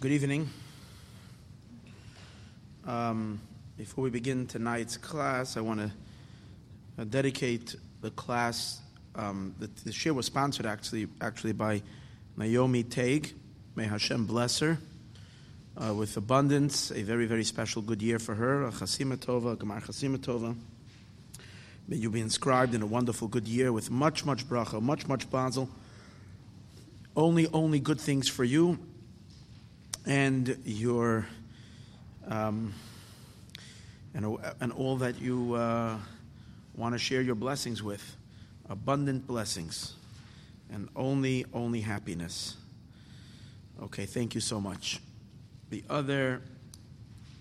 Good evening. Um, before we begin tonight's class, I want to uh, dedicate the class. Um, the, the was sponsored actually, actually by Naomi Teig. May Hashem bless her uh, with abundance. A very, very special good year for her. A Chasima Tova, a Gemar Chasima Tova. May you be inscribed in a wonderful good year with much, much bracha, much, much basil. Only, only good things for you and your um, and, and all that you uh, want to share your blessings with. Abundant blessings and only only happiness. Okay thank you so much. The other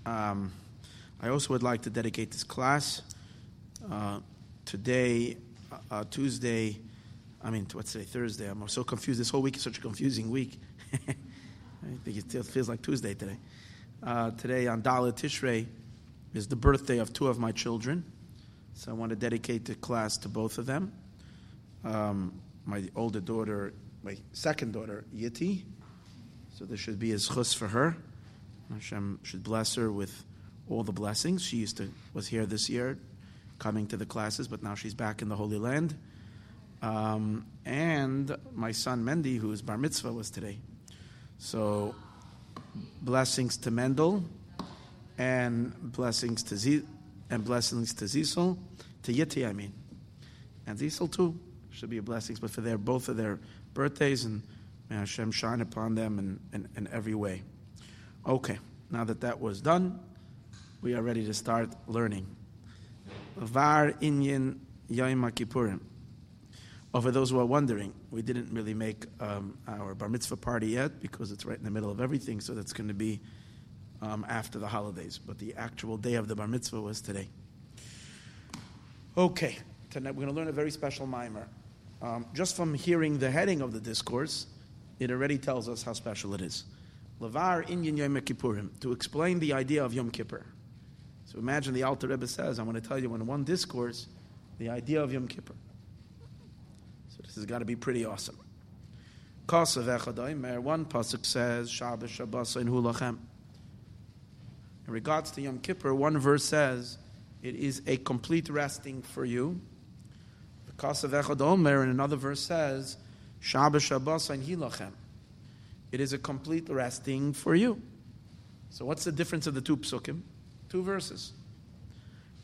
um, i also would like to dedicate this class uh, today uh, tuesday i mean what's today thursday? I'm so confused. This whole week is such a confusing week I think it feels like Tuesday today. Uh, today on Dalit Tishrei is the birthday of two of my children. So I want to dedicate the class to both of them. Um, my older daughter, my second daughter, Yiti. So there should be a chus for her. Hashem should bless her with all the blessings. She used to was here this year, coming to the classes, but now she's back in the Holy Land. Um, and my son Mendy, whose bar mitzvah was today. So, blessings to Mendel, and blessings to Z, and blessings to Zisel, to Yitti, I mean, and Zisel too should be a blessings, but for their both of their birthdays, and may Hashem shine upon them in, in, in every way. Okay, now that that was done, we are ready to start learning. Var Inyan Yom Kippurim. Oh, for those who are wondering, we didn't really make um, our bar mitzvah party yet because it's right in the middle of everything, so that's going to be um, after the holidays. But the actual day of the bar mitzvah was today. Okay, tonight we're going to learn a very special maamar. Um, just from hearing the heading of the discourse, it already tells us how special it is. Lavar Inyan Yom Kippurim, to explain the idea of Yom Kippur. So imagine the Alter Rebbe says, I want to tell you in one discourse the idea of Yom Kippur. Has got to be pretty awesome. Kosav Echadaimer, one pasuk says, Shabbos Shabbos in Hulachem. In regards to Yom Kippur, one verse says, it is a complete resting for you. The Kosav Echadaimer, in another verse says, Shabbos Shabbos in Hilachem. It is a complete resting for you. So what's the difference of the two psukim? Two verses.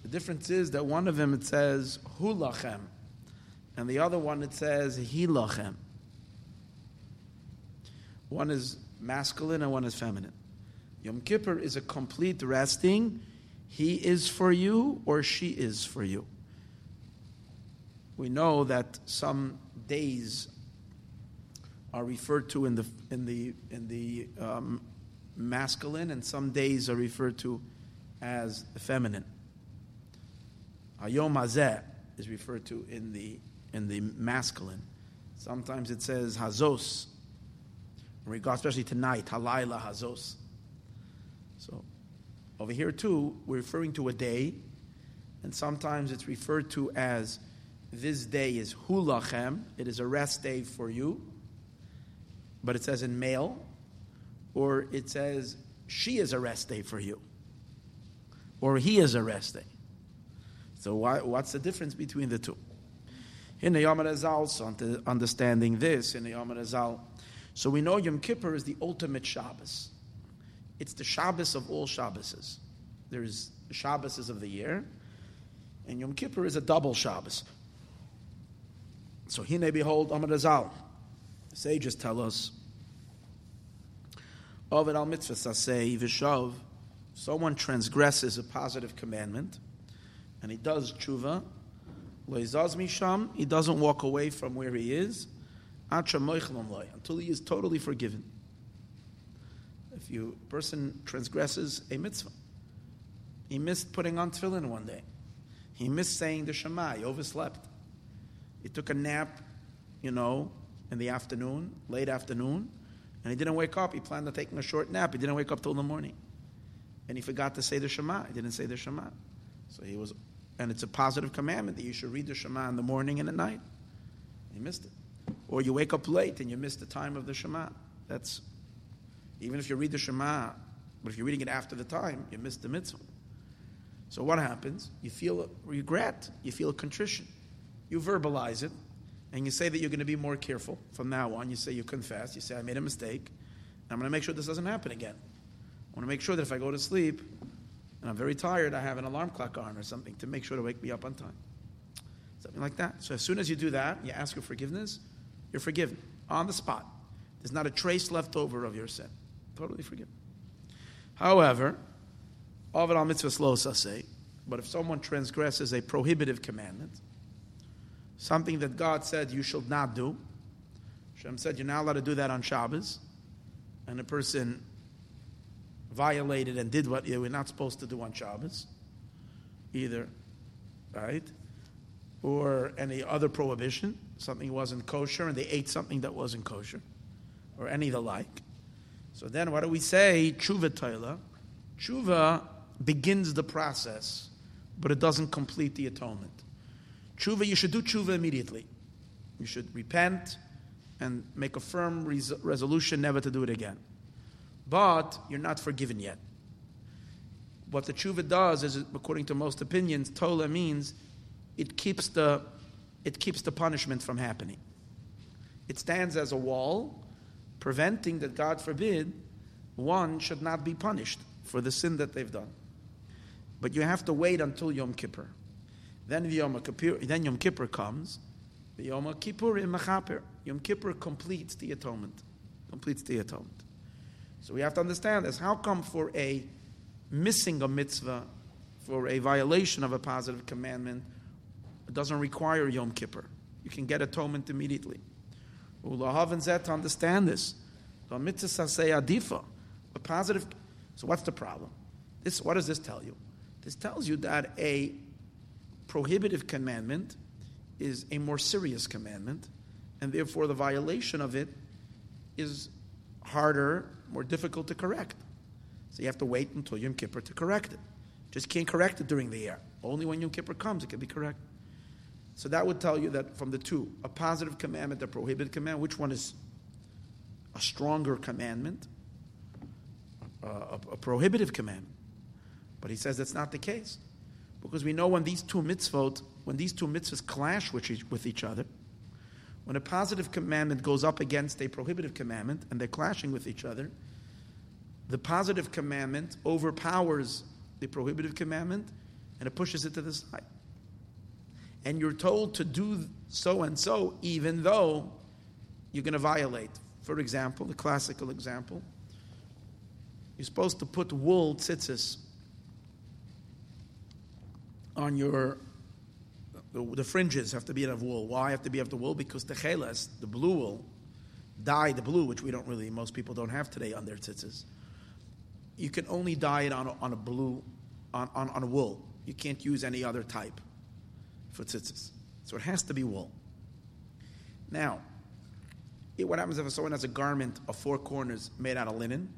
The difference is that one of them it says, Hulachem and the other one it says hilachem. One is masculine and one is feminine. Yom Kippur is a complete resting. He is for you or she is for you. We know that some days are referred to in the in the in the um, masculine, and some days are referred to as feminine. Hayom Hazeh is referred to in the in the masculine. Sometimes it says hazos, in regard especially tonight, halayla hazos. So over here too, we're referring to a day, and sometimes it's referred to as this day is hulachem, it is a rest day for you, but it says in male, or it says she is a rest day for you, or he is a rest day. So why, what's the difference between the two? In the Yom understanding this in the Yom. So we know Yom Kippur is the ultimate Shabbos. It's the Shabbos of all Shabbases. There's the Shabbases of the year, and Yom Kippur is a double Shabbos. So Hine behold Amar sages tell us, Ovid al mitzvah sasei v'shav, someone transgresses a positive commandment, and he does tshuva, he doesn't walk away from where he is until he is totally forgiven. If you person transgresses a mitzvah, he missed putting on tefillin one day. He missed saying the Shema. He overslept. He took a nap, you know, in the afternoon, late afternoon, and he didn't wake up. He planned on taking a short nap. He didn't wake up till the morning, and he forgot to say the Shema. He didn't say the Shema, so he was and it's a positive commandment that you should read the Shema in the morning and at night. You missed it. Or you wake up late and you miss the time of the Shema. That's Even if you read the Shema, but if you're reading it after the time, you miss the mitzvah. So what happens? You feel regret, you feel contrition. You verbalize it, and you say that you're going to be more careful from now on. You say you confess, you say, I made a mistake, I'm going to make sure this doesn't happen again. I want to make sure that if I go to sleep and I'm very tired, I have an alarm clock on or something to make sure to wake me up on time. Something like that. So as soon as you do that, you ask for forgiveness, you're forgiven on the spot. There's not a trace left over of your sin. Totally forgiven. However, Ovid al mitzvah lo say, but if someone transgresses a prohibitive commandment, something that God said you should not do, Shem said you're not allowed to do that on Shabbos, and a person violated and did what were not supposed to do on Shabbos, either, right? Or any other prohibition, something wasn't kosher and they ate something that wasn't kosher, or any the like. So then what do we say? Tshuva Toila. Tshuva begins the process, but it doesn't complete the atonement. Tshuva, you should do tshuva immediately. You should repent and make a firm res- resolution never to do it again. But you're not forgiven yet. What the tshuva does is, according to most opinions, tola means it keeps the, it keeps the punishment from happening. It stands as a wall preventing that, God forbid, one should not be punished for the sin that they've done. But you have to wait until Yom Kippur. Then Yom Kippur, then Yom Kippur comes. Yom Kippur in Machaper. Yom Kippur completes the atonement. Completes the atonement. So we have to understand this. How come for a missing a mitzvah, for a violation of a positive commandment, it doesn't require Yom Kippur? You can get atonement immediately. To understand this, say adifa, a positive. So what's the problem? This what does this tell you? This tells you that a prohibitive commandment is a more serious commandment, and therefore the violation of it is harder, more difficult to correct. So you have to wait until Yom Kippur to correct it. Just can't correct it during the year. Only when Yom Kippur comes, it can be corrected. So that would tell you that from the two, a positive commandment, a prohibited command, which one is a stronger commandment? Uh, a, a, prohibitive commandment. But he says that's not the case. Because we know when these two mitzvot, when these two mitzvahs clash with each, with each other, when a positive commandment goes up against a prohibitive commandment and they're clashing with each other, the positive commandment overpowers the prohibitive commandment and it pushes it to the side and you're told to do so and so, even though you're going to violate. For example, the classical example, you're supposed to put wool tzitzis on your the, the, fringes have to be of wool. Why have to be of the wool? Because the chelas, the blue wool, dye the blue, which we don't really, most people don't have today on their tzitzis. You can only dye it on a, on a blue, on, on, on a wool. You can't use any other type for tzitzis. So it has to be wool. Now, it, what happens if someone has a garment of four corners made out of linen?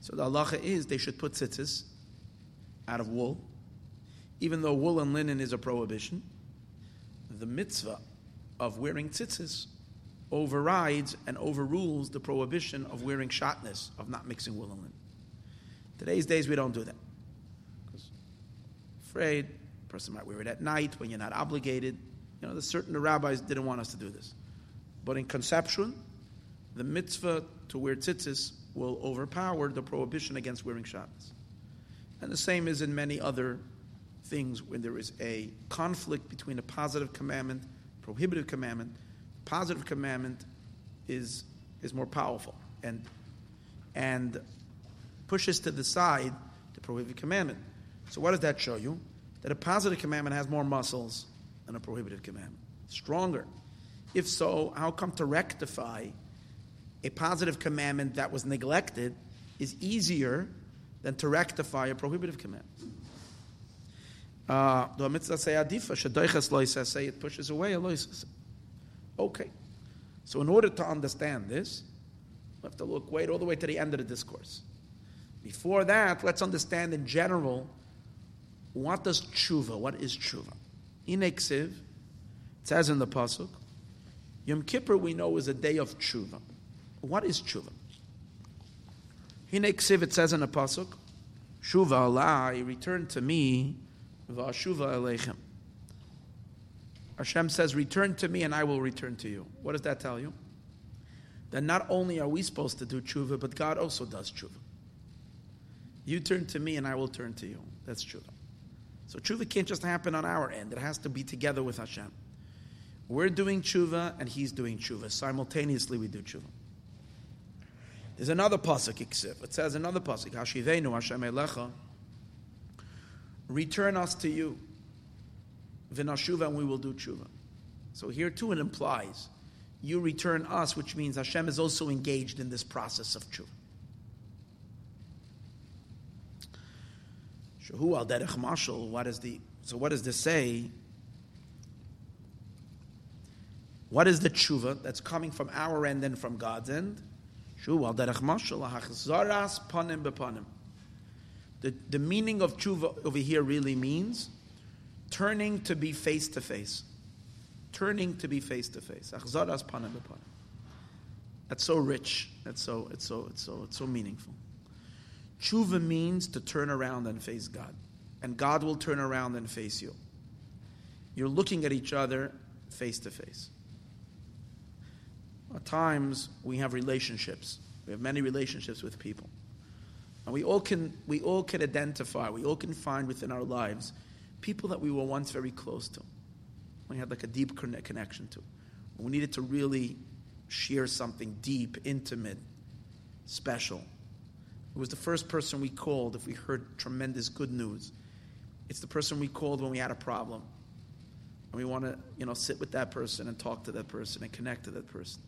So the halacha is they should put tzitzis out of wool, even though wool and linen is a prohibition. The mitzvah of wearing tzitzis overrides and overrules the prohibition of wearing shatnez, of not mixing wool and linen. Today's days we don't do that. Because afraid person might wear it at night when you're not obligated. You know, the certain the rabbis didn't want us to do this. But in conception, the mitzvah to wear tzitzis will overpower the prohibition against wearing Shabbos. And the same is in many other things when there is a conflict between a positive commandment, prohibitive commandment. Positive commandment is, is more powerful and, and pushes to the side the prohibitive commandment. So what does that show you? that a positive commandment has more muscles than a prohibitive commandment. Stronger. If so, how come to rectify a positive commandment that was neglected is easier than to rectify a prohibitive commandment? Uh, the mitzvah say adifa shadoiches say it pushes away a Okay, so in order to understand this, we have to look wait all the way to the end of the discourse. Before that, let's understand in general what does tshuva, what is tshuva? In Eksiv, it says in the Pasuk, Yom Kippur we know is a day of tshuva. What is tshuva? Hine ksiv, it says in the pasuk, Shuva Allah, return to me, v'ashuva aleichem. Hashem says, return to me and I will return to you. What does that tell you? That not only are we supposed to do tshuva, but God also does tshuva. You turn to me and I will turn to you. That's tshuva. So tshuva can't just happen on our end. It has to be together with Hashem. We're doing tshuva and He's doing tshuva. Simultaneously we do tshuva. There's another pasuk, It says another pasuk, Hashivenu Hashem Elecha, return us to you. V'nashuva, and we will do tshuva. So here too it implies, you return us, which means Hashem is also engaged in this process of tshuva. Shahu al derech mashal, what is the, so what does this say? What is the tshuva that's coming from our end and from God's end? Shahu derech mashal, hachzaras panim bepanim. The, the meaning of tshuva over here really means turning to be face to face. Turning to be face to face. Achzaras panim. That's so rich. That's so it's so it's so it's so meaningful. Tshuva means to turn around and face God. And God will turn around and face you. You're looking at each other face to face. At times, we have relationships. We have many relationships with people. And we all can, we all can identify, we all can find within our lives people that we were once very close to. We had like a deep connection to. We needed to really share something deep, intimate, special. It was the first person we called if we heard tremendous good news. It's the person we called when we had a problem. And we want to, you know, sit with that person and talk to that person and connect to that person.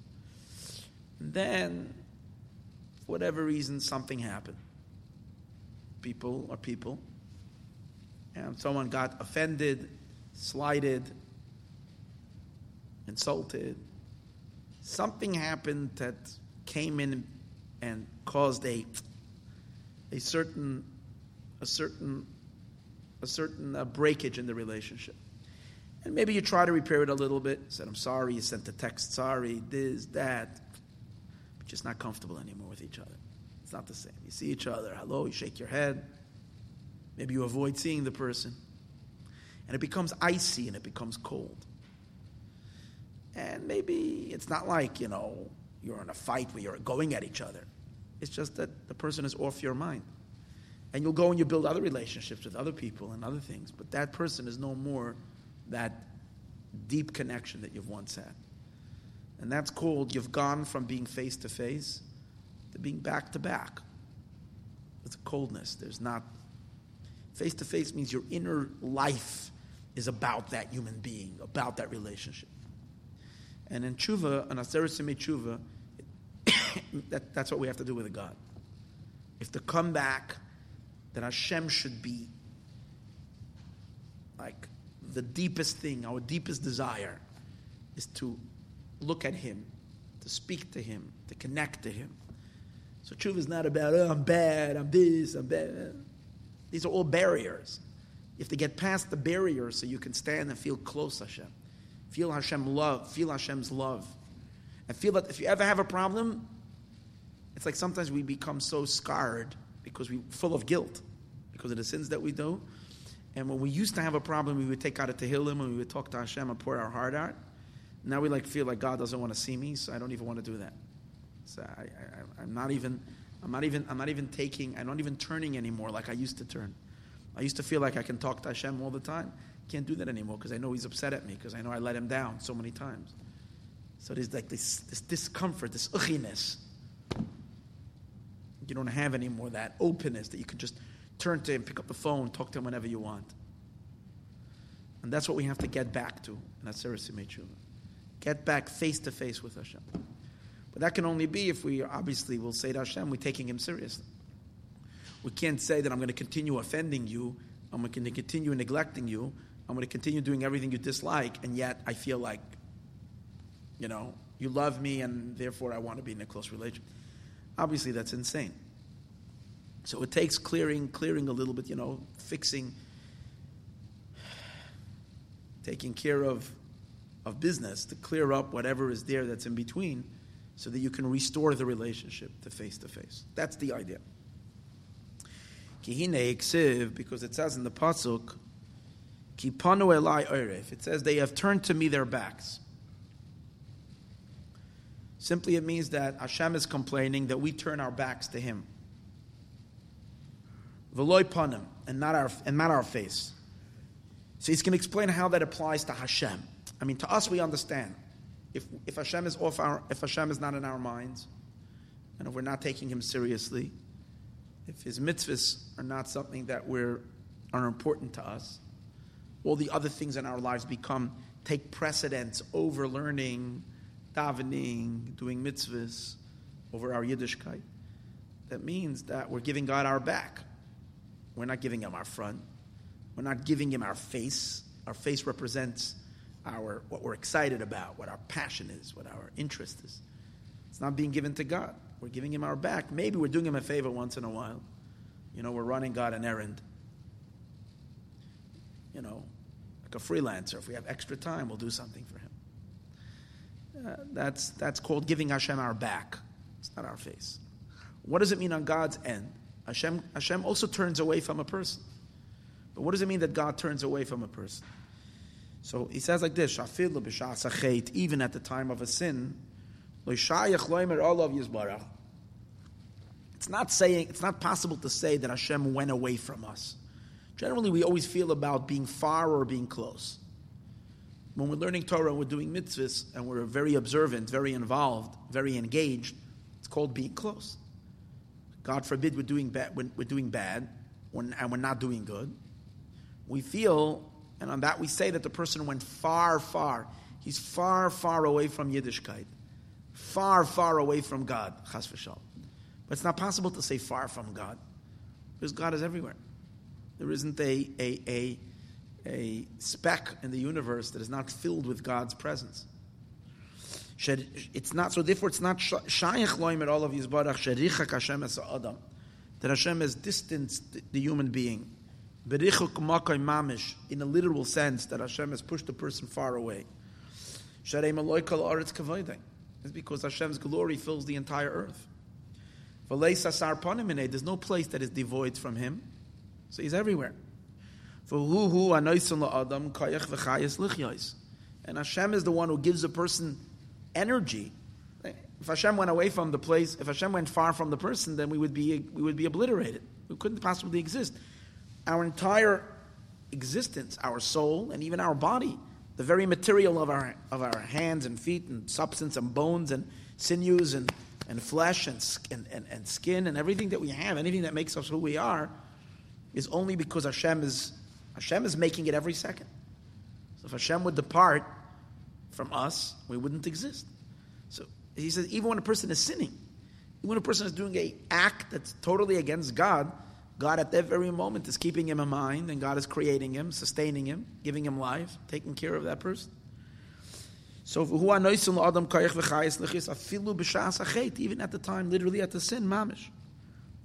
And then, for whatever reason, something happened. People are people. And someone got offended, slighted, insulted. Something happened that came in and caused a a certain, a certain, a certain uh, breakage in the relationship. And maybe you try to repair it a little bit. Said, I'm sorry, you sent the text, sorry, this, that. But just not comfortable anymore with each other. Not the same. You see each other, hello, you shake your head. Maybe you avoid seeing the person. And it becomes icy and it becomes cold. And maybe it's not like, you know, you're in a fight where you're going at each other. It's just that the person is off your mind. And you'll go and you build other relationships with other people and other things, but that person is no more that deep connection that you've once had. And that's called you've gone from being face to face being back to back. It's a coldness. There's not. Face to face means your inner life is about that human being, about that relationship. And in tshuva, an aseret tshuva, that, that's what we have to do with a God. If to come back, that Hashem should be like the deepest thing, our deepest desire is to look at Him, to speak to Him, to connect to Him. So tshuva is not about, oh, I'm bad, I'm this, I'm bad. These are all barriers. You have to get past the barriers so you can stand and feel close to Hashem. Feel Hashem love, feel Hashem's love. And feel that if you ever have a problem, it's like sometimes we become so scarred because we're full of guilt because of the sins that we do. And when we used to have a problem, we would take out a Tehillim and we would talk to Hashem and pour our heart out. Now we like feel like God doesn't want to see me, so I don't even want to do that. So I, am not even, I'm not even, I'm not even taking, I'm not even turning anymore like I used to turn. I used to feel like I can talk to Hashem all the time. Can't do that anymore because I know He's upset at me because I know I let Him down so many times. So there's like this, this discomfort, this uchiness you don't have anymore that openness that you can just turn to him, pick up the phone, talk to him whenever you want. And that's what we have to get back to. And that's Sarasimei Tshuva. Get back face to face with Hashem. But that can only be if we obviously will say to Hashem, we're taking him seriously. We can't say that I'm going to continue offending you, I'm going to continue neglecting you, I'm going to continue doing everything you dislike, and yet I feel like, you know, you love me and therefore I want to be in a close relationship. Obviously, that's insane. So it takes clearing, clearing a little bit, you know, fixing, taking care of, of business to clear up whatever is there that's in between, so that you can restore the relationship to face to face. That's the idea. Because it says in the Pasuk, Kipanu elai oiref. It says they have turned to me their backs. Simply, it means that Hashem is complaining that we turn our backs to Him. Veloy panim, and not our and not our face. So he's going to explain how that applies to Hashem. I mean, to us, we understand. If, if Hashem is off our, if Hashem is not in our minds, and if we're not taking Him seriously, if His mitzvahs are not something that we're, are important to us, all the other things in our lives become, take precedence over learning, davening, doing mitzvahs, over our Yiddishkeit. That means that we're giving God our back. We're not giving Him our front. We're not giving Him our face. Our face represents our what we're excited about, what our passion is, what our interest is. It's not being given to God. We're giving Him our back. Maybe we're doing Him a favor once in a while. You know, we're running God an errand. You know, like a freelancer. If we have extra time, we'll do something for Him. Uh, that's, that's called giving Hashem our back. It's not our face. What does it mean on God's end? Hashem, Hashem also turns away from a person. But what does it mean that God turns away from a person? So he says like this: even at the time of a sin, it's not saying it's not possible to say that Hashem went away from us. Generally, we always feel about being far or being close. When we're learning Torah and we're doing mitzvahs and we're very observant, very involved, very engaged, it's called being close. God forbid we're doing bad, we're doing bad and we're not doing good. We feel and on that we say that the person went far, far. He's far, far away from Yiddishkeit. Far, far away from God. Chas v'shal. But it's not possible to say far from God. Because God is everywhere. There isn't a, a, a, a speck in the universe that is not filled with God's presence. It's not so. Therefore, it's not shayach loim at all of Yisbarach sherichak Hashem es adam. That Hashem has distanced the human being Berichuk mamish, in a literal sense, that Hashem has pushed the person far away. Kol aretz. It's because Hashem's glory fills the entire earth. There's no place that is devoid from Him. So He's everywhere. And Hashem is the one who gives a person energy. If Hashem went away from the place, if Hashem went far from the person, then we would be, we would be obliterated. We couldn't possibly exist our entire existence, our soul, and even our body, the very material of our, of our hands and feet and substance and bones and sinews and, and flesh and, and, and, and skin and everything that we have, anything that makes us who we are, is only because Hashem is, Hashem is making it every second. So if Hashem would depart from us, we wouldn't exist. So he says, even when a person is sinning, even when a person is doing an act that's totally against God, God at that very moment is keeping him in mind, and God is creating him, sustaining him, giving him life, taking care of that person. So even at the time, literally at the sin, mamish.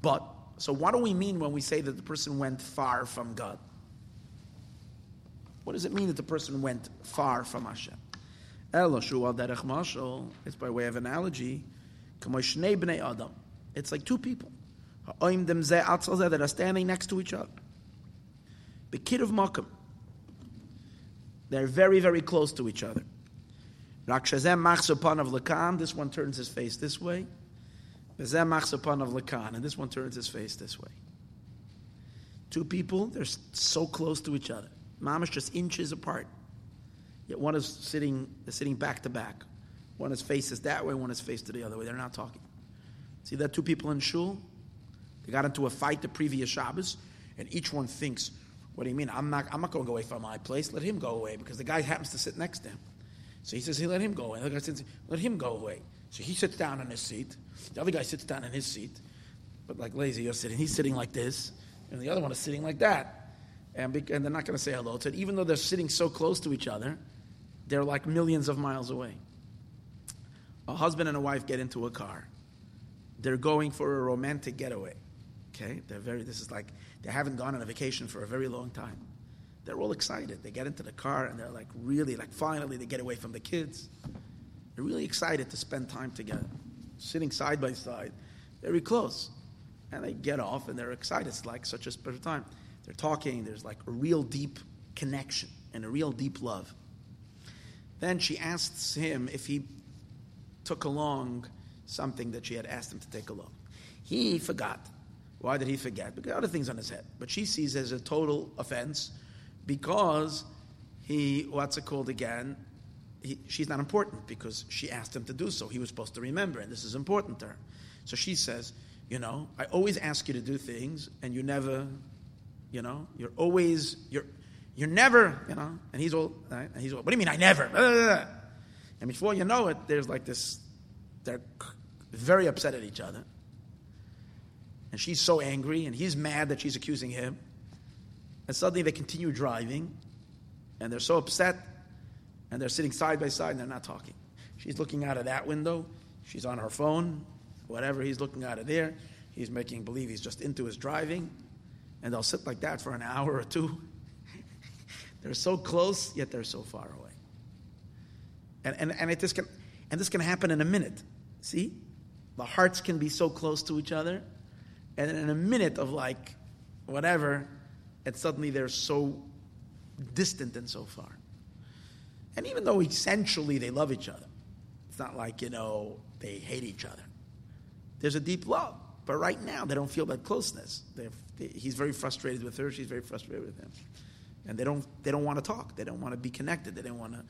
But so what do we mean when we say that the person went far from God? What does it mean that the person went far from Hashem? It's by way of analogy. It's like two people that are standing next to each other. The kid of Makam. They're very, very close to each other. Rakshazem machsopan of Lakan, this one turns his face this way. Bezem machsopan of Lakan, and this one turns his face this way. Two people, they're so close to each other. Mamash just inches apart. Yet one is sitting, sitting back to back. One is faces that way, one is face to the other way. They're not talking. See that two people in shul? They got into a fight the previous Shabbos, and each one thinks, "What do you mean? I'm not. I'm not going to go away from my place. Let him go away because the guy happens to sit next to him." So he says, "He let him go away." The guy says, "Let him go away." So he sits down in his seat. The other guy sits down in his seat, but like lazy, you're sitting. He's sitting like this, and the other one is sitting like that, and, be, and they're not going to say hello to it. Even though they're sitting so close to each other, they're like millions of miles away. A husband and a wife get into a car. They're going for a romantic getaway. Okay, they're very. This is like they haven't gone on a vacation for a very long time. They're all excited. They get into the car and they're like really like finally they get away from the kids. They're really excited to spend time together. sitting side by side, very close. And they get off and they're excited. It's like such a special time. They're talking, there's like a real deep connection and a real deep love. Then she asks him if he took along something that she had asked him to take along. He forgot. Why did he forget? Because other things on his head. But she sees as a total offense because he, what's it called again? He, she's not important because she asked him to do so. He was supposed to remember, and this is important to her. So she says, You know, I always ask you to do things, and you never, you know, you're always, you're, you're never, you know, and he's all, right? and he's all, what do you mean I never? And before you know it, there's like this, they're very upset at each other. And she's so angry, and he's mad that she's accusing him. And suddenly they continue driving, and they're so upset, and they're sitting side by side, and they're not talking. She's looking out of that window, she's on her phone, whatever, he's looking out of there. He's making believe he's just into his driving, and they'll sit like that for an hour or two. they're so close, yet they're so far away. And, and, and, it, this can, and this can happen in a minute. See? The hearts can be so close to each other, and in a minute of like whatever, and suddenly they're so distant and so far. And even though essentially they love each other, it's not like, you know, they hate each other. There's a deep love. But right now, they don't feel that closeness. They, he's very frustrated with her, she's very frustrated with him. And they don't, they don't want to talk. They don't want to be connected. They don't want to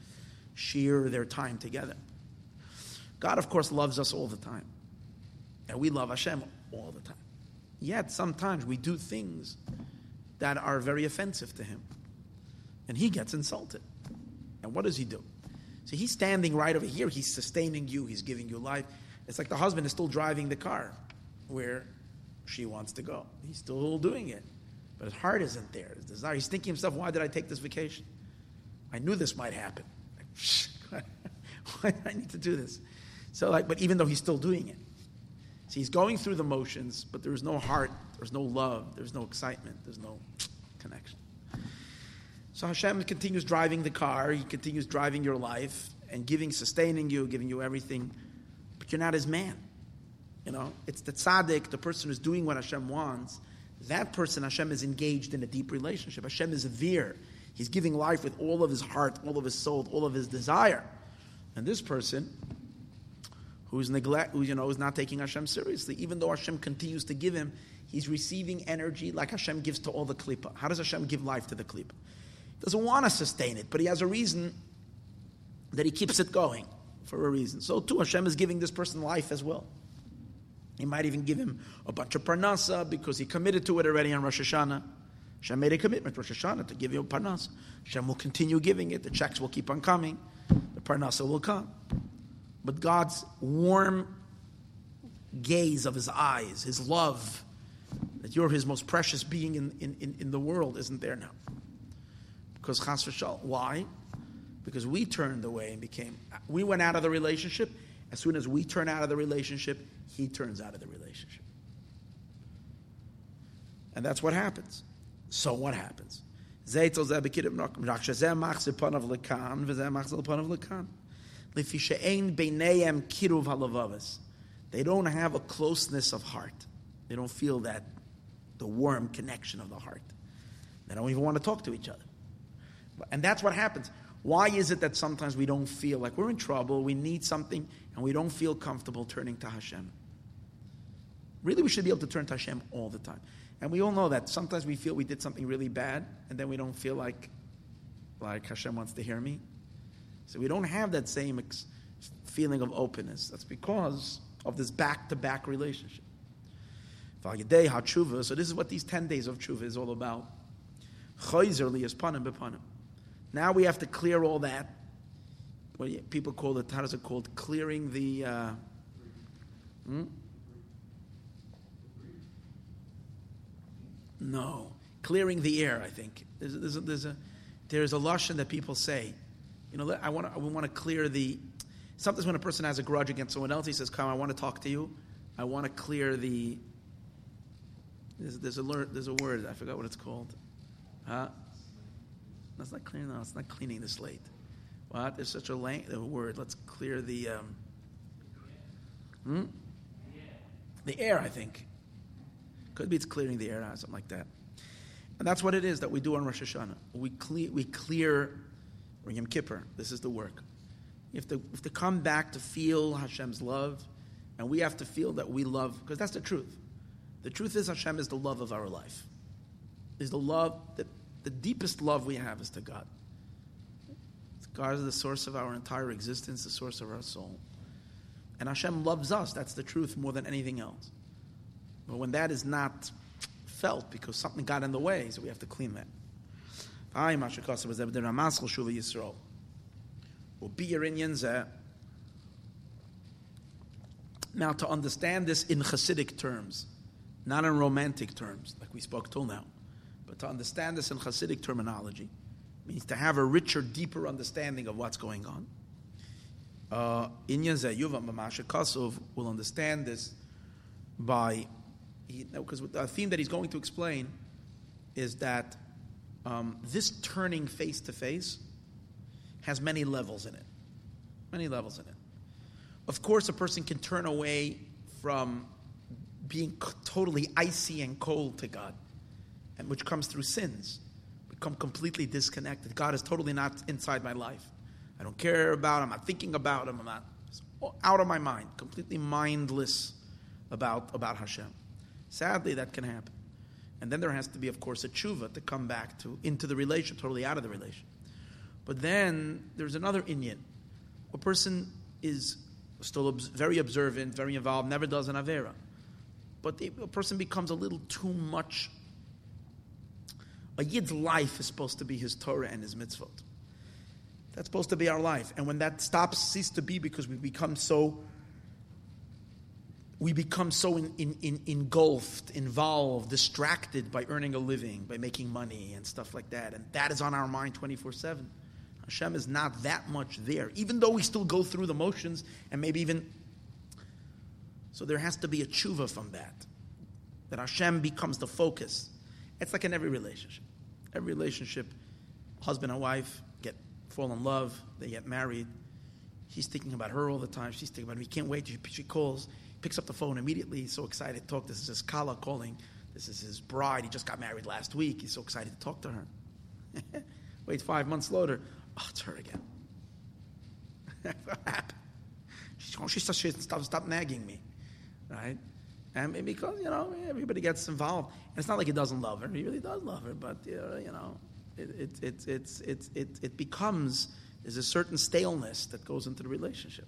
share their time together. God, of course, loves us all the time. And we love Hashem all the time. Yet sometimes we do things that are very offensive to him. And he gets insulted. And what does he do? So he's standing right over here. He's sustaining you. He's giving you life. It's like the husband is still driving the car where she wants to go. He's still doing it. But his heart isn't there. His desire. He's thinking himself, why did I take this vacation? I knew this might happen. why did I need to do this? So like, but even though he's still doing it. So he's going through the motions, but there's no heart, there's no love, there's no excitement, there's no connection. So Hashem continues driving the car, He continues driving your life and giving, sustaining you, giving you everything, but you're not His man. You know, it's the tzaddik, the person who's doing what Hashem wants. That person, Hashem is engaged in a deep relationship. Hashem is a veer. He's giving life with all of his heart, all of his soul, all of his desire. And this person, who's neglect, who you know is not taking Hashem seriously, even though Hashem continues to give him, he's receiving energy like Hashem gives to all the klipa. How does Hashem give life to the klipa? He doesn't want to sustain it, but he has a reason that he keeps it going for a reason. So too, Hashem is giving this person life as well. He might even give him a bunch of parnasa because he committed to it already on Rosh Hashanah. Hashem made a commitment Rosh Hashanah to give you parnasa. Hashem will continue giving it. The checks will keep on coming. The parnasa will come. But God's warm gaze of his eyes, his love, that you're his most precious being in, in, in the world, isn't there now. Because chas v'shal. Why? Because we turned away and became, we went out of the relationship. As soon as we turn out of the relationship, he turns out of the relationship. And that's what happens. So what happens? They don't have a closeness of heart. They don't feel that the warm connection of the heart. They don't even want to talk to each other. And that's what happens. Why is it that sometimes we don't feel like we're in trouble, we need something, and we don't feel comfortable turning to Hashem? Really, we should be able to turn to Hashem all the time. And we all know that sometimes we feel we did something really bad, and then we don't feel like, like Hashem wants to hear me. So we don't have that same ex- feeling of openness. That's because of this back to back relationship. So this is what these 10 days of tshuva is all about. Now we have to clear all that. What people call it, how is it called? Clearing the. Uh, hmm? No, clearing the air. I think there's, there's a, there's a there's a lashon that people say you know, I want to, we want to clear the. Sometimes when a person has a grudge against someone else, he says, "Come, I want to talk to you. I want to clear the." There's, there's a there's a word I forgot what it's called. Huh? That's not clearing. No, it's not cleaning the slate. What? There's such a, lang- a word. Let's clear the. Um, Hmm? The air, I think. Could be it's clearing the air, or something like that. And that's what it is that we do on Rosh Hashanah. We clear, we clear Yom Kippur. This is the work. You have, to, have to come back to feel Hashem's love, and we have to feel that we love, because that's the truth. The truth is Hashem is the love of our life. Is the love that the deepest love we have is to God. God is the source of our entire existence, the source of our soul. And Hashem loves us. That's the truth more than anything else. But when that is not felt because something got in the way, so we have to clean that. Now, to understand this in Hasidic terms, not in romantic terms, like we spoke till now, but to understand this in Hasidic terminology, means to have a richer, deeper understanding of what's going on. Uh, Inyan Zayuva Mamasha Kasov will understand this by because the theme that he's going to explain is that um, this turning face to face has many levels in it. Many levels in it. Of course, a person can turn away from being totally icy and cold to God, and which comes through sins. Become completely disconnected. God is totally not inside my life. I don't care about him. I'm not thinking about him. I'm not out of my mind, completely mindless about, about Hashem. Sadly, that can happen. And then there has to be, of course, a tshuva to come back to into the relation, totally out of the relation. But then there's another inyan. A person is still very observant, very involved, never does an avera. But the, a person becomes a little too much. A yid's life is supposed to be his Torah and his mitzvot. That's supposed to be our life. And when that stops, ceases to be because we become so we become so in, in, in, engulfed, involved, distracted by earning a living, by making money and stuff like that. And that is on our mind 24 7. Hashem is not that much there, even though we still go through the motions and maybe even. So there has to be a tshuva from that, that Hashem becomes the focus. It's like in every relationship. Every relationship, husband and wife get fall in love, they get married. He's thinking about her all the time. She's thinking about him. He can't wait. She calls picks up the phone immediately. He's so excited to talk. This is his Kala calling. This is his bride. He just got married last week. He's so excited to talk to her. Wait five months later. Oh, it's her again. what happened? She's, oh, she says, stop, stop nagging me. Right? And because, you know, everybody gets involved. And it's not like he doesn't love her. He really does love her. But, you know, it, it, it, it, it, it becomes, there's a certain staleness that goes into the relationship.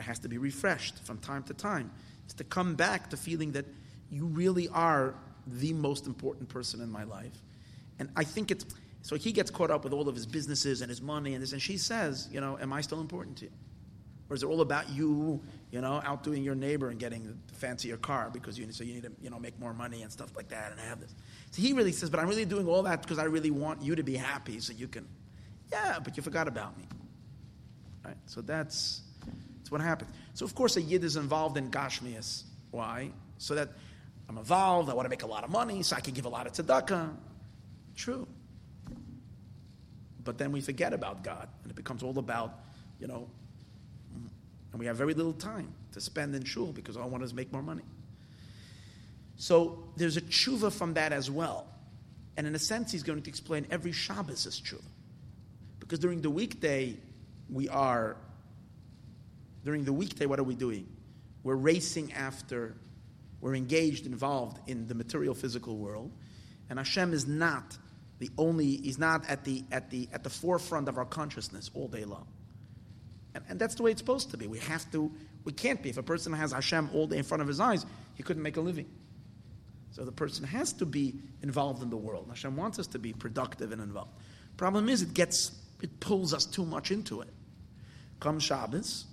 It has to be refreshed from time to time. It's to come back to feeling that you really are the most important person in my life. And I think it's so he gets caught up with all of his businesses and his money and this, and she says, you know, am I still important to you? Or is it all about you, you know, outdoing your neighbor and getting the fancier car because you so you need to, you know, make more money and stuff like that and have this. So he really says, but I'm really doing all that because I really want you to be happy so you can, yeah, but you forgot about me. Right? So that's what happens. So, of course, a Yid is involved in Gashmias. Why? So that I'm involved, I want to make a lot of money, so I can give a lot of tzedakah. True. But then we forget about God, and it becomes all about, you know, and we have very little time to spend in shul because all I want is make more money. So there's a tshuva from that as well. And in a sense, he's going to explain every Shabbos is tshuva. Because during the weekday, we are during the weekday, what are we doing? We're racing after, we're engaged, involved in the material physical world. And Hashem is not the only, he's not at the, at the, at the forefront of our consciousness all day long. And, and that's the way it's supposed to be. We have to, we can't be. If a person has Hashem all day in front of his eyes, he couldn't make a living. So the person has to be involved in the world. Hashem wants us to be productive and involved. Problem is, it gets, it pulls us too much into it. Come Shabbos,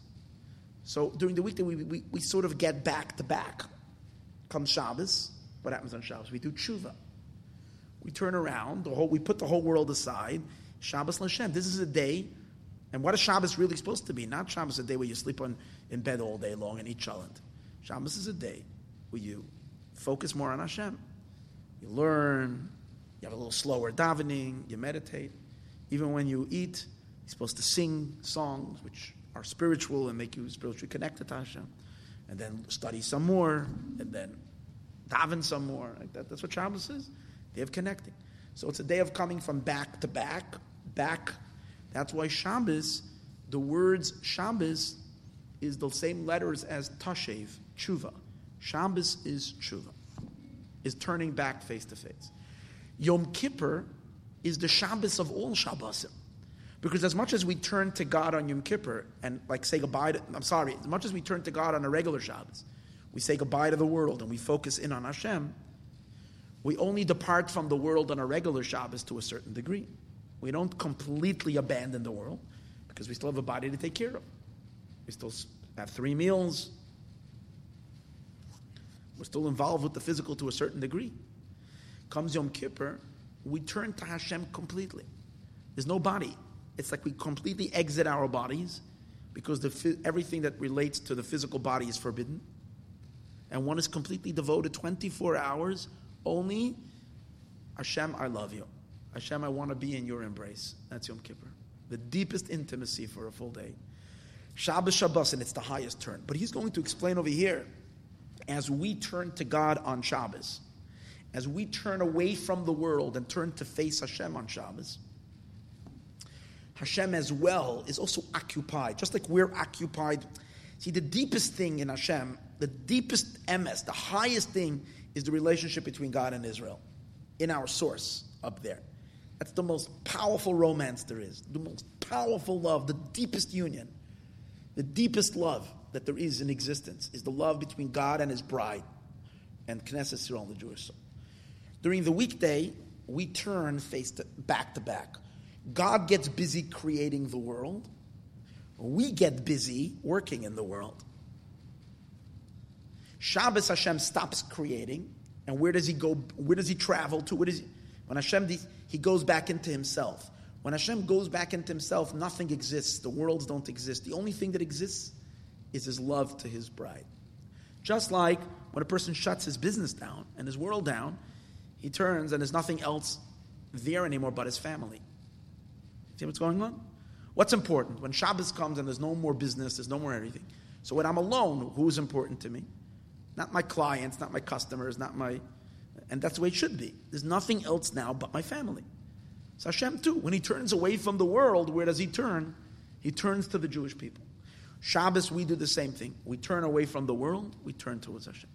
so during the weekday, we, we, we sort of get back to back. Comes Shabbos. What happens on Shabbos? We do tshuva. We turn around. The whole, we put the whole world aside. Shabbos Lashem. This is a day. And what is Shabbos really supposed to be? Not Shabbos a day where you sleep on, in bed all day long and eat cholent. Shabbos is a day where you focus more on Hashem. You learn. You have a little slower davening. You meditate. Even when you eat, you're supposed to sing songs, which are spiritual and make you spiritually connected to Hashem. and then study some more, and then daven some more. Like that. That's what Shabbos is. Day of connecting. So it's a day of coming from back to back, back. That's why Shabbos, the words Shabbos is the same letters as Tashev, Tshuva. Shabbos is Tshuva, is turning back face to face. Yom Kippur is the Shabbos of all Shabbosim. Because as much as we turn to God on Yom Kippur and like say goodbye to, I'm sorry, as much as we turn to God on a regular Shabbos, we say goodbye to the world and we focus in on Hashem, we only depart from the world on a regular Shabbos to a certain degree. We don't completely abandon the world because we still have a body to take care of. We still have three meals. We're still involved with the physical to a certain degree. Comes Yom Kippur, we turn to Hashem completely. There's no body. It's like we completely exit our bodies because the, everything that relates to the physical body is forbidden. And one is completely devoted 24 hours only. Hashem, I love you. Hashem, I want to be in your embrace. That's Yom Kippur. The deepest intimacy for a full day. Shabbos Shabbos, and it's the highest turn. But he's going to explain over here, as we turn to God on Shabbos, as we turn away from the world and turn to face Hashem on Shabbos, Hashem as well is also occupied, just like we're occupied. See, the deepest thing in Hashem, the deepest MS, the highest thing is the relationship between God and Israel in our source up there. That's the most powerful romance there is, the most powerful love, the deepest union, the deepest love that there is in existence is the love between God and His bride and Knesset Israel, the Jewish soul. During the weekday, we turn face to, back to back. God gets busy creating the world. We get busy working in the world. Shabbos Hashem stops creating, and where does he go? Where does he travel to? He, when Hashem he goes back into himself. When Hashem goes back into himself, nothing exists. The worlds don't exist. The only thing that exists is his love to his bride. Just like when a person shuts his business down and his world down, he turns and there's nothing else there anymore but his family. See what's going on? What's important? When Shabbos comes and there's no more business, there's no more everything. So when I'm alone, who's important to me? Not my clients, not my customers, not my. And that's the way it should be. There's nothing else now but my family. So Hashem, too, when he turns away from the world, where does he turn? He turns to the Jewish people. Shabbos, we do the same thing. We turn away from the world, we turn towards Hashem.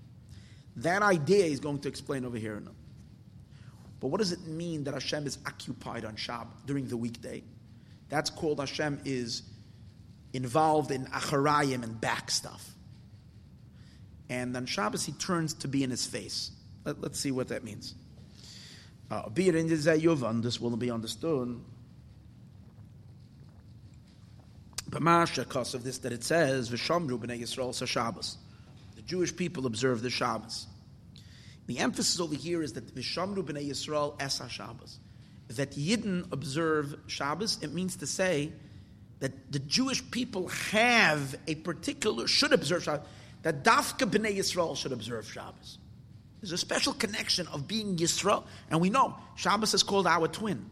That idea is going to explain over here. But what does it mean that Hashem is occupied on Shabbat during the weekday? That's called Hashem is involved in acharayim and back stuff. And on Shabbos, he turns to be in his face. Let, us see what that means. Uh, be it in this will be understood. B'masha, because of this, that it says, V'shamru b'nei Yisrael Shabbos. The Jewish people observe the Shabbos. The emphasis over here is that Vishamru b'nei Yisrael es Shabbos. That Yidden observe Shabbos, it means to say that the Jewish people have a particular, should observe Shabbos, that Dafka b'nei Yisrael should observe Shabbos. There's a special connection of being Yisrael, and we know Shabbos is called our twin.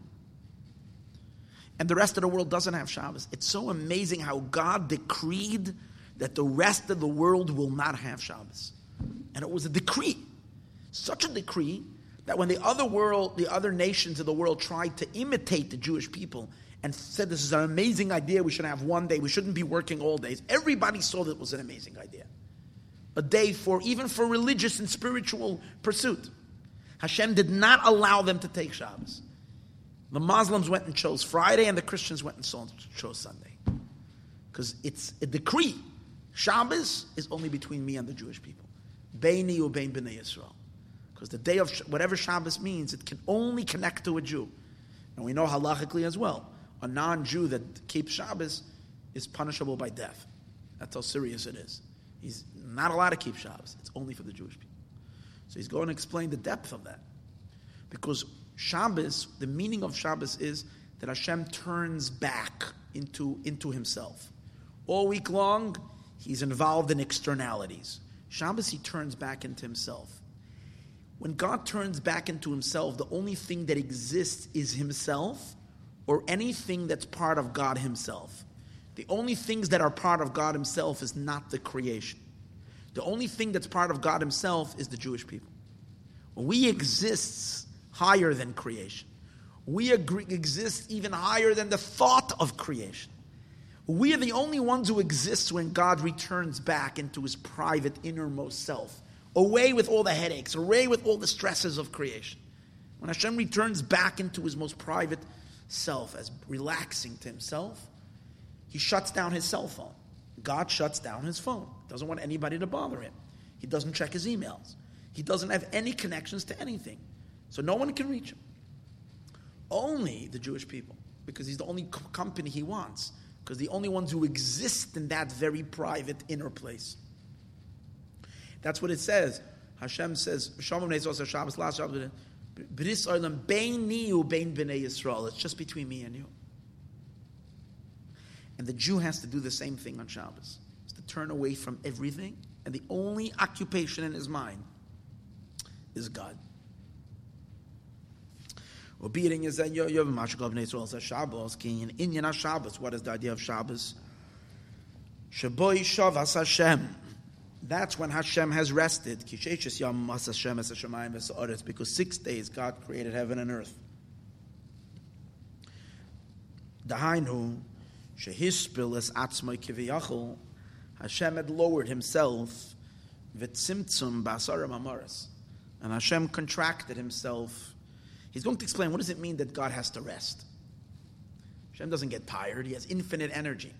And the rest of the world doesn't have Shabbos. It's so amazing how God decreed that the rest of the world will not have Shabbos. And it was a decree. Such a decree that when the other world, the other nations of the world tried to imitate the Jewish people and said this is an amazing idea, we should have one day, we shouldn't be working all days. Everybody saw that it was an amazing idea. A day for even for religious and spiritual pursuit. Hashem did not allow them to take Shabbos. The Muslims went and chose Friday, and the Christians went and chose Sunday. Because it's a decree. Shabbos is only between me and the Jewish people. Beini ubein b'nei Yisrael. Because the day of whatever Shabbos means, it can only connect to a Jew. And we know halachically as well, a non Jew that keeps Shabbos is punishable by death. That's how serious it is. He's not allowed to keep Shabbos, it's only for the Jewish people. So he's going to explain the depth of that. Because Shabbos, the meaning of Shabbos is that Hashem turns back into, into himself. All week long, he's involved in externalities. Shabbos, he turns back into himself. When God turns back into himself, the only thing that exists is himself or anything that's part of God himself. The only things that are part of God himself is not the creation. The only thing that's part of God Himself is the Jewish people. We exist higher than creation. We exist even higher than the thought of creation. We are the only ones who exist when God returns back into his private innermost self, away with all the headaches, away with all the stresses of creation. When Hashem returns back into his most private self, as relaxing to himself, he shuts down his cell phone. God shuts down his phone. Doesn't want anybody to bother him. He doesn't check his emails. He doesn't have any connections to anything. So no one can reach him. Only the Jewish people, because he's the only company he wants, because the only ones who exist in that very private inner place. That's what it says. Hashem says, Shabbos last Shabbos, Bris Olam Bein Niu Bein Bnei Yisrael. It's just between me and you. And the Jew has to do the same thing on Shabbos. Is to turn away from everything, and the only occupation in his mind is God. Repeating is that you have Mashkov Israel says Shabbos, King in Inyan Shabbos. What is the idea of Shabbos? Shaboy Shavas Hashem. That's when Hashem has rested. Because six days God created heaven and earth. Dahainu, shehispil es atzmai kiviyachol. Hashem had lowered himself, vitzimtzum basaram amaras. And Hashem contracted himself. He's going to explain what does it mean that God has to rest. Hashem doesn't get tired, he has infinite energy.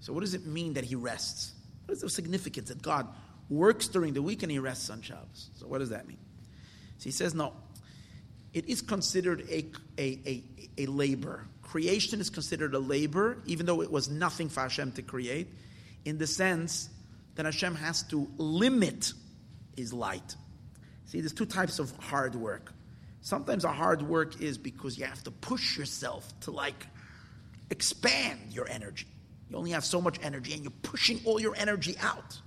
So, what does it mean that he rests? What is the significance that God works during the week and he rests on Shabbos? So, what does that mean? So, he says, no, it is considered a, a, a, a labor. Creation is considered a labor, even though it was nothing for Hashem to create, in the sense that Hashem has to limit his light. See, there's two types of hard work. Sometimes a hard work is because you have to push yourself to like expand your energy. You only have so much energy and you're pushing all your energy out.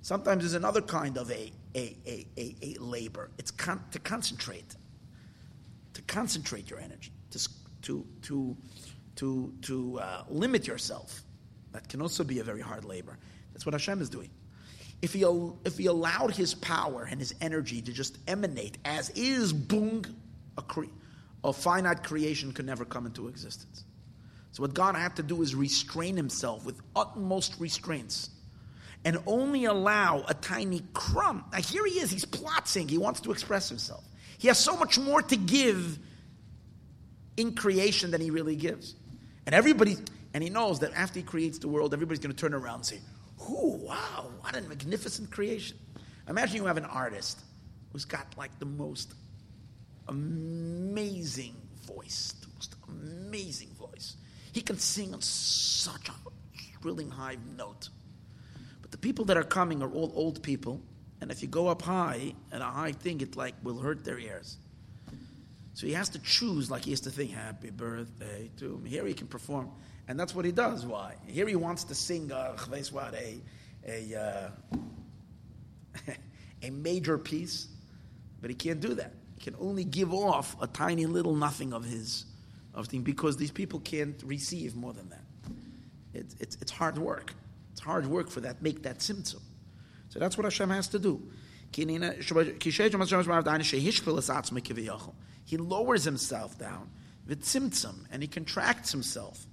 Sometimes there's another kind of a, a, a, a, a labor. It's con- to concentrate, to concentrate your energy, to, to, to, to, to uh, limit yourself. That can also be a very hard labor. That's what Hashem is doing if he, if he allowed his power and his energy to just emanate as is, boom, a, cre- a finite creation could never come into existence. So what God had to do is restrain himself with utmost restraints and only allow a tiny crumb. Now here he is, he's plotting, he wants to express himself. He has so much more to give in creation than he really gives. And everybody, and he knows that after he creates the world, everybody's going to turn around and say, Ooh, wow, what a magnificent creation. Imagine you have an artist who's got like the most amazing voice, the most amazing voice. He can sing on such a thrilling high note. But the people that are coming are all old people, and if you go up high and a high thing, it like will hurt their ears. So he has to choose, like he has to think, "Happy birthday to him." Here he can perform. And that's what he does. Why? Here he wants to sing uh, a, a, uh, a major piece, but he can't do that. He can only give off a tiny little nothing of his of because these people can't receive more than that. It's, it's, it's hard work. It's hard work for that, make that tzimtzum. So that's what Hashem has to do. He lowers himself down and he contracts himself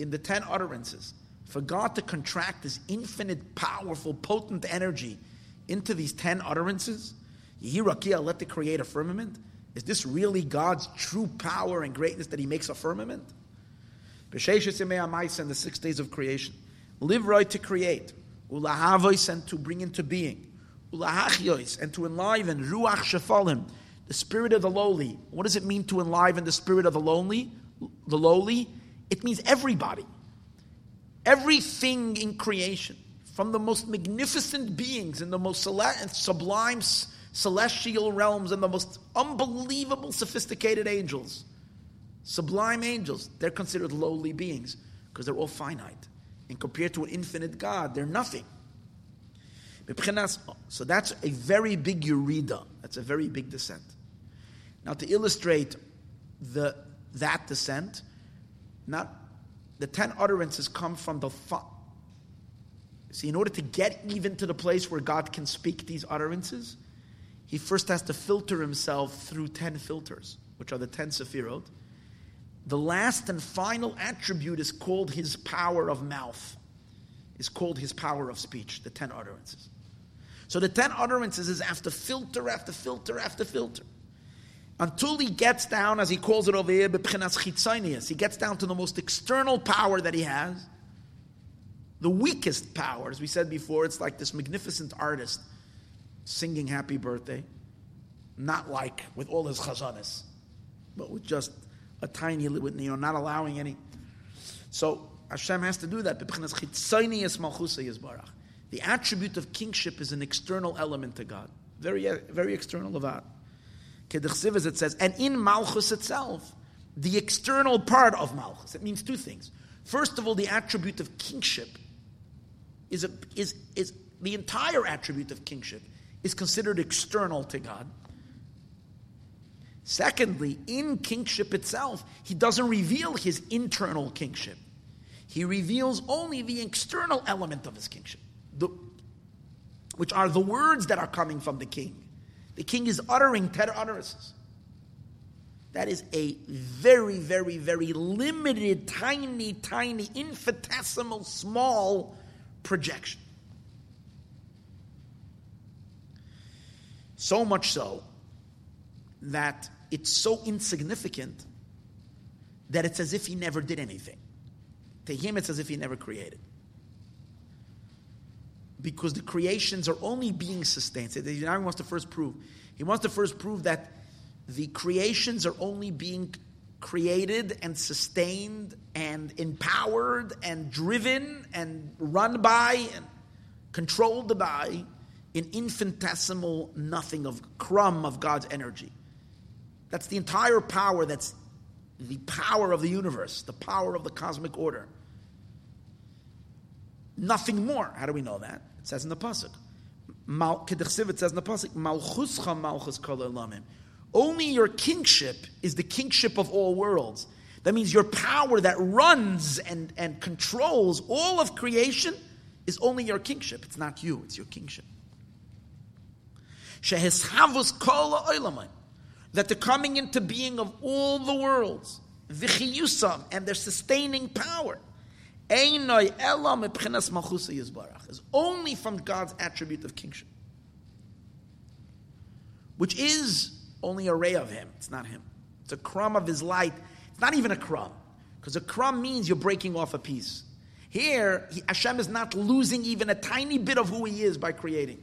in the ten utterances, for God to contract this infinite, powerful, potent energy into these ten utterances, Yihirakia, let the create a firmament. Is this really God's true power and greatness that He makes a firmament? B'sheishes in the six days of creation. Live right to create. Ulahavois and to bring into being. Ulahachyois and to enliven. Ruach shefalim, the spirit of the lowly. What does it mean to enliven the spirit of the lonely? the lowly, it means everybody. Everything in creation, from the most magnificent beings and the most sublime celestial realms and the most unbelievable sophisticated angels, sublime angels, they're considered lowly beings because they're all finite. And compared to an infinite God, they're nothing. So that's a very big yurida. That's a very big descent. Now, to illustrate the that descent. Not the ten utterances come from the fa- See, in order to get even to the place where God can speak these utterances, he first has to filter himself through 10 filters, which are the 10 Sephirot. The last and final attribute is called his power of mouth, is called his power of speech, the 10 utterances. So the 10 utterances is after filter after filter after filter. Until he gets down, as he calls it over here, he gets down to the most external power that he has, the weakest power. As we said before, it's like this magnificent artist singing happy birthday, not like with all his chazanas, but with just a tiny, little, you know, not allowing any. So Hashem has to do that. The attribute of kingship is an external element to God, very, very external of that. As it says, and in Malchus itself, the external part of Malchus, it means two things. First of all, the attribute of kingship is, a, is, is the entire attribute of kingship is considered external to God. Secondly, in kingship itself, he doesn't reveal his internal kingship. He reveals only the external element of his kingship, the, which are the words that are coming from the king. The king is uttering ten utterances. That is a very, very, very limited, tiny, tiny, infinitesimal, small projection. So much so that it's so insignificant that it's as if he never did anything. To him, it's as if he never created. Because the creations are only being sustained. So now he wants to first prove. He wants to first prove that the creations are only being created and sustained and empowered and driven and run by and controlled by an infinitesimal nothing of crumb of God's energy. That's the entire power that's the power of the universe, the power of the cosmic order. Nothing more. How do we know that? It says in the pasuk. It says in the pasuk, "Malchuscha malchus only your kingship is the kingship of all worlds. That means your power that runs and, and controls all of creation is only your kingship. It's not you, it's your kingship. That the coming into being of all the worlds, vichiyusam, and their sustaining power, is only from God's attribute of kingship, which is only a ray of him. It's not him. It's a crumb of his light. It's not even a crumb, because a crumb means you're breaking off a piece. Here, he, Hashem is not losing even a tiny bit of who he is by creating.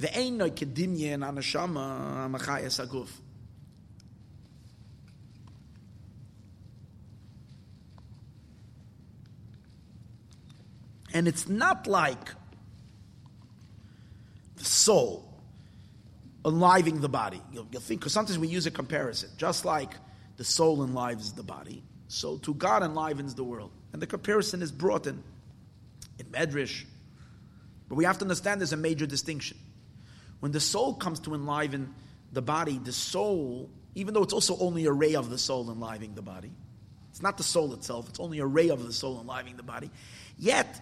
The no kedimye and anashama machayas aguf. And it's not like the soul enlivening the body. You'll, you'll think, because sometimes we use a comparison, just like the soul enlivens the body, so to God enlivens the world. And the comparison is brought in, in Medrash. But we have to understand there's a major distinction. When the soul comes to enliven the body, the soul, even though it's also only a ray of the soul enlivening the body, it's not the soul itself, it's only a ray of the soul enlivening the body, yet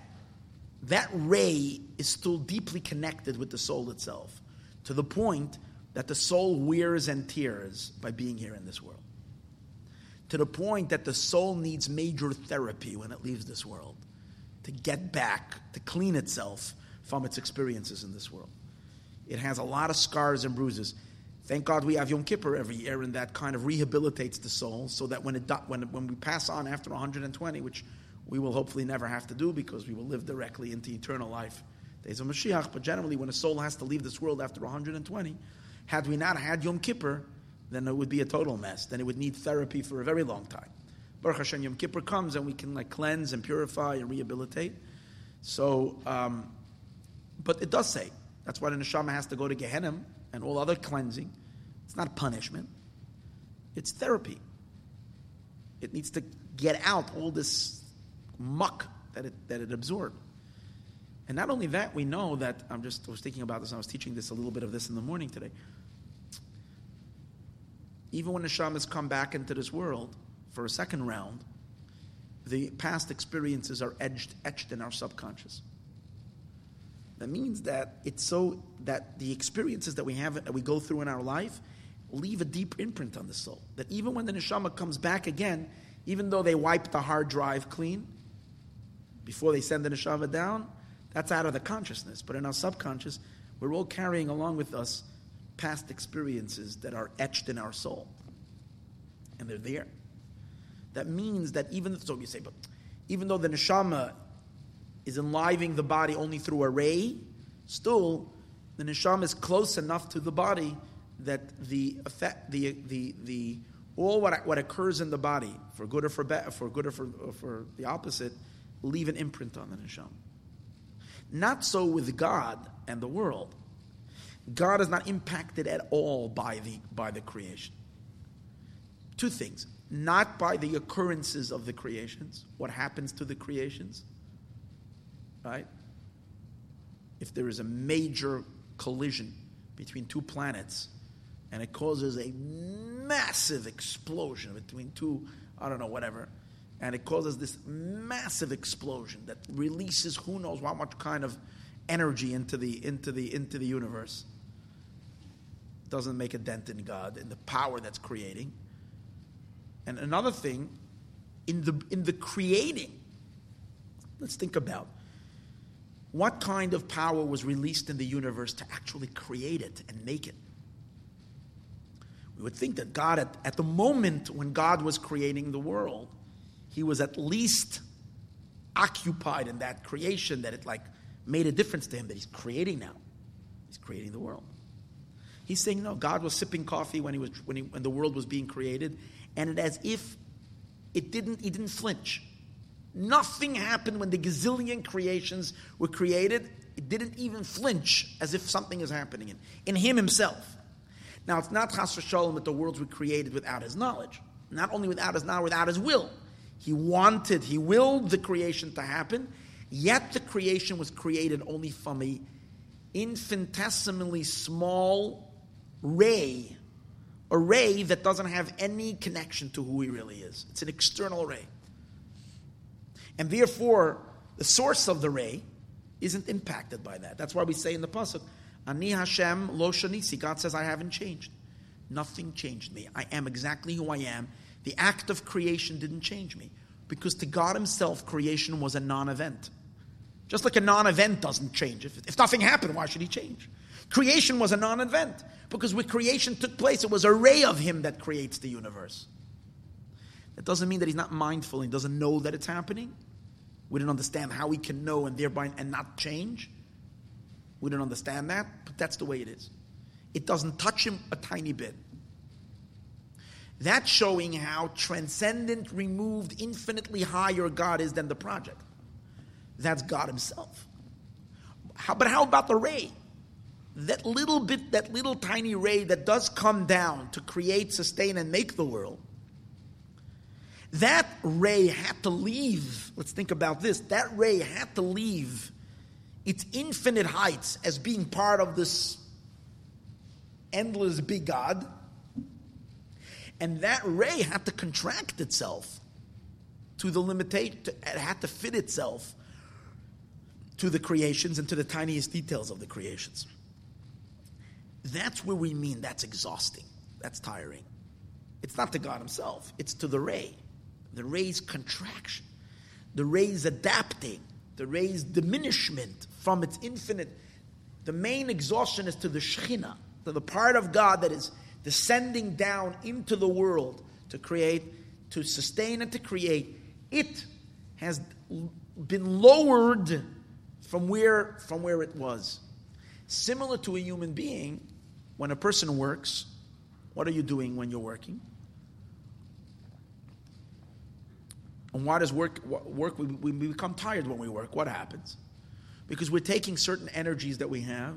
that ray is still deeply connected with the soul itself, to the point that the soul wears and tears by being here in this world. To the point that the soul needs major therapy when it leaves this world to get back, to clean itself from its experiences in this world. It has a lot of scars and bruises. Thank God we have Yom Kippur every year, and that kind of rehabilitates the soul so that when, it, when, when we pass on after 120, which we will hopefully never have to do because we will live directly into eternal life. Days of Mashiach, but generally when a soul has to leave this world after 120, had we not had Yom Kippur, then it would be a total mess. Then it would need therapy for a very long time. Baruch Hashem, Yom Kippur comes and we can like cleanse and purify and rehabilitate. So, um, but it does say that's why the neshama has to go to Gehenna and all other cleansing. It's not punishment; it's therapy. It needs to get out all this muck that it, that it absorbed. And not only that, we know that, I'm just I was thinking about this, I was teaching this a little bit of this in the morning today. Even when the shamas come back into this world for a second round, the past experiences are etched, etched in our subconscious. That means that it's so that the experiences that we have that we go through in our life leave a deep imprint on the soul. That even when the neshama comes back again, even though they wipe the hard drive clean before they send the neshama down, that's out of the consciousness. But in our subconscious, we're all carrying along with us past experiences that are etched in our soul. And they're there. That means that even so you say, but even though the neshama is enlivening the body only through a ray, still the neshama is close enough to the body that the effect, the the the all what what occurs in the body, for good or for bad, for good or for or for the opposite, leave an imprint on the neshama. Not so with God and the world. God is not impacted at all by the by the creation. Two things: not by the occurrences of the creations, what happens to the creations, right? If there is a major collision between two planets and it causes a massive explosion between two, I don't know, whatever, and it causes this massive explosion that releases who knows how much kind of energy into the into the into the universe doesn't make a dent in God in the power that's creating. And another thing, in the in the creating, let's think about what kind of power was released in the universe to actually create it and make it? We would think that God, at, at the moment when God was creating the world, he was at least occupied in that creation that it like made a difference to him that he's creating now. He's creating the world. He's saying, no, God was sipping coffee when, he was, when, he, when the world was being created, and it as if it didn't, he didn't flinch. Nothing happened when the gazillion creations were created. It didn't even flinch as if something is happening in, in him himself. Now, it's not chas v'shalom that the worlds were created without his knowledge. Not only without his knowledge, without his will. He wanted, he willed the creation to happen, yet the creation was created only from a infinitesimally small ray, a ray that doesn't have any connection to who he really is. It's an external ray. And therefore, the source of the ray isn't impacted by that. That's why we say in the Pasuk, Ani Hashem lo shanisi. God says, I haven't changed. Nothing changed me. I am exactly who I am. The act of creation didn't change me. Because to God Himself, creation was a non event. Just like a non event doesn't change. If, if nothing happened, why should He change? Creation was a non event. Because when creation took place, it was a ray of Him that creates the universe. That doesn't mean that He's not mindful, He doesn't know that it's happening. We don't understand how He can know and thereby and not change. We don't understand that, but that's the way it is. It doesn't touch Him a tiny bit. That's showing how transcendent, removed, infinitely higher God is than the project. That's God Himself. How, but how about the ray? That little bit, that little tiny ray that does come down to create, sustain, and make the world, that ray had to leave. Let's think about this. That ray had to leave its infinite heights as being part of this endless big God and that ray had to contract itself to the limitation, it had to fit itself to the creations and to the tiniest details of the creations. That's where we mean that's exhausting, that's tiring. It's not to God Himself, it's to the ray. The ray's contraction, the ray's adapting, the ray's diminishment from its infinite. The main exhaustion is to the Shekhinah, to the part of God that is descending down into the world to create, to sustain and to create, it has been lowered from where, from where it was. Similar to a human being, when a person works, what are you doing when you're working? And why does work work? We, we become tired when we work. What happens? Because we're taking certain energies that we have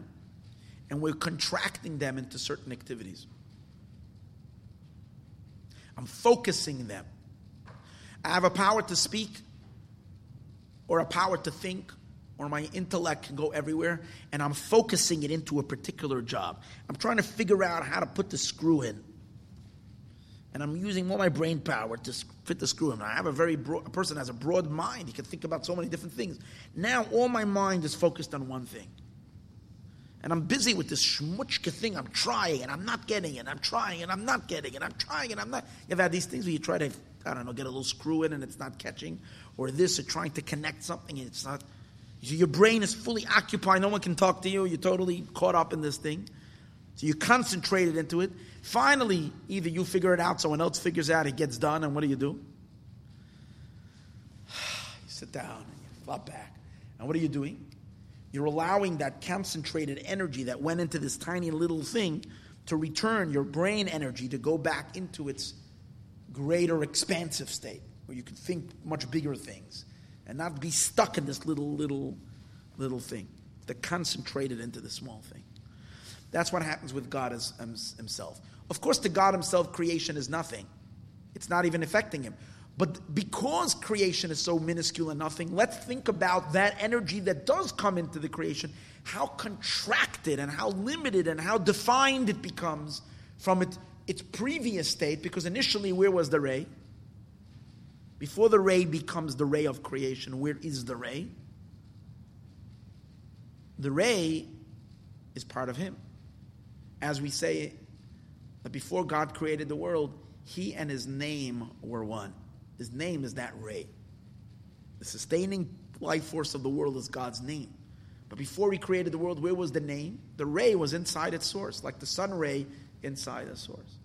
and we're contracting them into certain activities. I'm focusing them. I have a power to speak, or a power to think, or my intellect can go everywhere, and I'm focusing it into a particular job. I'm trying to figure out how to put the screw in. And I'm using all my brain power to fit the screw in. I have a very broad, a person has a broad mind. He can think about so many different things. Now all my mind is focused on one thing. And I'm busy with this shmutchka thing. I'm trying and I'm not getting it. I'm trying and I'm not getting it. I'm trying and I'm not. You've had these things where you try to, I don't know, get a little screw in and it's not catching, or this, or trying to connect something and it's not. Your brain is fully occupied. No one can talk to you. You're totally caught up in this thing. So you concentrated into it. Finally, either you figure it out, someone else figures it out, it gets done, and what do you do? You sit down and you flop back. And what are you doing? You're allowing that concentrated energy that went into this tiny little thing to return your brain energy to go back into its greater expansive state where you can think much bigger things and not be stuck in this little, little, little thing. To concentrated into the small thing. That's what happens with God as, as himself. Of course, to God himself, creation is nothing. It's not even affecting him. But because creation is so minuscule and nothing, let's think about that energy that does come into the creation, how contracted and how limited and how defined it becomes from it, its previous state. Because initially, where was the ray? Before the ray becomes the ray of creation, where is the ray? The ray is part of him. As we say that before God created the world, he and his name were one. His name is that ray. The sustaining life force of the world is God's name. But before he created the world, where was the name? The ray was inside its source, like the sun ray inside the source.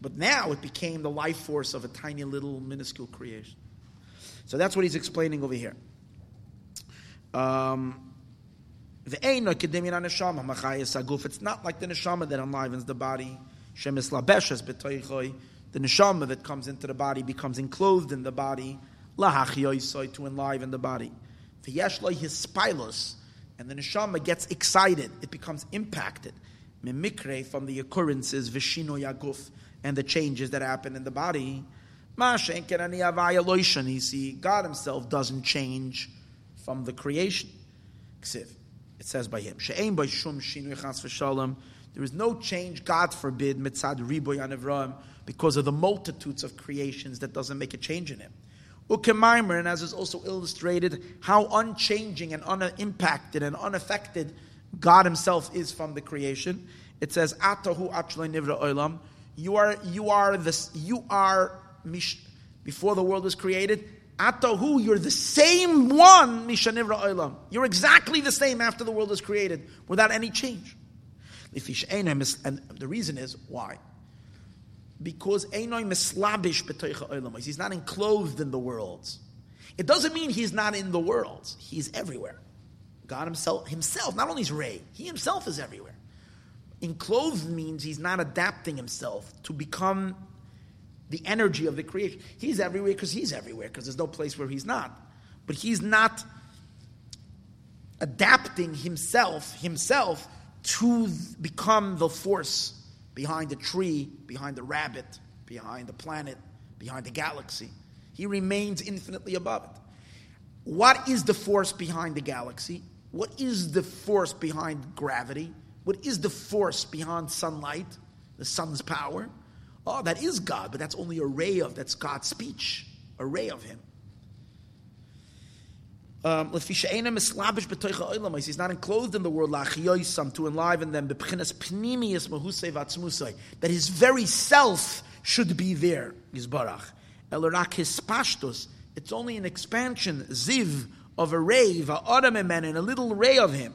But now it became the life force of a tiny little minuscule creation. So that's what he's explaining over here. Um, it's not like the neshama that enlivens the body. The neshama that comes into the body becomes enclosed in the body. To enliven the body. And the neshama gets excited. It becomes impacted. From the occurrences, vishino and the changes that happen in the body. You see, God Himself doesn't change from the creation. It says by him, There is no change, God forbid, mitzad riboy an because of the multitudes of creations that doesn't make a change in him. Ukemaimer, and as is also illustrated, how unchanging and unimpacted and unaffected God Himself is from the creation. It says, "Atahu nivra olam." You are, you are this, you are before the world was created. Atahu, you're the same one, Mishanivra Olam. You're exactly the same after the world is created, without any change. And the reason is why? Because Einoi mislabish b'toicha He's not enclosed in the worlds. It doesn't mean he's not in the worlds. He's everywhere. God himself, himself, not only is Ray, he himself is everywhere. Enclosed means he's not adapting himself to become the energy of the creation. He's everywhere because he's everywhere, because there's no place where he's not. But he's not adapting himself, himself, to become the force behind the tree, behind the rabbit, behind the planet, behind the galaxy. He remains infinitely above it. What is the force behind the galaxy? What is the force behind gravity? What is the force behind sunlight, the sun's power? Oh, that is God, but that's only a ray of, that's God's speech, a ray of Him. Um, he's not enclosed in the world to enliven them that his very self should be there it's only an expansion ziv of a ray of a little ray of him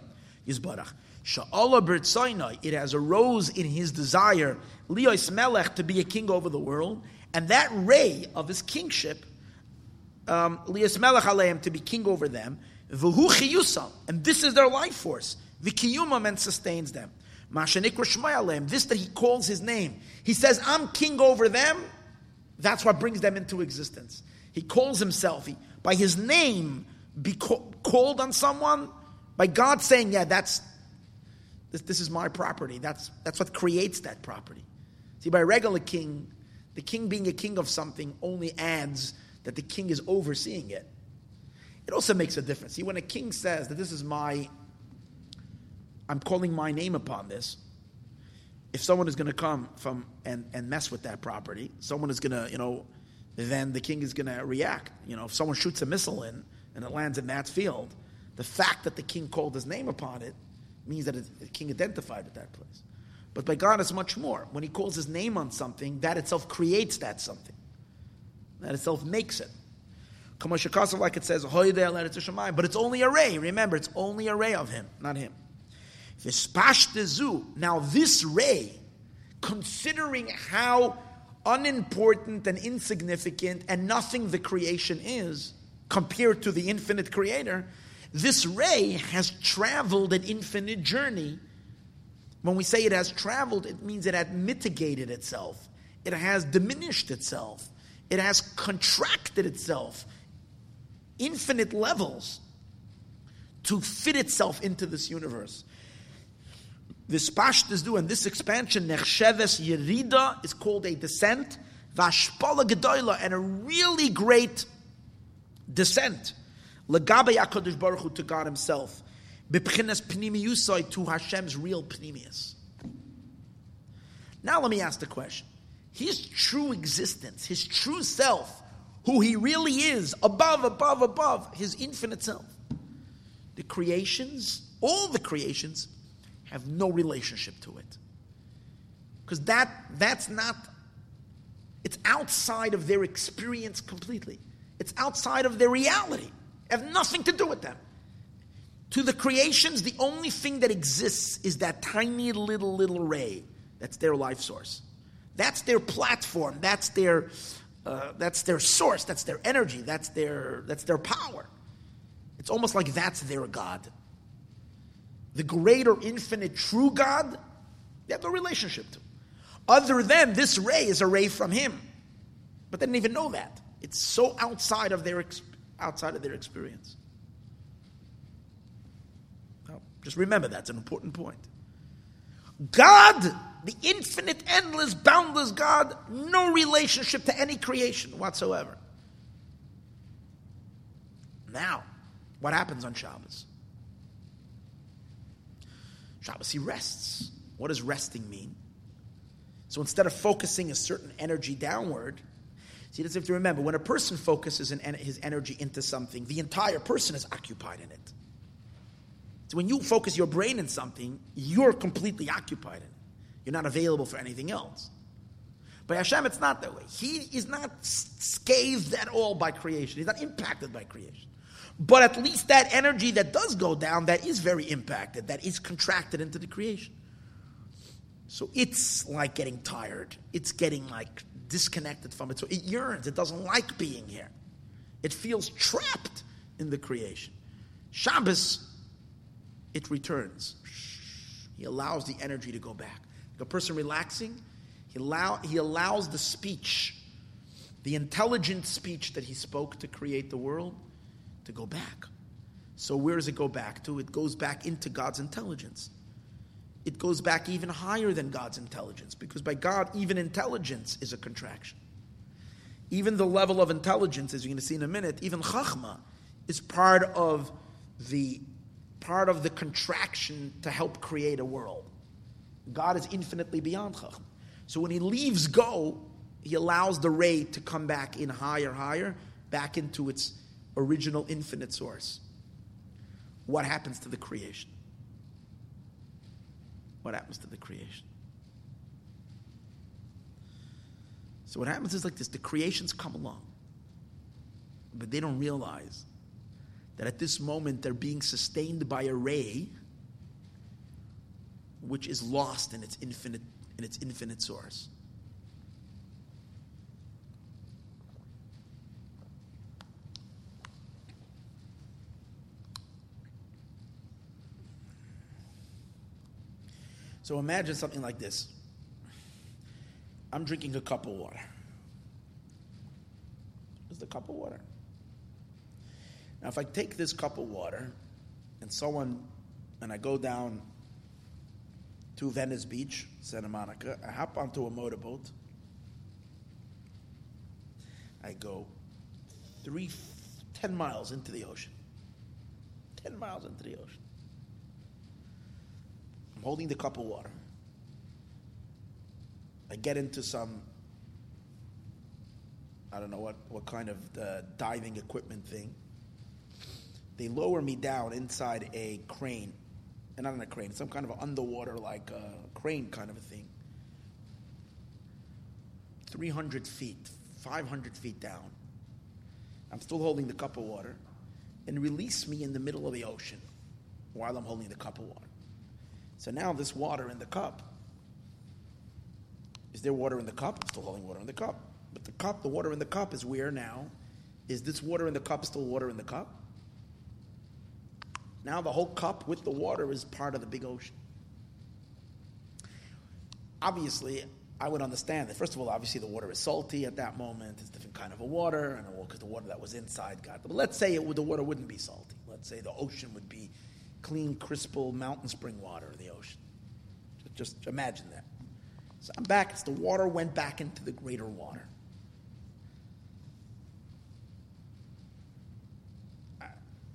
it has arose in his desire, Leos Melech, to be a king over the world, and that ray of his kingship, um, Leos Melech Aleim, to be king over them, V'hu and this is their life force. V'kiyumam and sustains them. Mashanikra this that he calls his name. He says, I'm king over them. That's what brings them into existence. He calls himself, he, by his name, be called on someone, by God saying, yeah, that's this, this is my property. That's, that's what creates that property. See, by regular king, the king being a king of something only adds that the king is overseeing it. It also makes a difference. See, when a king says that this is my, I'm calling my name upon this, if someone is going to come from and, and mess with that property, someone is going to, you know, then the king is going to react. You know, if someone shoots a missile in and it lands in that field, the fact that the king called his name upon it means that the king identified with that place. But by God, it's much more. When he calls his name on something, that itself creates that something. That itself makes it. Like it says, but it's only a ray. Remember, it's only a ray of him, not him. Now, this ray, considering how unimportant and insignificant and nothing the creation is compared to the infinite creator, this ray has traveled an infinite journey. When we say it has traveled, it means it had mitigated itself, it has diminished itself, it has contracted itself, infinite levels to fit itself into this universe. This pashtas do and this expansion nechsheves yerida is called a descent, vashpala gedoyla, and a really great descent. Legabe Hakadosh Baruch Hu to God Himself, bepchinas pnimiyusai to Hashem's real pnimius. Now let me ask the question: His true existence, His true self, who He really is, above, above, above, His infinite self. The creations, all the creations, have no relationship to it. Because that, that's not, it's outside of their experience completely. It's outside of their reality. Have nothing to do with them. To the creations, the only thing that exists is that tiny little, little ray. That's their life source. That's their platform. That's their, uh, that's their source. That's their energy. That's their, that's their power. It's almost like that's their God the greater, infinite, true God, they have no relationship to. Other than this ray is a ray from Him, but they didn't even know that. It's so outside of their outside of their experience. Just remember that's an important point. God, the infinite, endless, boundless God, no relationship to any creation whatsoever. Now, what happens on Shabbos? Shabbos, he rests. What does resting mean? So instead of focusing a certain energy downward, see, you just have to remember when a person focuses his energy into something, the entire person is occupied in it. So when you focus your brain in something, you're completely occupied in it. You're not available for anything else. By Hashem, it's not that way. He is not scathed at all by creation. He's not impacted by creation. But at least that energy that does go down, that is very impacted, that is contracted into the creation. So it's like getting tired. It's getting like disconnected from it. So it yearns. It doesn't like being here. It feels trapped in the creation. Shabbos, it returns. He allows the energy to go back. Like a person relaxing, he, allow, he allows the speech, the intelligent speech that he spoke to create the world, to go back. So where does it go back to? It goes back into God's intelligence. It goes back even higher than God's intelligence, because by God, even intelligence is a contraction. Even the level of intelligence, as you're going to see in a minute, even chachma is part of the part of the contraction to help create a world. God is infinitely beyond chachma. So when he leaves go, he allows the ray to come back in higher, higher, back into its original infinite source, what happens to the creation? What happens to the creation? So what happens is like this the creations come along, but they don't realize that at this moment they're being sustained by a ray which is lost in its infinite in its infinite source. So imagine something like this I'm drinking a cup of water. Is the cup of water. Now, if I take this cup of water and someone, and I go down to Venice Beach, Santa Monica, I hop onto a motorboat, I go three, ten miles into the ocean. Ten miles into the ocean. I'm holding the cup of water. I get into some, I don't know what, what kind of uh, diving equipment thing. They lower me down inside a crane, and not in a crane, some kind of underwater like uh, crane kind of a thing. 300 feet, 500 feet down. I'm still holding the cup of water, and release me in the middle of the ocean while I'm holding the cup of water. So now this water in the cup, is there water in the cup? I'm still holding water in the cup. But the cup, the water in the cup is where now? Is this water in the cup still water in the cup? Now the whole cup with the water is part of the big ocean. Obviously, I would understand that. First of all, obviously the water is salty at that moment. It's a different kind of a water, and because the water that was inside got. But let's say it the water wouldn't be salty. Let's say the ocean would be clean, crystal mountain spring water in the ocean. Just imagine that. So I'm back. It's the water went back into the greater water.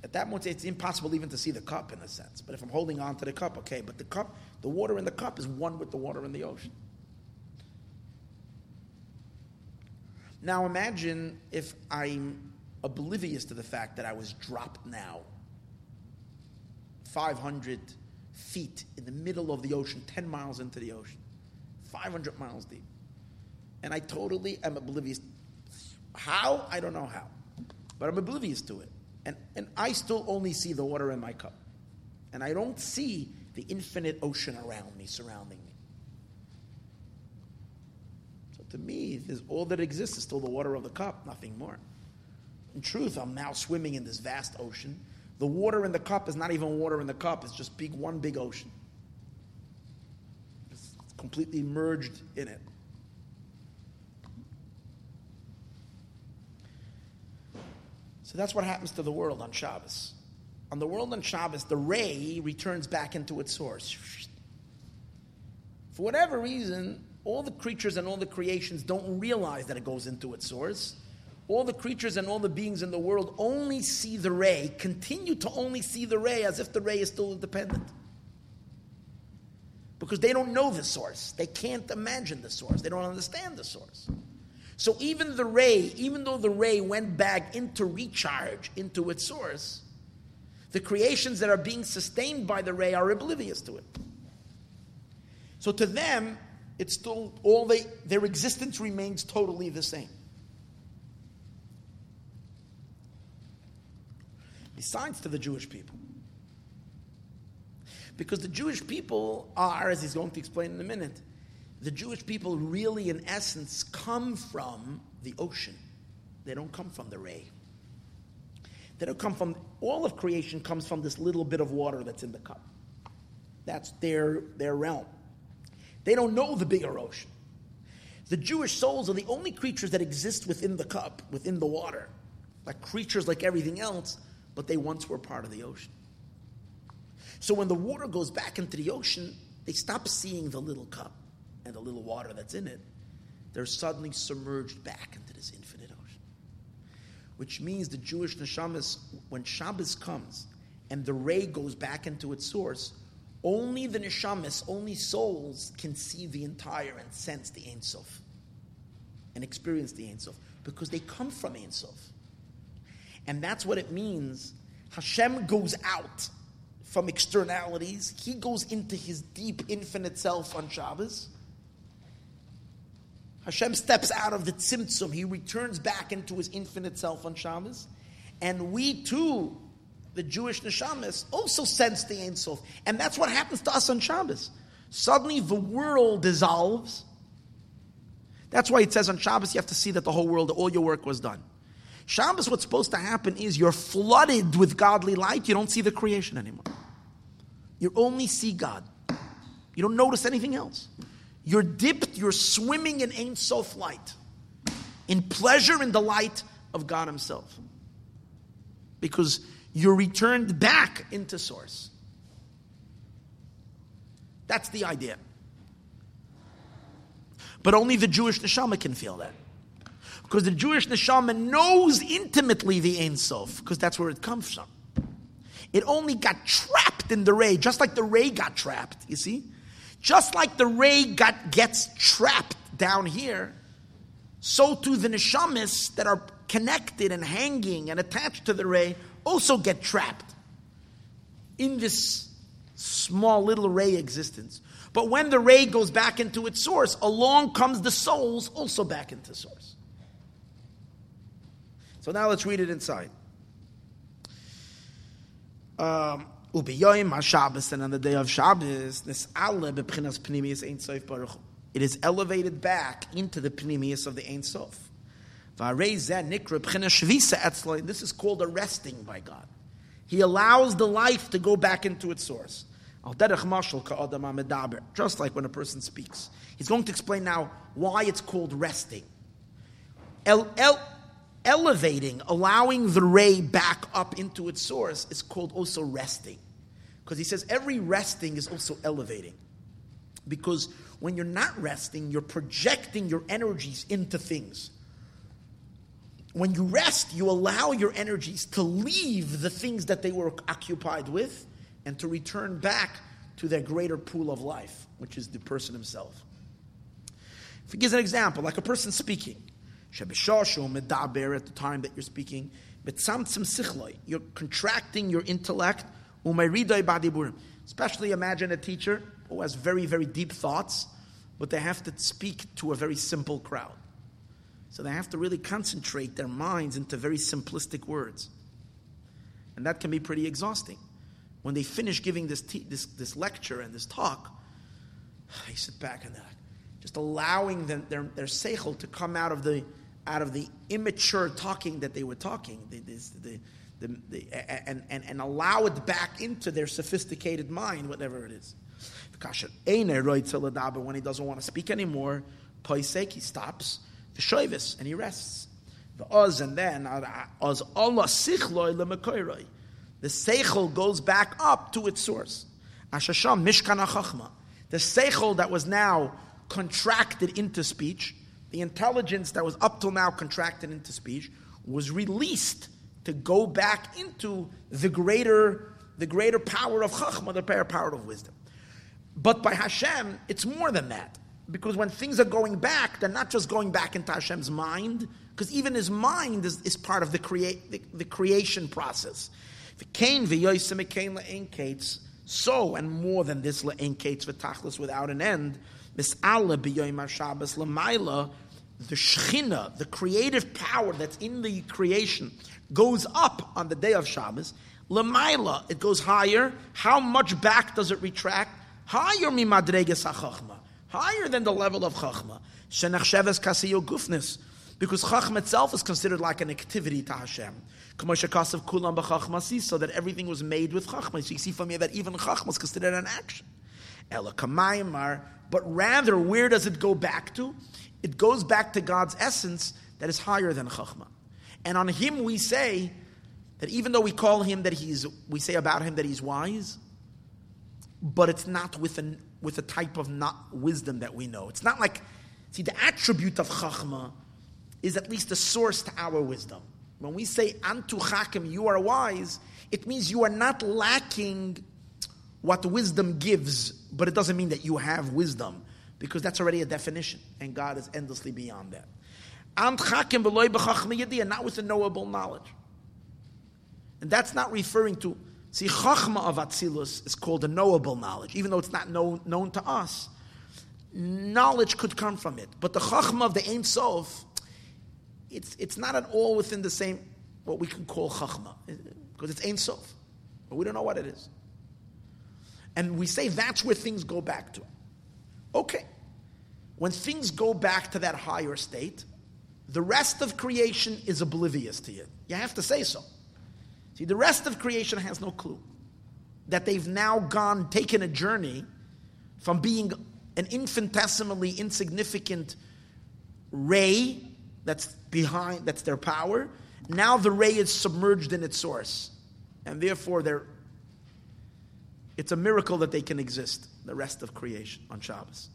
At that moment, it's impossible even to see the cup in a sense. But if I'm holding on to the cup, okay. But the cup, the water in the cup is one with the water in the ocean. Now imagine if I'm oblivious to the fact that I was dropped now 500 feet in the middle of the ocean, 10 miles into the ocean, 500 miles deep. And I totally am oblivious. How? I don't know how. But I'm oblivious to it. And, and I still only see the water in my cup. And I don't see the infinite ocean around me, surrounding me So to me, all that exists is still the water of the cup, nothing more. In truth, I'm now swimming in this vast ocean. The water in the cup is not even water in the cup, it's just big, one big ocean. It's completely merged in it. So that's what happens to the world on Shabbos. On the world on Shabbos, the ray returns back into its source. For whatever reason, all the creatures and all the creations don't realize that it goes into its source. All the creatures and all the beings in the world only see the ray, continue to only see the ray as if the ray is still independent. Because they don't know the source. They can't imagine the source. They don't understand the source. So even the ray, even though the ray went back into recharge into its source, the creations that are being sustained by the ray are oblivious to it. So to them, it's still all they their existence remains totally the same. Besides to the Jewish people. Because the Jewish people are, as he's going to explain in a minute, the Jewish people really, in essence, come from the ocean. They don't come from the ray. They don't come from, all of creation comes from this little bit of water that's in the cup. That's their, their realm. They don't know the bigger ocean. The Jewish souls are the only creatures that exist within the cup, within the water, like creatures like everything else, but they once were part of the ocean. So when the water goes back into the ocean, they stop seeing the little cup and the little water that's in it. They're suddenly submerged back into this infinite ocean. Which means the Jewish neshamas, when Shabbos comes and the ray goes back into its source, only the neshamas, only souls can see the entire and sense the Ein Sof and experience the Ein Sof because they come from Ein Sof. And that's what it means. Hashem goes out from externalities. He goes into his deep, infinite self on Shabbos. Hashem steps out of the tzimtzum. He returns back into his infinite self on Shabbos. And we too the Jewish neshamas also sense the Ein Sof. And that's what happens to us on Shabbos. Suddenly the world dissolves. That's why it says on Shabbos you have to see that the whole world, all your work was done. Shabbos, what's supposed to happen is you're flooded with godly light. You don't see the creation anymore. You only see God. You don't notice anything else. You're dipped, you're swimming in Ein Sof light, in pleasure and delight of God Himself. Because you're returned back into source. That's the idea. But only the Jewish neshama can feel that. Because the Jewish neshama knows intimately the Ein Sof, because that's where it comes from. It only got trapped in the ray, just like the ray got trapped, you see? Just like the ray got, gets trapped down here, so too the neshamis that are connected and hanging and attached to the ray also get trapped in this small little ray existence. But when the ray goes back into its source, along comes the souls also back into source. So now let's read it inside. Um, Ubiyoyim HaShabbos, and on the day of Shabbos, this Allah b'pchinas pnimius Ein Sof Baruch It is elevated back into the pnimius of the Ein Sof. This is called arresting by God. He allows the life to go back into its source. Just like when a person speaks. He's going to explain now why it's called resting. El, el, elevating, allowing the ray back up into its source is called also resting. Because he says every resting is also elevating. Because when you're not resting, you're projecting your energies into things. When you rest, you allow your energies to leave the things that they were occupied with and to return back to their greater pool of life, which is the person himself. If he gives an example, like a person speaking, at the time that you're speaking, tzum sikhloi. you're contracting your intellect, especially imagine a teacher who has very, very deep thoughts, but they have to speak to a very simple crowd. So they have to really concentrate their minds into very simplistic words. And that can be pretty exhausting when they finish giving this, te- this, this lecture and this talk, they sit back and they're just allowing them, their, their seichel to come out of the, out of the immature talking that they were talking, the, the, the, and, and, and allow it back into their sophisticated mind, whatever it is. When he doesn't want to speak anymore, he stops, the shoivis, and he rests. The oz and then uh, oz Allah sichloi lemekoiroi the seichel goes back up to its source. Ashasham mishkan chachma. The seichel that was now contracted into speech, the intelligence that was up till now contracted into speech, was released to go back into the greater, the greater power of chachma, the greater power of wisdom. But by Hashem, it's more than that. Because when things are going back, they're not just going back into Hashem's mind, because even his mind is, is part of the, create, the, the creation process. So, and more than this without an end, l'mayla, the shechina, the creative power that's in the creation, goes up on the day of Shabbos. Lamaila, it goes higher. How much back does it retract? Higher mimadreges hachachma, higher than the level of chachma. Shenachsheves kasiyo gufnis, because chachma itself is considered like an activity to Hashem kulam so that everything was made with chachma. So you see from here that even chachma is considered an action. But rather, where does it go back to? It goes back to God's essence that is higher than chachma. And on him we say that even though we call him that he's, we say about him that he's wise, but it's not with, an, with a type of not wisdom that we know. It's not like, see, the attribute of chachma is at least a source to our wisdom. When we say antu chakim, you are wise, it means you are not lacking what wisdom gives, but it doesn't mean that you have wisdom, because that's already a definition, and God is endlessly beyond that. And not with a knowable knowledge. And that's not referring to, see, chachma of Atzilus is called a knowable knowledge, even though it's not know, known to us. Knowledge could come from it, but the chachma of the Ein Sof it's, it's not at all within the same, what we can call chachma, because it's Ein Sof. But we don't know what it is. And we say that's where things go back to. Okay. When things go back to that higher state, the rest of creation is oblivious to you. You have to say so. See, the rest of creation has no clue that they've now gone, taken a journey from being an infinitesimally insignificant ray that's behind, that's their power. Now the ray is submerged in its source. And therefore, they're, it's a miracle that they can exist, the rest of creation on Shabbos.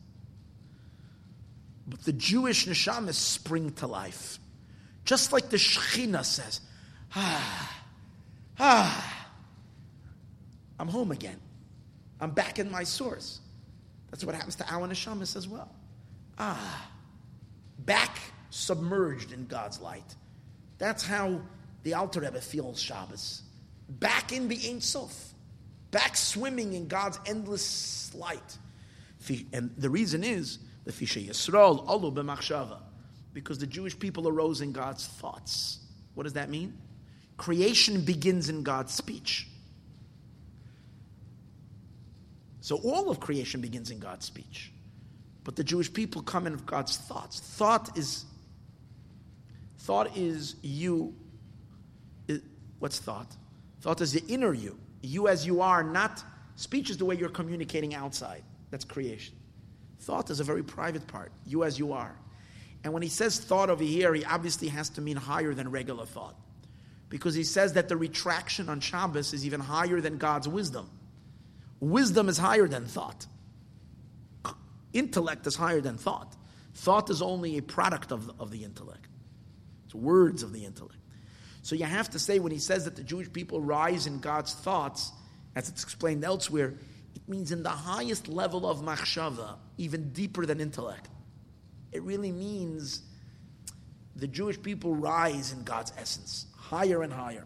But the Jewish neshamas spring to life. Just like the Shekhinah says, ah, ah, I'm home again. I'm back in my source. That's what happens to our neshamas as well. Ah, back submerged in God's light. That's how the Alter Rebbe feels Shabbos. Back in the Ein Sof. Back swimming in God's endless light. And the reason is the Fisha Yisrael, Alu b'machshava. Because the Jewish people arose in God's thoughts. What does that mean? Creation begins in God's speech. So all of creation begins in God's speech. But the Jewish people come in of God's thoughts. Thought is thought is you. what's thought? Thought is the inner you. You as you are, not speech is the way you're communicating outside. That's creation. Thought is a very private part. You as you are. And when he says thought over here, he obviously has to mean higher than regular thought. Because he says that the retraction on Shabbos is even higher than God's wisdom. Wisdom is higher than thought. Intellect is higher than thought. Thought is only a product of the, of the intellect. It's words of the intellect. So you have to say when he says that the Jewish people rise in God's thoughts, as it's explained elsewhere, it means in the highest level of machshava, even deeper than intellect. It really means the Jewish people rise in God's essence, higher and higher.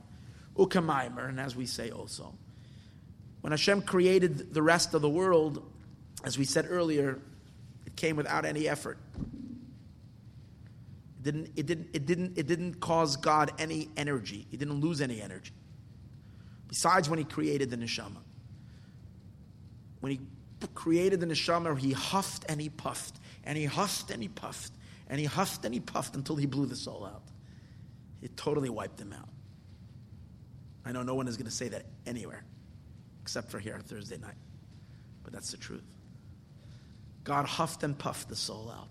Ukamaimer, and as we say also. When Hashem created the rest of the world, as we said earlier, it came without any effort. Didn't, it didn't, it didn't, it didn't cause God any energy. He didn't lose any energy. Besides when he created the neshama. When he created the neshama, he huffed and he puffed, and he huffed and he puffed, and he huffed and he puffed until he blew the soul out. It totally wiped him out. I know no one is going to say that anywhere except for here on Thursday night. But that's the truth. God huffed and puffed the soul out,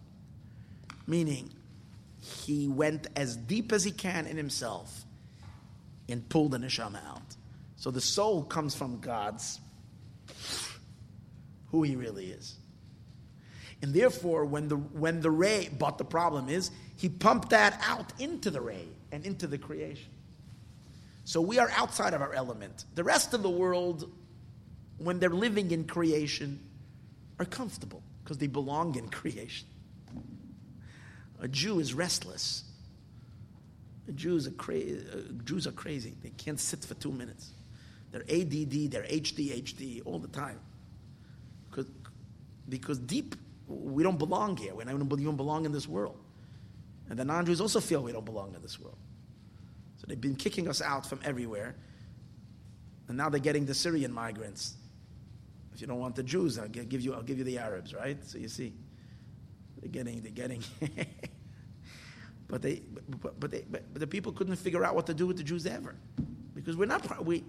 meaning he went as deep as he can in himself and pulled the neshama out. So the soul comes from God's who he really is. And therefore, when the when the ray, but the problem is, he pumped that out into the ray and into the creation. So we are outside of our element. The rest of the world when they're living in creation, are comfortable because they belong in creation. A Jew is restless. Jews are, uh, Jews are crazy. They can't sit for two minutes. They're ADD, they're ADHD all the time. Because, because deep, we don't belong here. We don't, don't belong in this world. And the non Jews also feel we don't belong in this world. So they've been kicking us out from everywhere. And now they're getting the Syrian migrants if you don't want the Jews, I'll give you, I'll give you the Arabs, right? So you see, they're getting, they're getting. but they, but, but, they, but, but the people couldn't figure out what to do with the Jews ever, because we're not part, we,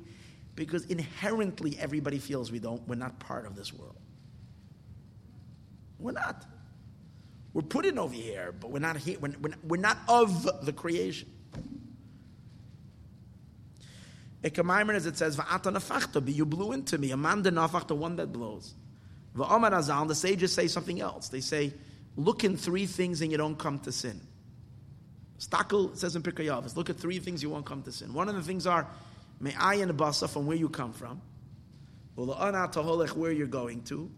because inherently everybody feels we don't, we're not part of this world. We're not. We're put in over here, but we're not here. We're, we're not of the creation. Ekamaimer, as it says, Va'ata you blew into me. A man the one that blows. Va'amar azal, the sages say something else. They say, look in three things and you don't come to sin. Stakel says in Pirkei Avos, look at three things you won't come to sin. One of the things are, me'ayin basa, from where you come from. Where you're going to.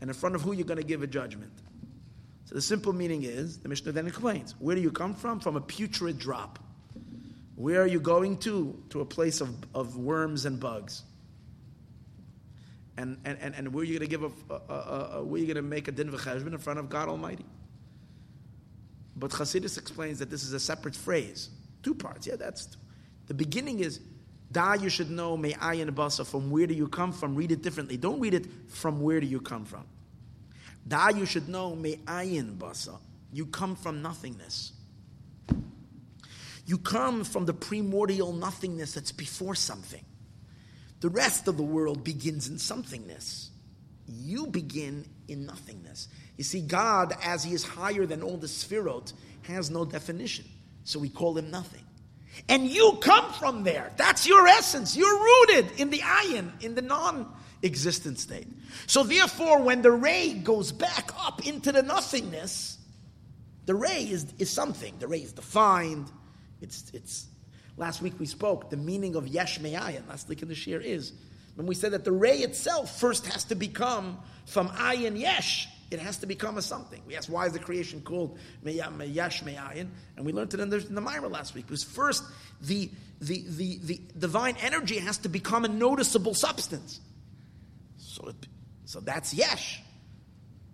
And in front of who you're going to give a judgment. So the simple meaning is, the Mishnah then explains, where do you come from? From a putrid drop. Where are you going to? To a place of, of worms and bugs. And, and, and, and where are you going to give a, a, a, a where are you going to make a din v'cheshbon in front of God Almighty? But Chassidus explains that this is a separate phrase, two parts. Yeah, that's the beginning is da. You should know may ayin basa from where do you come from. Read it differently. Don't read it from where do you come from. Da. You should know may ayin basa. You come from nothingness. You come from the primordial nothingness that's before something. The rest of the world begins in somethingness. You begin in nothingness. You see, God, as He is higher than all the sphirot, has no definition. So we call Him nothing. And you come from there. That's your essence. You're rooted in the ayin, in the non existent state. So therefore, when the ray goes back up into the nothingness, the ray is, is something. The ray is defined, it's, it's, last week we spoke, the meaning of Yesh Me'ayin, last week in the Shir is, when we said that the ray itself first has to become from Ayin Yesh, It has to become a something. We asked, why is the creation called Meyash Me'ayin? And we learned it in the, in the maamar last week. Because first, the, the, the, the divine energy has to become a noticeable substance. So, it, so that's Yesh.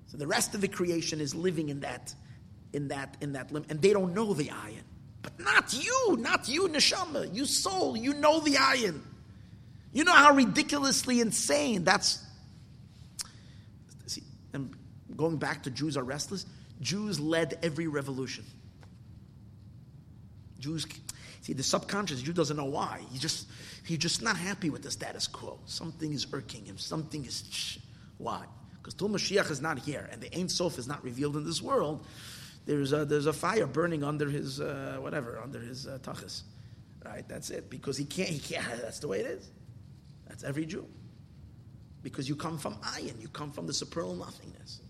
So the rest of the creation is living in that, in that, in that limit. And they don't know the ayin. But not you, not you, neshama, you soul, you know the ayin. You know how ridiculously insane that's. See, and going back to Jews are restless, Jews led every revolution. Jews, see, the subconscious Jew doesn't know why. He just he's just not happy with the status quo. Something is irking him. Something is why? Because till Mashiach is not here and the Ein Sof is not revealed in this world, there's a, there's a fire burning under his uh, whatever under his uh, tachas, right? That's it. Because he can't. He can't. That's the way it is. That's every Jew. Because you come from ayin, you come from the supernal nothingness.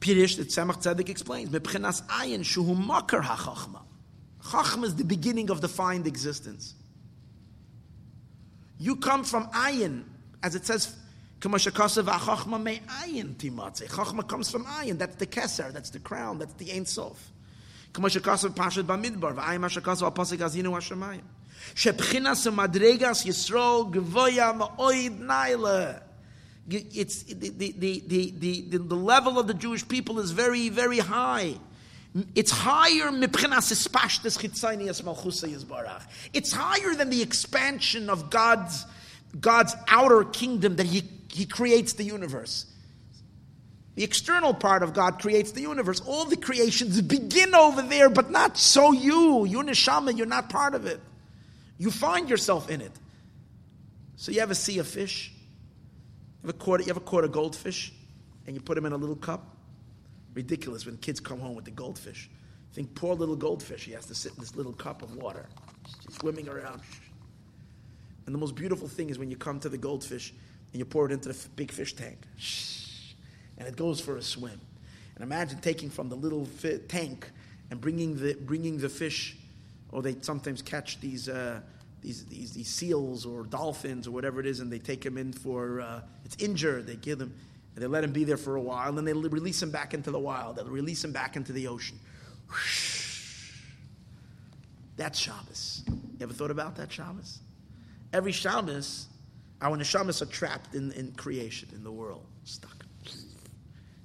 Pirish, the Tzemach Tzedek explains, Mepchenas ayin shuhu makar ha-chachma. Chachma is the beginning of defined existence. You come from ayin, as it says, Chachma comes from ayin. That's the keser. That's the crown. That's the Ein Sof. It's the, the, the, the, the, the level of the Jewish people is very, very high. It's higher. It's higher than the expansion of God's God's outer kingdom that He He creates the universe. The external part of God creates the universe. All the creations begin over there, but not so you. You're neshama, you're not part of it. You find yourself in it. So you ever see a fish? You ever caught, you ever caught a goldfish and you put him in a little cup? Ridiculous when kids come home with the goldfish. Think poor little goldfish, he has to sit in this little cup of water, swimming around. And the most beautiful thing is when you come to the goldfish and you pour it into the big fish tank. And it goes for a swim. And imagine taking from the little fi- tank and bringing the, bringing the fish or they sometimes catch these, uh, these, these, these, seals or dolphins or whatever it is, and they take them in for, uh, it's injured, they give them, and they let them be there for a while, and then they release them back into the wild, they'll release them back into the ocean. That's Shabbos. You ever thought about that Shabbos? Every Shabbos, our neshamas are trapped in, in creation, in the world, stuck.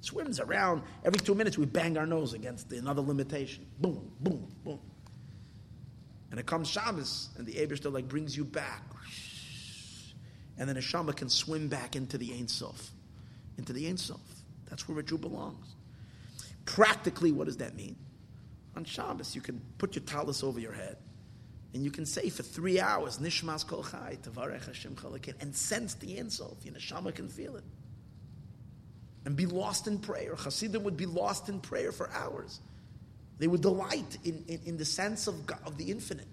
Swims around. Every two minutes, we bang our nose against another limitation. Boom, boom, boom. And it comes Shabbos, and the Abishter like brings you back. And then a Shama can swim back into the Ein Sof. Into the Ein Sof. That's where a Jew belongs. Practically, what does that mean? On Shabbos, you can put your tallis over your head. And you can say for three hours, Nishmas Kol Chai, Tavarech Hashem Chalakin, and sense the Ein Sof. Your Neshama can feel it. And be lost in prayer. Hasidim would be lost in prayer for hours. They would delight in, in, in the sense of, God, of the infinite.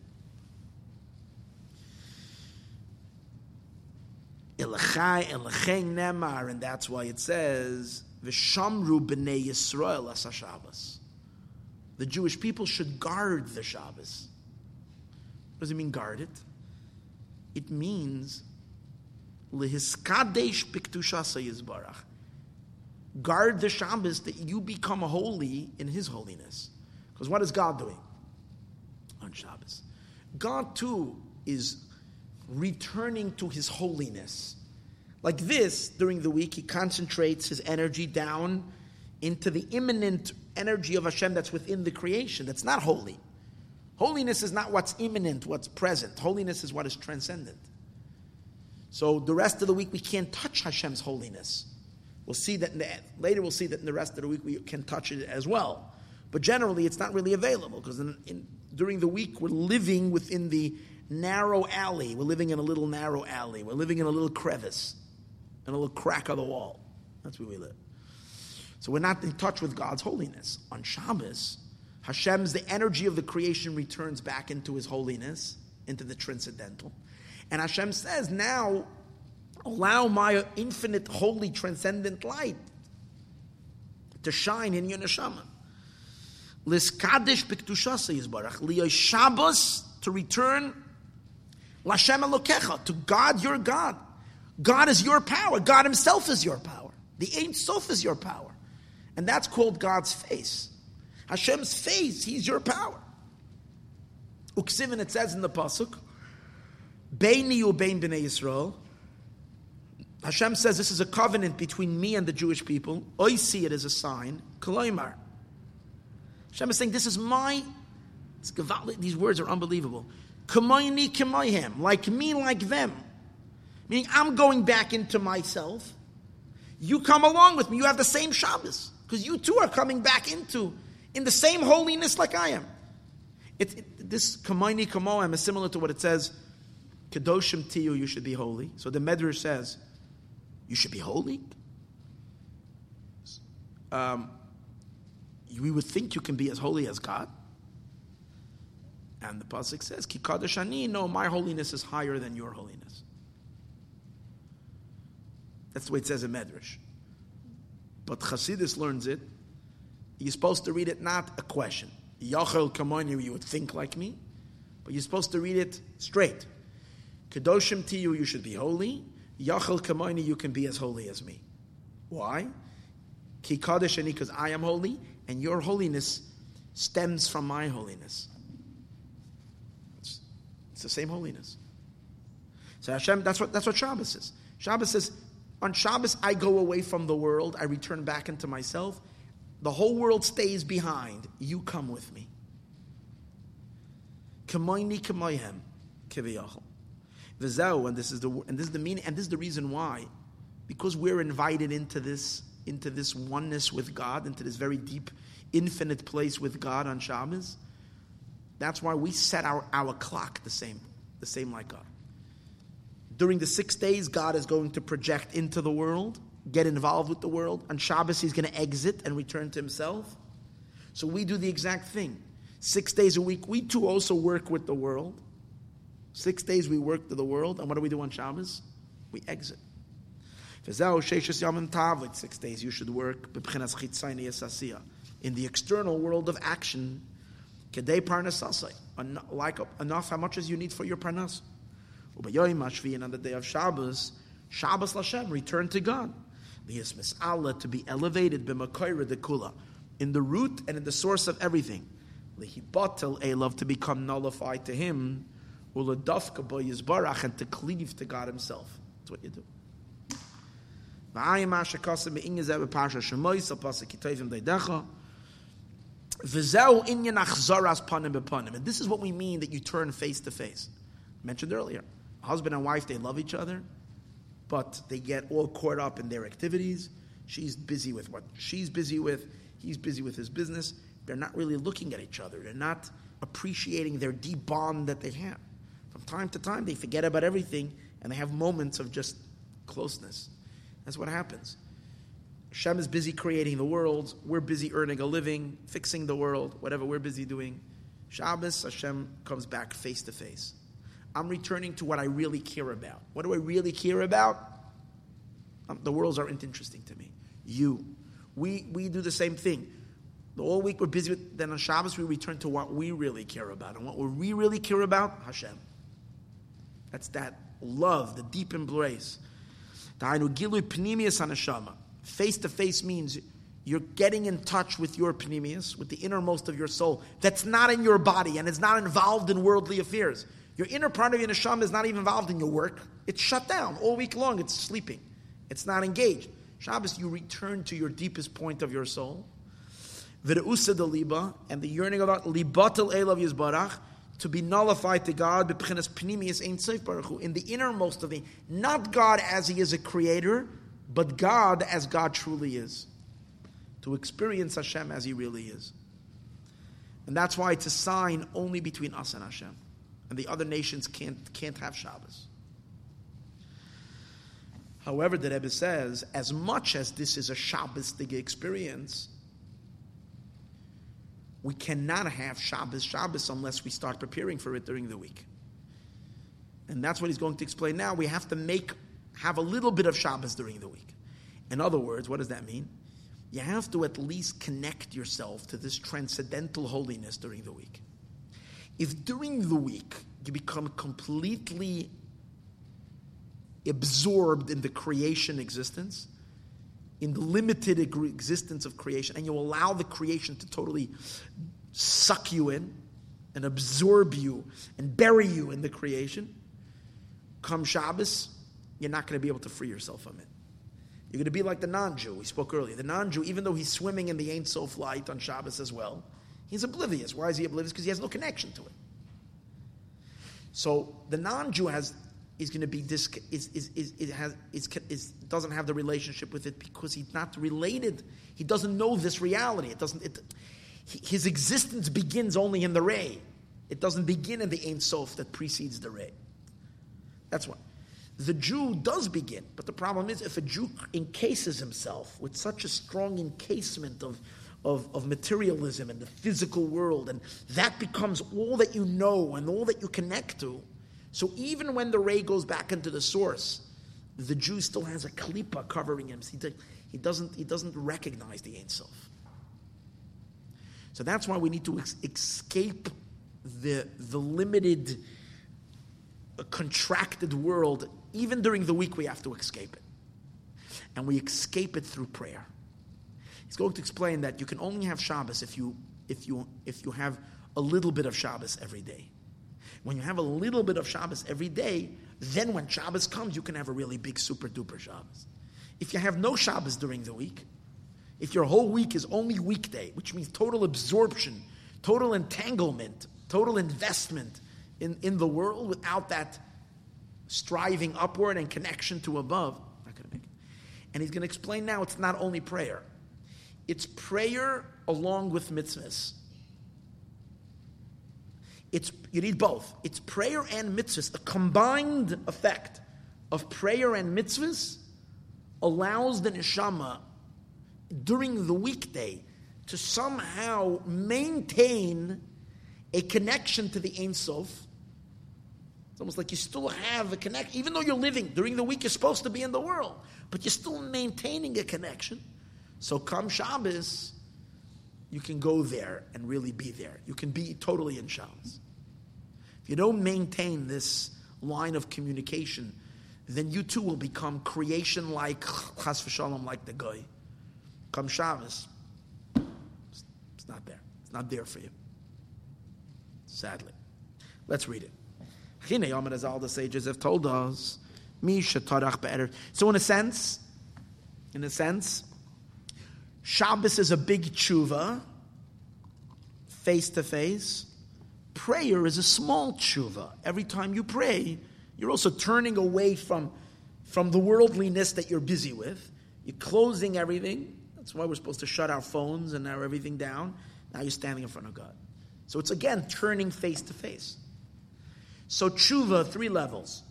nemar, and that's why it says, V'shamru b'nei Yisrael as. The Jewish people should guard the Shabbos. What does it mean, guard it? It means lehiskadesh piktushasa yizbarach. Guard the Shabbos that you become holy in His holiness. Because what is God doing on Shabbos? God too is returning to his holiness. Like this, during the week, he concentrates his energy down into the immanent energy of Hashem that's within the creation, that's not holy. Holiness is not what's imminent, what's present. Holiness is what is transcendent. So the rest of the week, we can't touch Hashem's holiness. We'll see that the, later. We'll see that in the rest of the week we can touch it as well. But generally, it's not really available because during the week we're living within the narrow alley. We're living in a little narrow alley. We're living in a little crevice, in a little crack of the wall. That's where we live. So we're not in touch with God's holiness. On Shabbos, Hashem's, the energy of the creation returns back into his holiness, into the transcendental. And Hashem says, now allow my infinite, holy, transcendent light to shine in your neshama. Liskadish b'ktushasa yizbarach. Liyoy Shabbos, to return Lashem Elokecha, to God your God. God is your power. God himself is your power. The Ein Sof is your power. And that's called God's face. Hashem's face, He's your power. Uksivin, it says in the Pasuk, Beini ubein b'nei Yisrael. Hashem says this is a covenant between me and the Jewish people. I see it as a sign. Koloimar. Hashem is saying, this is my, these words are unbelievable. Kamoini kamoyhem, like me, like them. Meaning, I'm going back into myself. You come along with me. You have the same Shabbos. Because you too are coming back into, in the same holiness like I am. It, it, this kamoini kamohem is similar to what it says, Kedoshim tiyu, you should be holy. So the Medrash says, you should be holy. Um, we would think you can be as holy as God. And the pasuk says, "Ki ani." No, my holiness is higher than your holiness. That's the way it says in Medrash. But Chassidus learns it. You're supposed to read it not a question. Yachel kamoni, you would think like me, but you're supposed to read it straight. Kedoshim to you, should be holy. Yachel kamoni, you can be as holy as me. Why? Ki kadosh ani, because I am holy, and your holiness stems from my holiness. It's the same holiness. So Hashem, that's what, that's what Shabbos is. Shabbos says, on Shabbos I go away from the world, I return back into myself. The whole world stays behind. You come with me. Kamoini kiviyachol. And this is the and this is the meaning, and this is the reason why, because we're invited into this into this oneness with God, into this very deep, infinite place with God on Shabbos. That's why we set our, our clock the same, the same like God. During the six days, God is going to project into the world, get involved with the world. On Shabbos, he's going to exit and return to himself. So we do the exact thing. Six days a week, we too also work with the world. Six days we work to the world, and what do we do on Shabbos? We exit. Six days you should work in the external world of action. Like enough how much as you need for your parnas. Mashvi on the day of Shabbos, Shabbos Lashem, return to God. Liyas Allah to be elevated b'makoyra dekula, in the root and in the source of everything. Lihibatel elav to become nullified to Him. Uladafka bo yizbarach and to cleave to God Himself. That's what you do. And this is what we mean that you turn face to face. mentioned earlier, husband and wife, they love each other, but they get all caught up in their activities. She's busy with what she's busy with, he's busy with his business. They're not really looking at each other. They're not appreciating their deep bond that they have. From time to time, they forget about everything and they have moments of just closeness. That's what happens. Hashem is busy creating the world. We're busy earning a living, fixing the world, whatever we're busy doing. Shabbos, Hashem comes back face to face. I'm returning to what I really care about. What do I really care about? Um, the worlds aren't interesting to me. You. We, we do the same thing. The whole week we're busy with, then on Shabbos we return to what we really care about. And what we really care about, Hashem. That's that love, the deep embrace. Face to face means you're getting in touch with your pnimius, with the innermost of your soul, that's not in your body and is not involved in worldly affairs. Your inner part of your neshama is not even involved in your work. It's shut down all week long. It's sleeping. It's not engaged. Shabbos, you return to your deepest point of your soul. V'reusa liba, and the yearning of libatel elav yizbarach, to be nullified to God, in the innermost of the, not God as He is a creator, but God as God truly is. To experience Hashem as He really is. And that's why it's a sign only between us and Hashem. And the other nations can't, can't have Shabbos. However, the Rebbe says, as much as this is a Shabbosdik experience, we cannot have Shabbos Shabbos unless we start preparing for it during the week. And that's what he's going to explain now. We have to make have a little bit of Shabbos during the week. In other words, what does that mean? You have to at least connect yourself to this transcendental holiness during the week. If during the week you become completely absorbed in the creation existence, in the limited existence of creation, and you allow the creation to totally suck you in and absorb you and bury you in the creation, come Shabbos, you're not going to be able to free yourself from it. You're going to be like the non-Jew we spoke earlier. The non-Jew, even though he's swimming in the Ein Sof light on Shabbos as well, he's oblivious. Why is he oblivious? Because he has no connection to it. So the non-Jew has is going to be dis, is, is, is, it has is, is, doesn't have the relationship with it because he's not related. He doesn't know this reality. It doesn't. It, his existence begins only in the ray. It doesn't begin in the Ein Sof that precedes the ray. That's why. The Jew does begin, but the problem is if a Jew encases himself with such a strong encasement of, of, of materialism and the physical world, and that becomes all that you know and all that you connect to, so even when the ray goes back into the source, the Jew still has a klipa covering him. He, doesn't, he doesn't recognize the Ein Sof. So that's why we need to ex- escape the, the limited, uh, contracted world. Even during the week, we have to escape it. And we escape it through prayer. He's going to explain that you can only have Shabbos if you, if you, if you have a little bit of Shabbos every day. When you have a little bit of Shabbos every day, then when Shabbos comes, you can have a really big, super duper Shabbos. If you have no Shabbos during the week, if your whole week is only weekday, which means total absorption, total entanglement, total investment in, in the world without that striving upward and connection to above, not going to make it. And he's going to explain now it's not only prayer, it's prayer along with mitzvahs. It's, you need both. It's prayer and mitzvahs. A combined effect of prayer and mitzvahs allows the neshama during the weekday to somehow maintain a connection to the Ein Sof. It's almost like you still have a connection, even though you're living during the week, you're supposed to be in the world, but you're still maintaining a connection. So come Shabbos, you can go there and really be there. You can be totally in Shabbos. If you don't maintain this line of communication, then you too will become creation like chas v'shalom, like the guy. Come Shabbos, it's not there. It's not there for you. Sadly. Let's read it. as all the sages have told us, So in a sense, in a sense, Shabbos is a big tshuva, face to face. Prayer is a small tshuva. Every time you pray, you're also turning away from, from the worldliness that you're busy with. You're closing everything that's why we're supposed to shut our phones and narrow everything down. Now you're standing in front of God. So it's again turning face to face. So tshuva, three levels.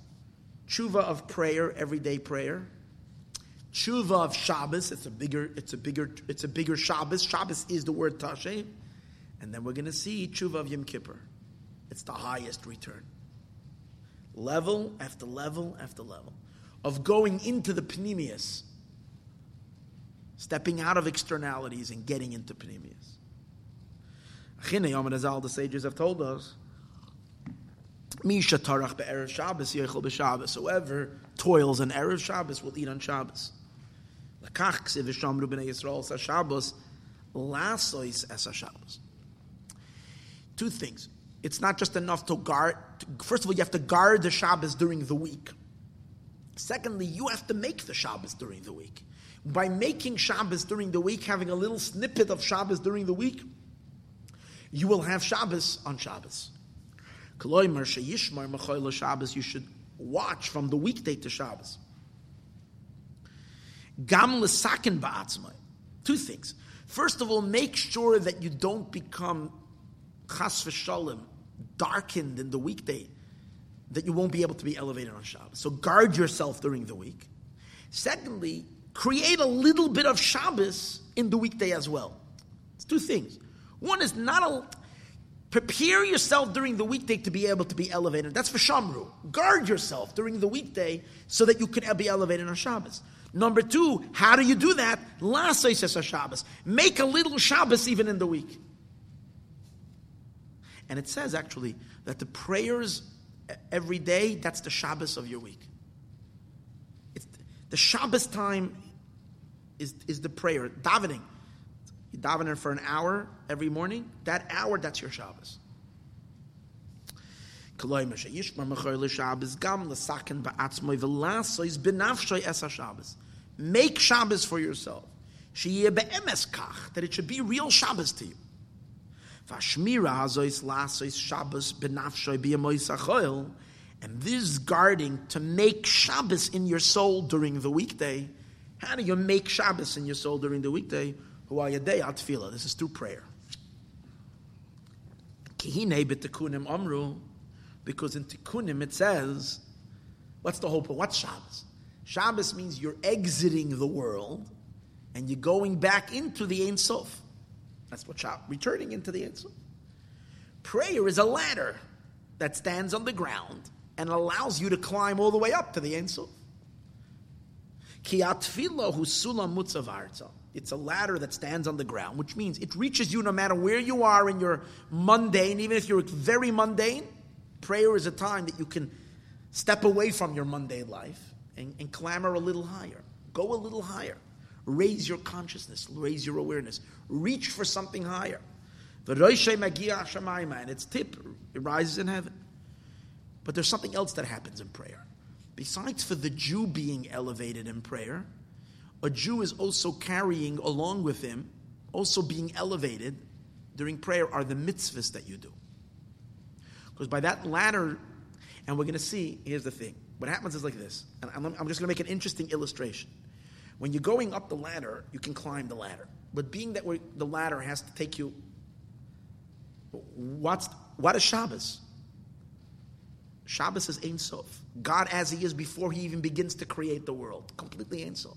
Tshuva of prayer, everyday prayer. Tshuva of Shabbos, it's a bigger, it's a bigger, it's a bigger Shabbos. Shabbos is the word tashe. And then we're going to see tshuva of Yom Kippur. It's the highest return. Level after level after level. Of going into the Pnimius stepping out of externalities and getting into pnimius. Azal, the sages have told us, Misha tarach be'erev Shabbos yechol b'Shabbos. Whoever toils on erev Shabbos will eat on Shabbos. Two things. It's not just enough to guard. First of all, you have to guard the Shabbos during the week. Secondly, you have to make the Shabbos during the week by making Shabbos during the week, having a little snippet of Shabbos during the week, you will have Shabbos on Shabbos. You should watch from the weekday to Shabbos. Gam l'sakin ba'atzmai. Two things. First of all, make sure that you don't become chas v'shalom, darkened in the weekday, that you won't be able to be elevated on Shabbos. So guard yourself during the week. Secondly, create a little bit of Shabbos in the weekday as well. It's two things. One is not a prepare yourself during the weekday to be able to be elevated. That's for Shamru. Guard yourself during the weekday so that you can be elevated on Shabbos. Number two, how do you do that? Lasais Shabbos. Make a little Shabbos even in the week. And it says actually that the prayers every day, that's the Shabbos of your week. It's the Shabbos time is, is the prayer, davening. You davening for an hour every morning. That hour, that's your Shabbos. Make Shabbos for yourself. That it should be real Shabbos to you. And this guarding to make Shabbos in your soul during the weekday. How do you make Shabbos in your soul during the weekday? This is through prayer. Because in Tikkunim it says, what's the whole point? What's Shabbos? Shabbos means you're exiting the world and you're going back into the Ein Sof. That's what Shabbos, returning into the Ein Sof. Prayer is a ladder that stands on the ground and allows you to climb all the way up to the Ein Sof. It's a ladder that stands on the ground, which means it reaches you no matter where you are in your mundane, even if you're very mundane. Prayer is a time that you can step away from your mundane life and, and clamor a little higher. Go a little higher. Raise your consciousness, raise your awareness. Reach for something higher. The Roishe Magia Hashemayim, and its tip, it rises in heaven. But there's something else that happens in prayer. Besides for the Jew being elevated in prayer, a Jew is also carrying along with him, also being elevated during prayer, are the mitzvahs that you do. Because by that ladder, and we're going to see, here's the thing. What happens is like this, and I'm, I'm just going to make an interesting illustration. When you're going up the ladder, you can climb the ladder. But being that the ladder has to take you, what's, what is Shabbos? Shabbos is Ein Sof. God as He is before He even begins to create the world. Completely Ein Sof.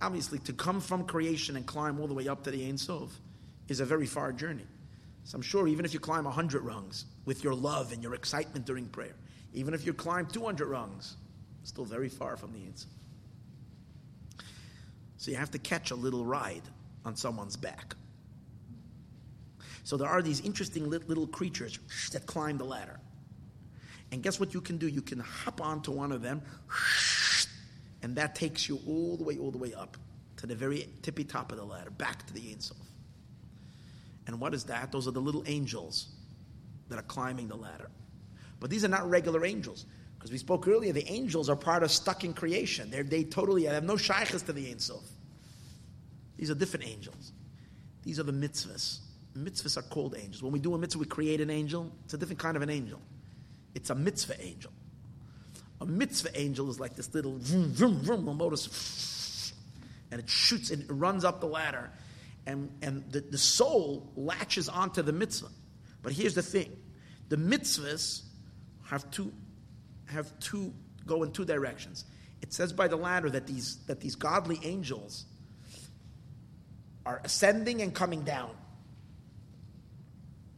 Obviously, to come from creation and climb all the way up to the Ein Sof is a very far journey. So I'm sure even if you climb 100 rungs with your love and your excitement during prayer, even if you climb 200 rungs, still very far from the answer. So you have to catch a little ride on someone's back. So there are these interesting little creatures that climb the ladder. And guess what you can do? You can hop onto one of them, and that takes you all the way, all the way up to the very tippy top of the ladder, back to the Ein Sof. And what is that? Those are the little angels that are climbing the ladder. But these are not regular angels. Because we spoke earlier, the angels are part of stuck in creation. They're, they totally have no shaychus to the Ein Sof. These are different angels. These are the mitzvahs. Mitzvahs are called angels. When we do a mitzvah, we create an angel. It's a different kind of an angel. It's a mitzvah angel. A mitzvah angel is like this little vroom, vroom, vroom, motor, and it shoots and it runs up the ladder and, and the, the soul latches onto the mitzvah. But here's the thing the mitzvahs have two, have two, go in two directions. It says by the ladder that these, that these godly angels are ascending and coming down.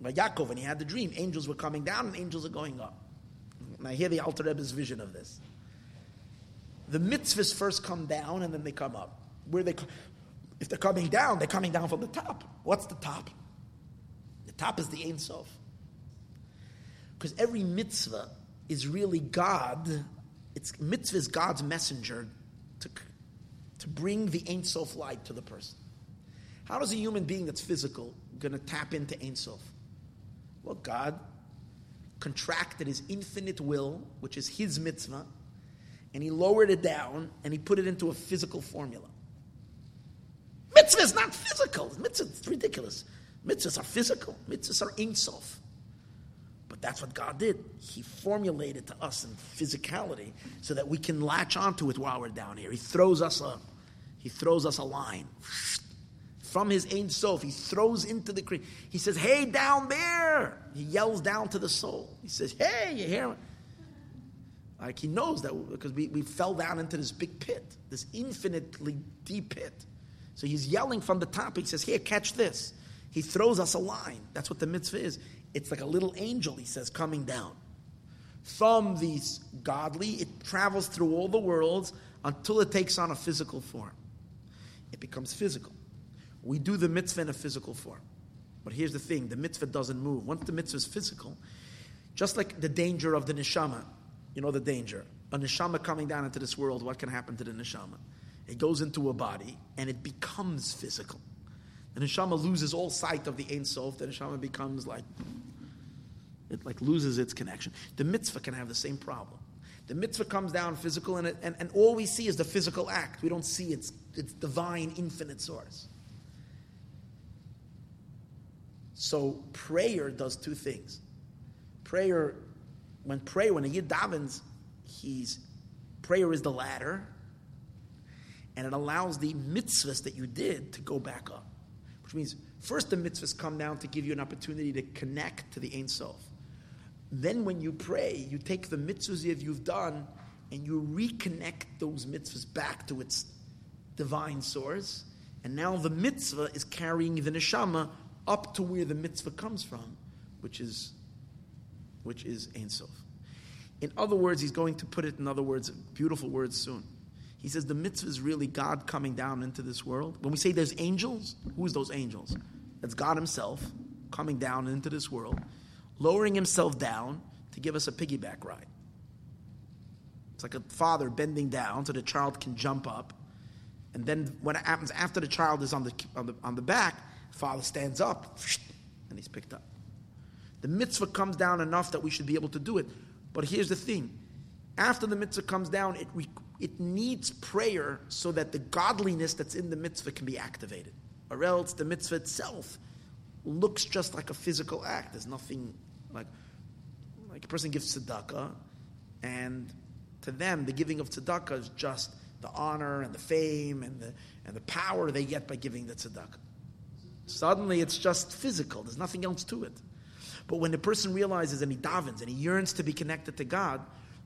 By Yaakov, when he had the dream, angels were coming down and angels are going up. And I hear the Alter Rebbe's vision of this. The mitzvahs first come down and then they come up. Where they if they're coming down, they're coming down from the top. What's the top? The top is the Ein Sof. Because every mitzvah is really God. It's mitzvah is God's messenger to, to bring the Ein Sof light to the person. How does a human being that's physical going to tap into Ein Sof? Well, God contracted his infinite will, which is his mitzvah, and he lowered it down and he put it into a physical formula. Mitzvah is not physical. Mitzvah is ridiculous. Mitzvahs are physical. Mitzvahs are Ein Sof. But that's what God did. He formulated to us in physicality so that we can latch onto it while we're down here. He throws us a, he throws us a line. From his Ein Sof, he throws into the creation. He says, Hey, down there! He yells down to the soul. He says, Hey, you hear me? Like he knows that because we, we fell down into this big pit, this infinitely deep pit. So he's yelling from the top. He says, Here, catch this. He throws us a line. That's what the mitzvah is. It's like a little angel, he says, coming down. From these godly, it travels through all the worlds until it takes on a physical form. It becomes physical. We do the mitzvah in a physical form. But here's the thing the mitzvah doesn't move. Once the mitzvah is physical, just like the danger of the neshama, you know the danger. A neshama coming down into this world, what can happen to the neshama? It goes into a body and it becomes physical. And the neshama loses all sight of the Ein Sof. The neshama becomes like it like loses its connection. The mitzvah can have the same problem. The mitzvah comes down physical, and, it, and, and all we see is the physical act. We don't see its, its divine, infinite source. So prayer does two things. Prayer, when prayer, when a yid davens, he's prayer is the ladder, and it allows the mitzvahs that you did to go back up. Which means first the mitzvahs come down to give you an opportunity to connect to the Ein Sof. Then when you pray, you take the mitzvahs you've done and you reconnect those mitzvahs back to its divine source. And now the mitzvah is carrying the neshama up to where the mitzvah comes from, which is which is Ein Sof. In other words, he's going to put it in other words, beautiful words soon. He says the mitzvah is really God coming down into this world. When we say there's angels, who's those angels? That's God Himself coming down into this world lowering himself down to give us a piggyback ride. It's like a father bending down so the child can jump up. And then what happens after the child is on the, on the, on the back, father stands up and he's picked up. The mitzvah comes down enough that we should be able to do it. But here's the thing after the mitzvah comes down, it, it needs prayer so that the godliness that's in the mitzvah can be activated. Or else the mitzvah itself looks just like a physical act. There's nothing like, like a person gives tzedakah, and to them, the giving of tzedakah is just the honor and the fame and the, and the power they get by giving the tzedakah. Suddenly, it's just physical. There's nothing else to it. But when the person realizes and he davens and he yearns to be connected to God,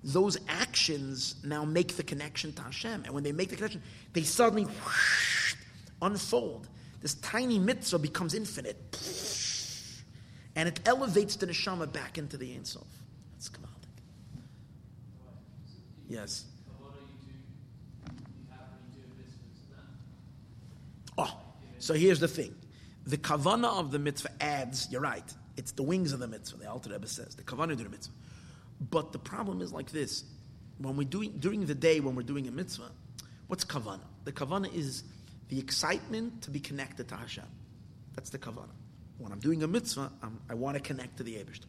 those actions now make the connection to Hashem. And when they make the connection, they suddenly whoosh, unfold. This tiny mitzvah becomes infinite and it elevates the neshama back into the Ein Sof. That's gewaldig. Yes. Oh, so here's the thing. The kavana of the mitzvah adds, you're right, it's the wings of the mitzvah, the Alter Rebbe says, the kavana of the mitzvah. But the problem is like this. When we're doing, during the day, when we're doing a mitzvah, what's kavana? The kavana is the excitement to be connected to Hashem. That's the kavana. When I'm doing a mitzvah, I'm, i want to connect to the Ebershter.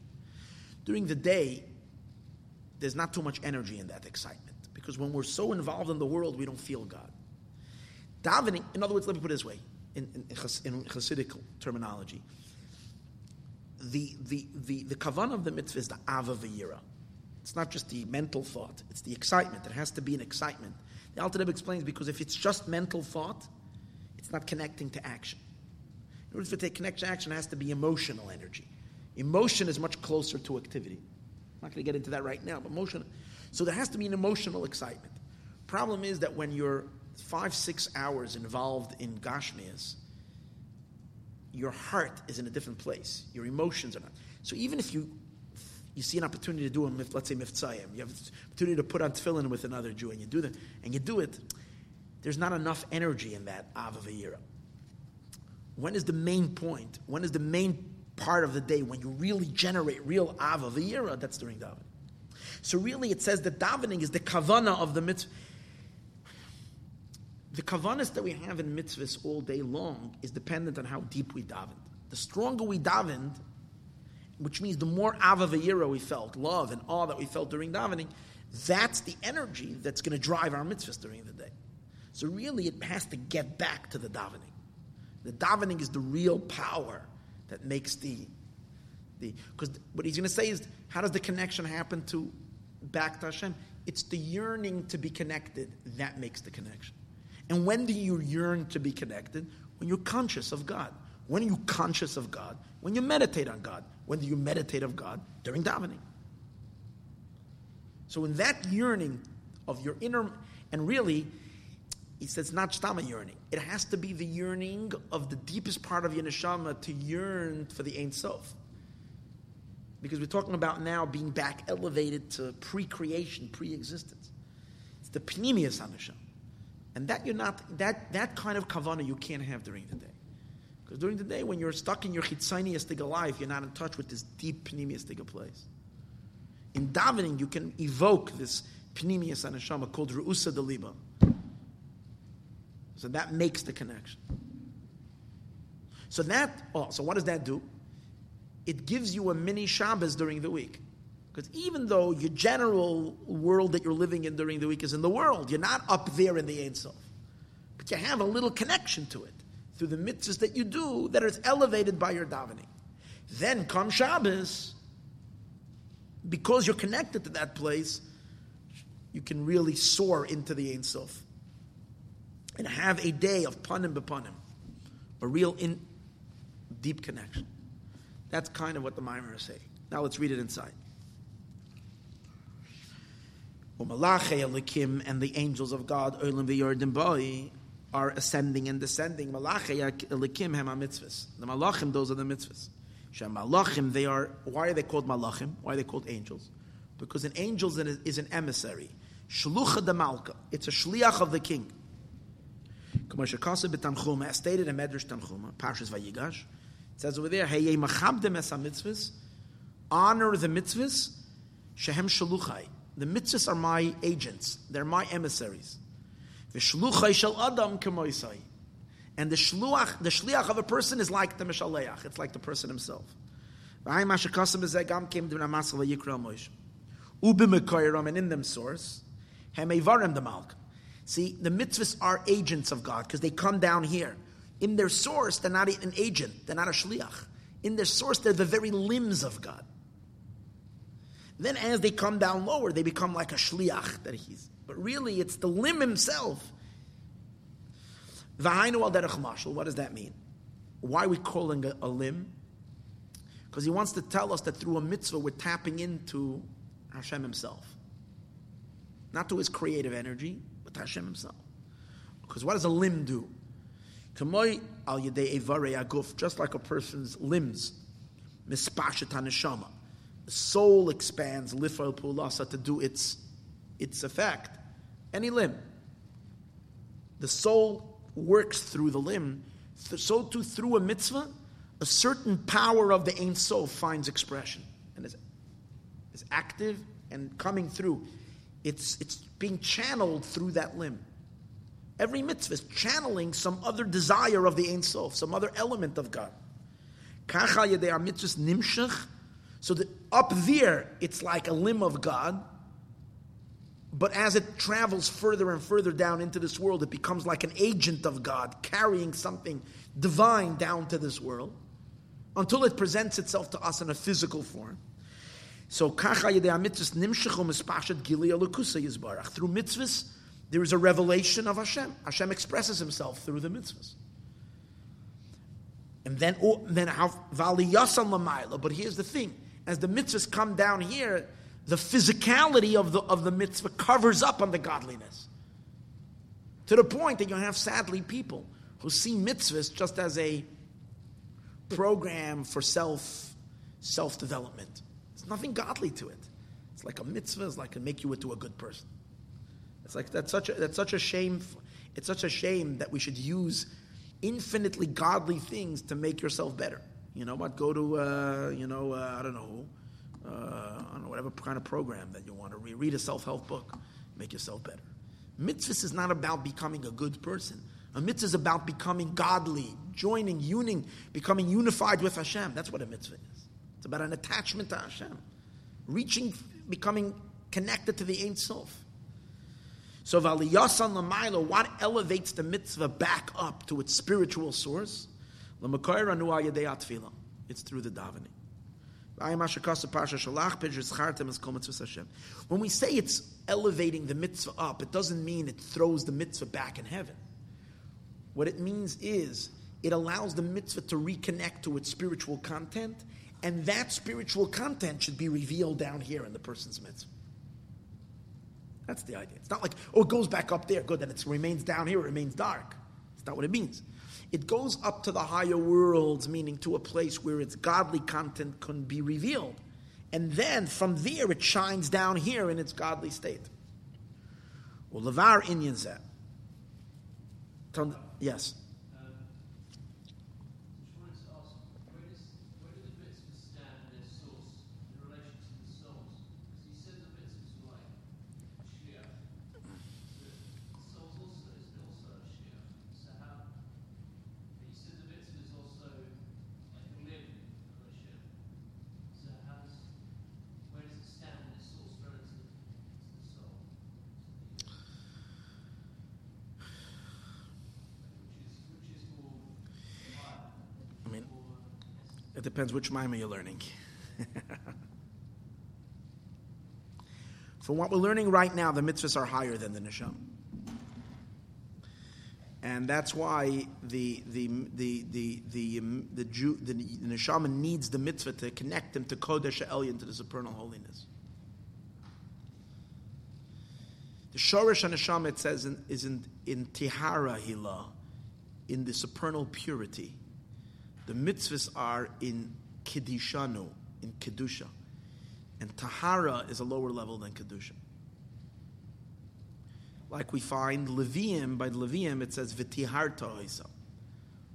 During the day, there's not too much energy in that excitement because when we're so involved in the world, we don't feel God. Davening, in other words, let me put it this way in, in, in Hasidic terminology. The, the, the, the of the mitzvah is the ava v'yira. It's not just the mental thought, it's the excitement. It has to be an excitement. The Alter Rebbe explains because if it's just mental thought, it's not connecting to action. In order to connect to action, it has to be emotional energy. Emotion is much closer to activity. I'm not going to get into that right now, but emotion. So there has to be an emotional excitement. Problem is that when you're five, six hours involved in Gashmias, your heart is in a different place. Your emotions are not. So even if you you see an opportunity to do a let's say mivtzoyim, you have an opportunity to put on tefillin with another Jew, and you do that, and you do it. There's not enough energy in that avavayira. When is the main point? When is the main part of the day when you really generate real Ava V'yira? Uh, that's during davening. So really it says that davening is the kavana of the mitzvah. The kavanas that we have in mitzvahs all day long is dependent on how deep we davened. The stronger we davened, which means the more Ava V'yira we felt, love and awe that we felt during davening, that's the energy that's going to drive our mitzvahs during the day. So really it has to get back to the davening. The davening is the real power that makes the the because what he's going to say is how does the connection happen to back to Hashem? It's the yearning to be connected that makes the connection. And when do you yearn to be connected? When you're conscious of God. When are you conscious of God? When you meditate on God. When do you meditate of God? During davening. So in that yearning of your inner, and really, he says not stama yearning. It has to be the yearning of the deepest part of your neshama to yearn for the Ein Sof. Because we're talking about now being back elevated to pre-creation, pre-existence. It's the pnimius haneshama. And that you're not that that kind of kavana you can't have during the day. Because during the day, when you're stuck in your chitzaniistic life, you're not in touch with this deep pneumiistic place. In davening, you can evoke this pnimius haneshama called ru'usa deliba So that makes the connection. So that, oh, so what does that do? It gives you a mini Shabbos during the week. Because even though your general world that you're living in during the week is in the world, you're not up there in the Ein Sof. But you have a little connection to it through the mitzvahs that you do that is elevated by your davening. Then come Shabbos, because you're connected to that place, you can really soar into the Ein Sof and have a day of panim bepanim, a real in, deep connection. That's kind of what the maamar is saying. Now let's read it inside. And the angels of God, Olam v'Yordim Boi, are ascending and descending. Malachei Elikim hem mitzvahs. The Malachim, those are the mitzvahs. Shem Malachim, they are, why are they called Malachim? Why are they called angels? Because an angel is an emissary. Shlucha de Malka. It's a shliach of the king. As stated in Medrash Tanchuma, Parshas Vayigash, it says over there, Hey machabdem es mitzvahs, honor the mitzvahs, shehem shaluchai. The mitzvahs are my agents; they're my emissaries. V'shluchai shel adam kemoisai. And the shluach, the shliach of a person is like the mishaleach. It's like the person himself. And in them source, hemevarim the malk. See, the mitzvahs are agents of God because they come down here. In their source, they're not an agent, they're not a shliach. In their source, they're the very limbs of God. Then, as they come down lower, they become like a shliach that he's. But really, it's the limb himself. V'hainu al derech mashal. What does that mean? Why are we calling a, a limb? Because he wants to tell us that through a mitzvah, we're tapping into Hashem himself. Not to his creative energy, but to Hashem himself. Because what does a limb do? al aguf, just like a person's limbs, mispashet neshama. The soul expands lifal pulasa to do its its effect. Any limb. The soul works through the limb. So too through a mitzvah, a certain power of the Ein Sof finds expression and is, is active and coming through. It's, it's being channeled through that limb. Every mitzvah is channeling some other desire of the Ein Sof, some other element of God. So that up there, it's like a limb of God. But as it travels further and further down into this world, it becomes like an agent of God, carrying something divine down to this world, until it presents itself to us in a physical form. So, through mitzvahs, there is a revelation of Hashem. Hashem expresses himself through the mitzvahs. And then, oh, then but here's the thing: as the mitzvahs come down here, the physicality of the of the mitzvah covers up on the godliness. To the point that you have sadly people who see mitzvahs just as a program for self self development. There's nothing godly to it. It's like a mitzvah, it's like to make you into a good person. It's like that's such a that's such a shame. It's such a shame that we should use infinitely godly things to make yourself better. You know what? Go to uh, you know uh, I don't know uh, whatever kind of program that you want to read. Read a self help book, make yourself better. Mitzvah is not about becoming a good person. A mitzvah is about becoming godly, joining, uning, becoming unified with Hashem. That's what a mitzvah is. It's about an attachment to Hashem, reaching, becoming connected to the Ein Sof. So v'aliyasan l'maylo, what elevates the mitzvah back up to its spiritual source? It's through the davening. When we say it's elevating the mitzvah up, it doesn't mean it throws the mitzvah back in heaven. What it means is it allows the mitzvah to reconnect to its spiritual content, and that spiritual content should be revealed down here in the person's mitzvah. That's the idea. It's not like, oh, it goes back up there. Good, then it remains down here, it remains dark. It's not what it means. It goes up to the higher worlds, meaning to a place where its godly content can be revealed. And then from there it shines down here in its godly state. Well, Levar Inyan Yes. Depends which maamar you're learning. From what we're learning right now, the mitzvahs are higher than the neshama. And that's why the the the the the um, the, Jew, the, the neshama needs the mitzvah to connect him to kodesh elyon to the supernal holiness. The shorish neshama it says in, is in in tihara hila, in the supernal purity. The mitzvahs are in kiddishanu, in kedusha, and tahara is a lower level than kedusha like we find Levium, by the Levium it says V'tiharta oisa.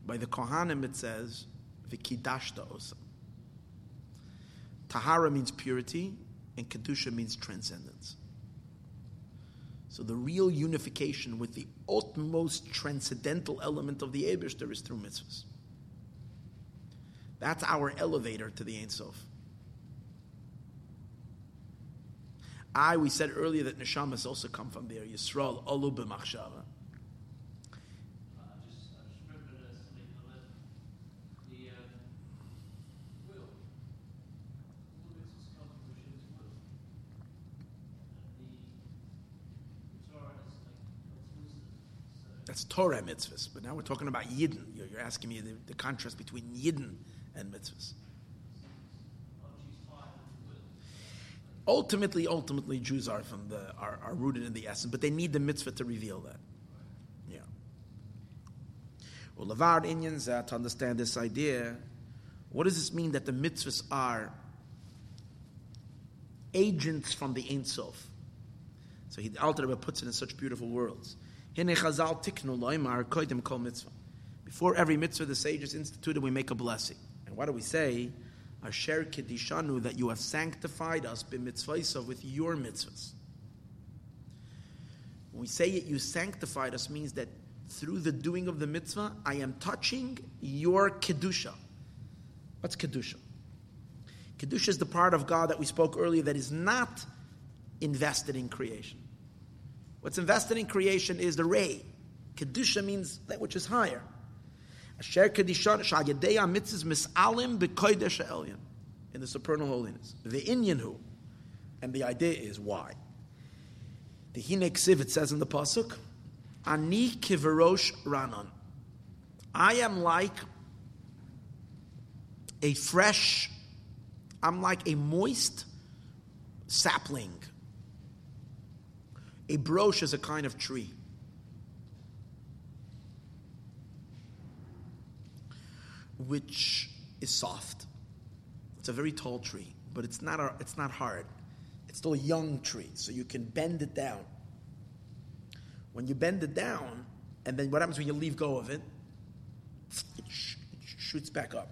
By the Kohanim it says V'kidashta oisa. Tahara means purity, and Kedusha means transcendence. So the real unification with the utmost transcendental element of the Eberster is through mitzvahs. That's our elevator to the Ein Sof. I, we said earlier that neshamas also come from there. Yisrael, olu b'machshava. That's Torah mitzvahs, but now we're talking about Yidden. You're, you're asking me the, the, contrast between Yidden and mitzvahs. Ultimately, ultimately, Jews are from the are, are rooted in the essence, but they need the mitzvah to reveal that. Yeah. Well, Lavar Indians uh, to understand this idea. What does this mean that the mitzvahs are agents from the Ein Sof? So he, the Alter Rebbe puts it in such beautiful words. Before every mitzvah the sages instituted, we make a blessing. And what do we say? Asher Kedishanu, that you have sanctified us b'mitzvahs with your mitzvahs. When we say it, you sanctified us means that through the doing of the mitzvah, I am touching your kedusha. What's kedusha? Kedusha is the part of God that we spoke earlier that is not invested in creation. What's invested in creation is the ray. Kedusha means that which is higher. Asher Kedishon Shayadeya mitzvahs misalim b'kodesh elyon in the supernal holiness. The Inyan who, and the idea is why. The Hinek Siv it says in the pasuk, Ani kiverosh ranon. I am like a fresh, I'm like a moist sapling. A brosh is a kind of tree. Which is soft. It's a very tall tree, but it's not, a, it's not hard. It's still a young tree, so you can bend it down. When you bend it down, and then what happens when you leave go of it? It, sh- it shoots back up.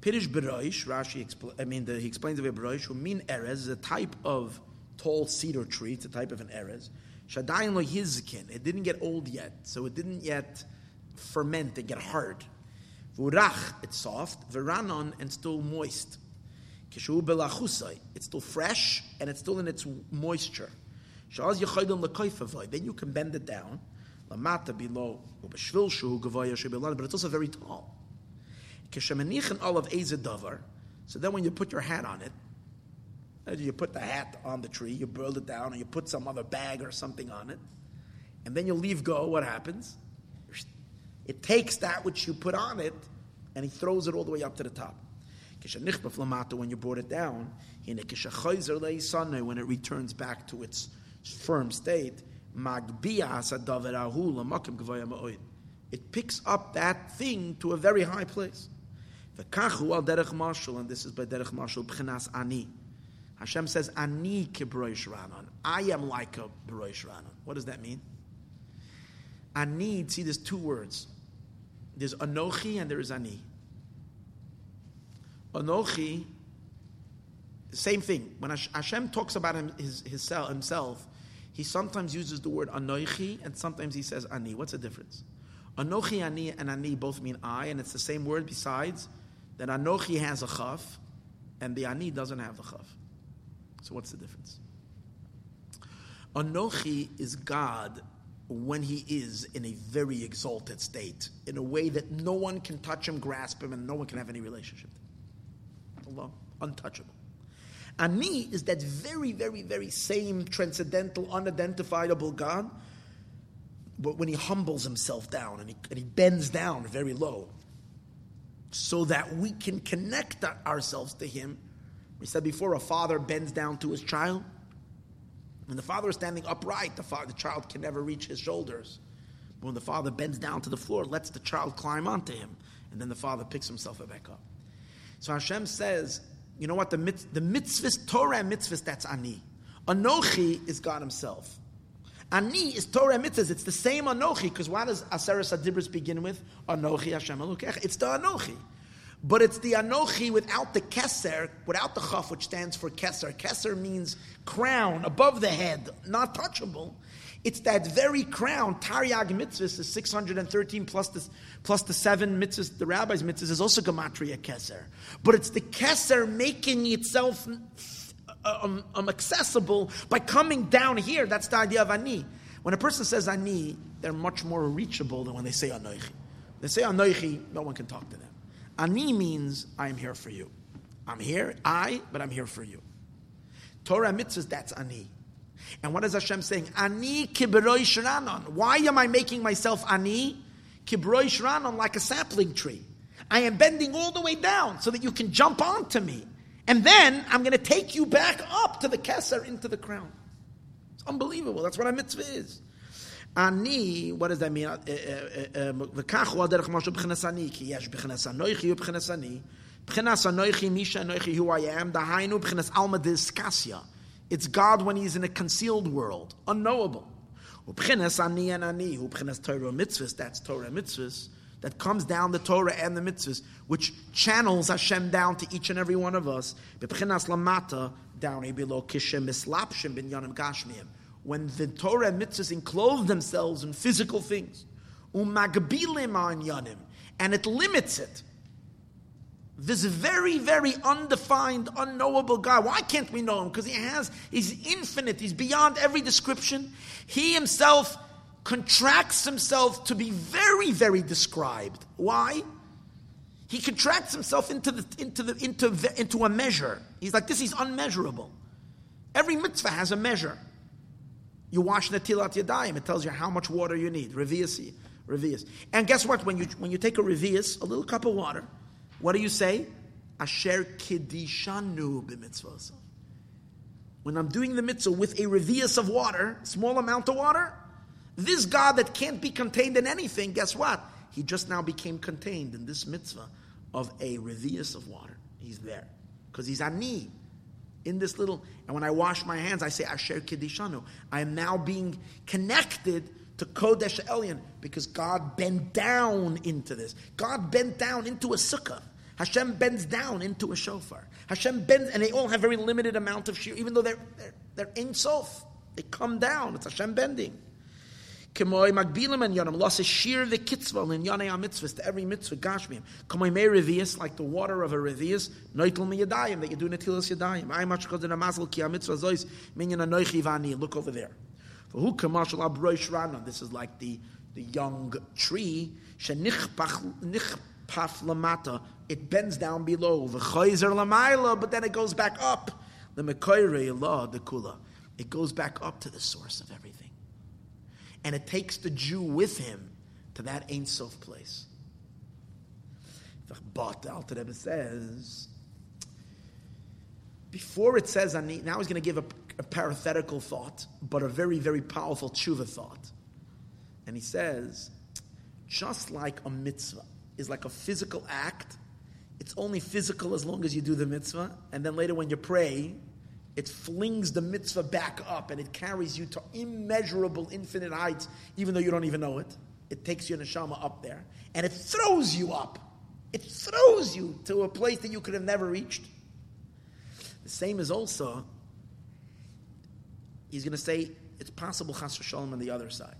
Pirish Beroish, Rashi, expl- I mean, the, he explains the way Beroish, who mean Erez is a type of tall cedar tree, it's a type of an Erez. Shadayin lo yizkin, it didn't get old yet, so it didn't yet ferment and get hard. Vurach, it's soft. Veranon, and still moist. Kishu belachusai, it's still fresh and it's still in its moisture. Shaz yechaydon lekoifavoy, then you can bend it down. Lamata below, ubeshvil shu gavoya shebelan, but it's also very tall. Kishemenichin olav davar. So then when you put your hat on it, uh, you put the hat on the tree, you burl it down, and you put some other bag or something on it, and then you leave go, what happens? It takes that which you put on it and he throws it all the way up to the top. When you brought it down, when it returns back to its firm state, it picks up that thing to a very high place. And this is by derech marshal b'chinas ani. Hashem says, ani kibroish ranon. I am like a broish ranon. What does that mean? Ani, see, there's two words. There's Anochi and there is Ani. Anochi, same thing. When Hashem talks about him, his, his, himself, he sometimes uses the word Anochi and sometimes he says Ani. What's the difference? Anochi, Ani, and Ani both mean I, and it's the same word besides that Anochi has a chaf and the Ani doesn't have the chaf. So what's the difference? Anochi is God when he is in a very exalted state, in a way that no one can touch him, grasp him, and no one can have any relationship. Allah, untouchable. Ani is that very, very, very same transcendental, unidentifiable God, but when he humbles himself down and he, and he bends down very low, so that we can connect ourselves to him. We said before, a father bends down to his child. When the father is standing upright, the, the child can never reach his shoulders. But when the father bends down to the floor, lets the child climb onto him, and then the father picks himself back up. So Hashem says, you know what? The, mit- the mitzvahs, Torah mitzvahs, that's Ani. Anochi is God Himself. Ani is Torah mitzvahs. It's the same Anochi, because why does Aseres Adibris begin with? Anochi Hashem Elokech. It's the Anochi. But it's the Anochi without the Keser, without the Chaf, which stands for Keser. Keser means crown, above the head, not touchable. It's that very crown. Taryag mitzvahs is 613 plus the, plus the seven mitzvahs, the rabbi's mitzvahs is also Gematria Keser. But it's the Keser making itself uh, um, um, accessible by coming down here. That's the idea of Ani. When a person says Ani, they're much more reachable than when they say Anoichi. They say Anoichi, no one can talk to them. Ani means I am here for you. I'm here, I, but I'm here for you. Torah mitzvahs, that's Ani. And what is Hashem saying? Ani kibroi shranon. Why am I making myself ani? Kibroi shranon, like a sapling tree. I am bending all the way down so that you can jump onto me. And then I'm going to take you back up to the keser, into the crown. It's unbelievable. That's what a mitzvah is. Ani, what does that mean? וכך הוא הדרך משהו בבחינת אני, כי יש בבחינת אנוכי ובבחינת אני. בבחינת אנוכי, מי שאנוכי, who I am, דהיינו בבחינת עלמא דסקסיה. It's God when he's in a concealed world, unknowable. Ubchinas ani and ani, ubchinas Torah mitzvahs, that's Torah mitzvahs, that comes down the Torah and the mitzvahs, which channels Hashem down to each and every one of us. Bebchinas lamata, down below kishem mislapshim bin yanim gashmiyim. When the Torah and mitzvahs enclose themselves in physical things, umagbilim and it limits it this very, very undefined, unknowable God. Why can't we know him? Because he has, he's infinite, he's beyond every description. He himself contracts himself to be very, very described. Why? He contracts himself into the into the into into a measure. He's like this. He's unmeasurable. Every mitzvah has a measure. You wash Natilat Yadayim. It tells you how much water you need. Revius, revius. And guess what? When you when you take a revius, a little cup of water, what do you say? Asher kidishanu b'mitzvah. When I'm doing the mitzvah with a revius of water, small amount of water, this God that can't be contained in anything, guess what? He just now became contained in this mitzvah of a revius of water. He's there. Because he's ani in this little, and when I wash my hands, I say Asher Kiddishanu. I am now being connected to Kodesh Elyon because God bent down into this. God bent down into a sukkah. Hashem bends down into a shofar. Hashem bends, and they all have very limited amount of shear, even though they're they're, they're Ein Sof. They come down. It's Hashem bending. Kemoi magbilim and yonam lost a shear the kitzvah in yonei mitzvahs to every mitzvah gashmim. Kemoi me revius like the water of a revius noitel mi yadayim that you do netilas yadayim. I much because in a mazel ki a mitzvah zois minyan anoichi vani. Look over there. For who commercial abroish rana. This is like the the young tree shenichpach lamata. It bends down below the chayzer lamaila, but then it goes back up. The mekoyre Allah the kula. It goes back up to the source of everything and it takes the Jew with him to that Ein Sof place. But the Alter Rebbe says, before it says, now he's going to give a, a parenthetical thought, but a very, very powerful tshuva thought. And he says, just like a mitzvah is like a physical act, it's only physical as long as you do the mitzvah, and then later when you pray, it flings the mitzvah back up and it carries you to immeasurable, infinite heights, even though you don't even know it. It takes your neshama up there and it throws you up. It throws you to a place that you could have never reached. The same is also, he's going to say it's possible chas shalom on the other side.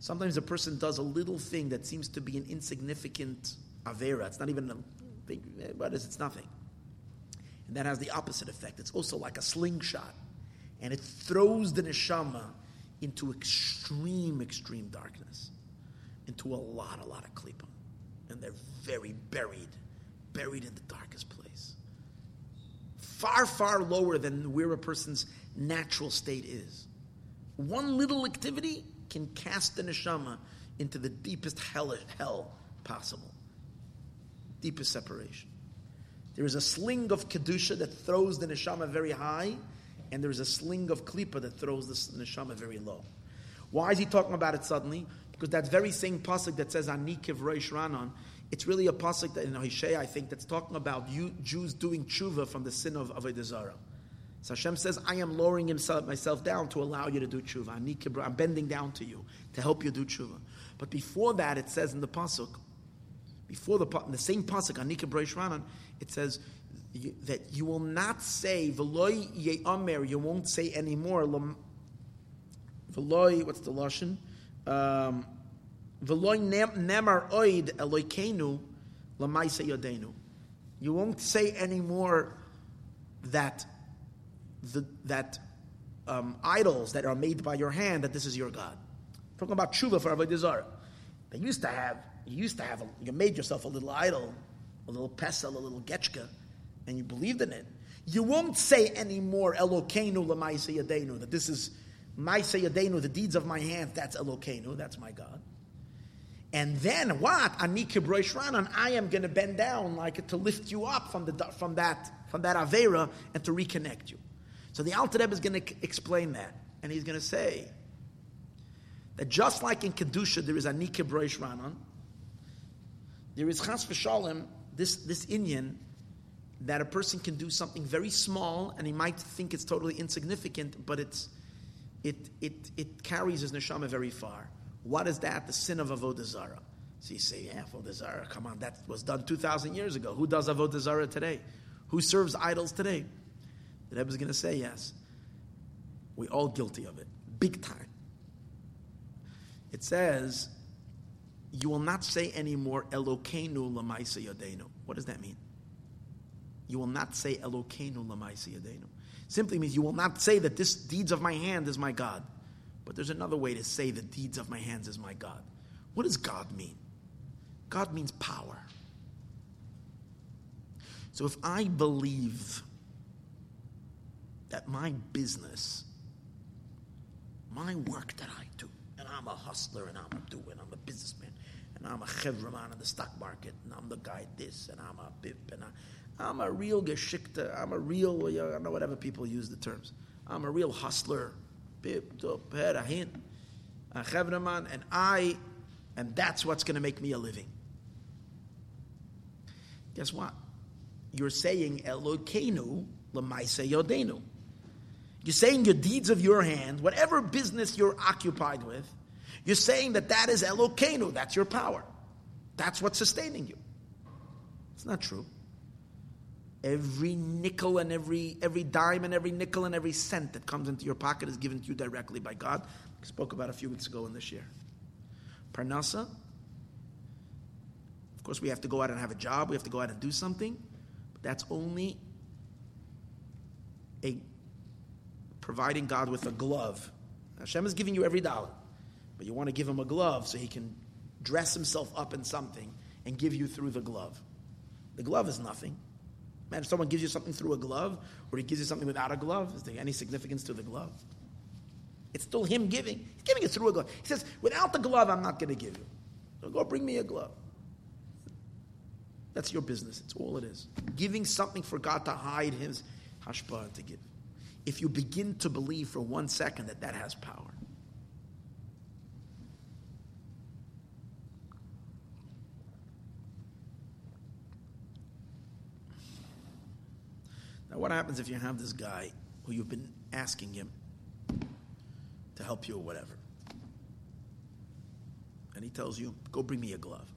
Sometimes a person does a little thing that seems to be an insignificant avera. It's not even a big, eh, what is? It's nothing. And that has the opposite effect. It's also like a slingshot. And it throws the neshama into extreme, extreme darkness, into a lot, a lot of klipa. And they're very buried, buried in the darkest place. Far, far lower than where a person's natural state is. One little activity can cast the neshama into the deepest hell, hell possible, deepest separation. There is a sling of kedusha that throws the neshama very high, and there is a sling of klipa that throws the neshama very low. Why is he talking about it suddenly? Because that very same pasuk that says Anikiv Reish Ranon, it's really a pasuk that in Hosea, I think, that's talking about you Jews doing tshuva from the sin of Avodah Zarah. So Hashem says, I am lowering himself, myself down to allow you to do tshuva. I'm bending down to you to help you do tshuva. But before that, it says in the pasuk, before the the same pasuk, Anika Breish Ranan, it says that you will not say Veloy Ye'amer, you won't say anymore. Veloy, what's the lashon? Um, Veloy Nemar Oid Eloikenu Lamaisa Yodenu. You won't say anymore that the, that um, idols that are made by your hand that this is your God. Talking about tshuva for Avodah. They used to have, you used to have, a, you made yourself a little idol, a little pesel, a little getchka, and you believed in it. You won't say anymore Elokeinu lemaisa yadenu, that this is maisa yadenu, the deeds of my hands, that's Elokeinu, that's my God. And then what? Ani kibroishranan, I am going to bend down like to lift you up from, the, from that from that avera and to reconnect you. So the Alter Rebbe is going to explain that, and he's going to say that just like in kedusha there is anika broish ranan, there is chas v'shalom this this inyan that a person can do something very small and he might think it's totally insignificant, but it's it it it carries his neshama very far. What is that? The sin of avodah zara. So you say, yeah, avodah zara. Come on, that was done two thousand years ago. Who does avodah zara today? Who serves idols today? The Rebbe is going to say yes. We're all guilty of it, big time. It says, "You will not say anymore Elokeinu lamaisa yadenu." What does that mean? You will not say Elokeinu lamaisa yadenu. Simply means you will not say that this deeds of my hand is my God. But there's another way to say the deeds of my hands is my God. What does God mean? God means power. So if I believe that my business, my work that I do, and I'm a hustler and I'm a doer and I'm a businessman and I'm a chevraman in the stock market and I'm the guy this and I'm a bip and I, am a real geschikta, I'm a real, I don't know whatever people use the terms. I'm a real hustler, bip, dup, head, a hint, a chevraman, and I, and that's what's going to make me a living. Guess what? You're saying Elokeinu lemaise yodenu. You're saying your deeds of your hand, whatever business you're occupied with, you're saying that that is Elokeinu, that's your power. That's what's sustaining you. It's not true. Every nickel and every, every dime and every nickel and every cent that comes into your pocket is given to you directly by God. I spoke about a few weeks ago in this year. Parnasa, of course, we have to go out and have a job, we have to go out and do something, but that's only a providing God with a glove. Hashem is giving you every dollar, but you want to give him a glove so he can dress himself up in something and give you through the glove. The glove is nothing. Man, if someone gives you something through a glove, or he gives you something without a glove, is there any significance to the glove? It's still him giving. He's giving it through a glove. He says, without the glove, I'm not going to give you. So go bring me a glove. That's your business. It's all it is. Giving something for God to hide his hashpah to give if you begin to believe for one second that that has power. Now, what happens if you have this guy who you've been asking him to help you or whatever? And he tells you, go bring me a glove.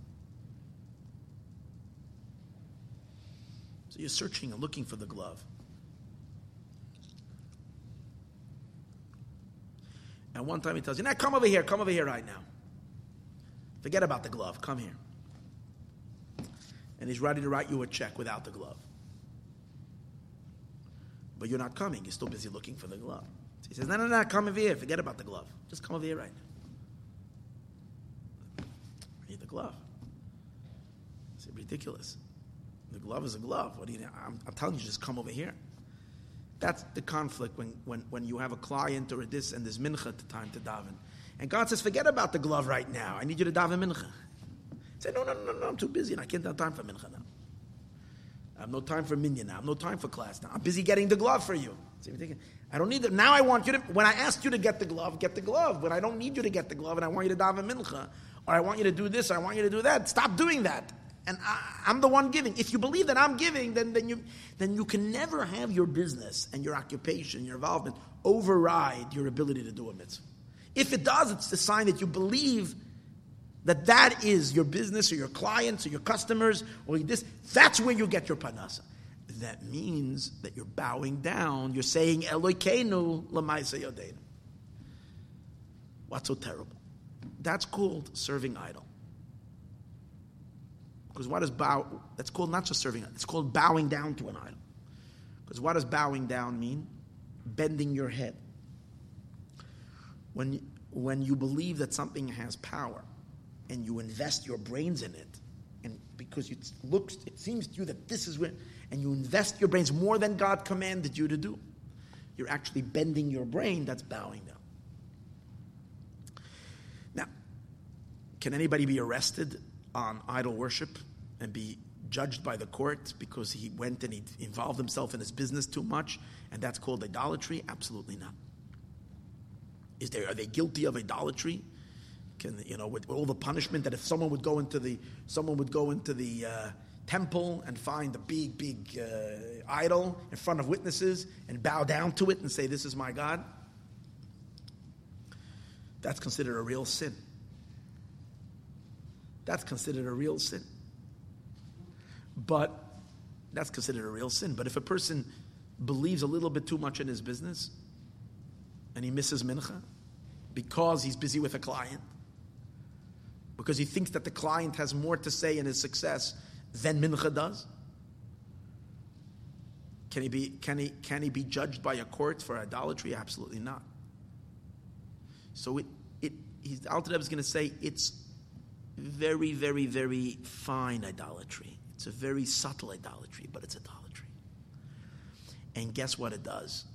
So you're searching and looking for the glove. And one time he tells you, now come over here, come over here right now. Forget about the glove, come here. And he's ready to write you a check without the glove. But you're not coming, you're still busy looking for the glove. So he says, no, no, no, come over here. Forget about the glove. Just come over here right now. I need the glove. It's ridiculous. The glove is a glove. What do you? I'm, I'm telling you, just come over here. That's the conflict when, when, when you have a client or a this and there's mincha time to daven. And God says, forget about the glove right now. I need you to daven mincha. Say, no, no, no, no, I'm too busy and I can't have time for mincha now. I have no time for minyan. I have no time for class now. I'm busy getting the glove for you. So you're thinking, I don't need it. Now I want you to, when I asked you to get the glove, get the glove. But I don't need you to get the glove and I want you to daven mincha. Or I want you to do this, or I want you to do that. Stop doing that and I, am the one giving. If you believe that I'm giving, then, then, you, then you can never have your business and your occupation, your involvement, override your ability to do a mitzvah. If it does, it's the sign that you believe that that is your business or your clients or your customers or this. That's where you get your parnasa. That means that you're bowing down. You're saying Elokeinu lamaisa. What's so terrible? That's called serving idol. Because what does bow? That's called not just serving. It's called bowing down to an idol. Because what does bowing down mean? Bending your head. When when you believe that something has power, and you invest your brains in it, and because it looks, it seems to you that this is where, and you invest your brains more than God commanded you to do, you're actually bending your brain. That's bowing down. Now, can anybody be arrested on idol worship and be judged by the court because he went and he involved himself in his business too much, and that's called idolatry? Absolutely not. Is there are they guilty of idolatry? Can you know with all the punishment that if someone would go into the someone would go into the uh, temple and find a big big uh, idol in front of witnesses and bow down to it and say this is my God? That's considered a real sin that's considered a real sin. But that's considered a real sin. But if a person believes a little bit too much in his business and he misses mincha because he's busy with a client, because he thinks that the client has more to say in his success than mincha does, can he be, can he, can he be judged by a court for idolatry? Absolutely not. So it, it, he's, is going to say it's very, very, very fine idolatry. It's a very subtle idolatry, but it's idolatry. And guess what it does?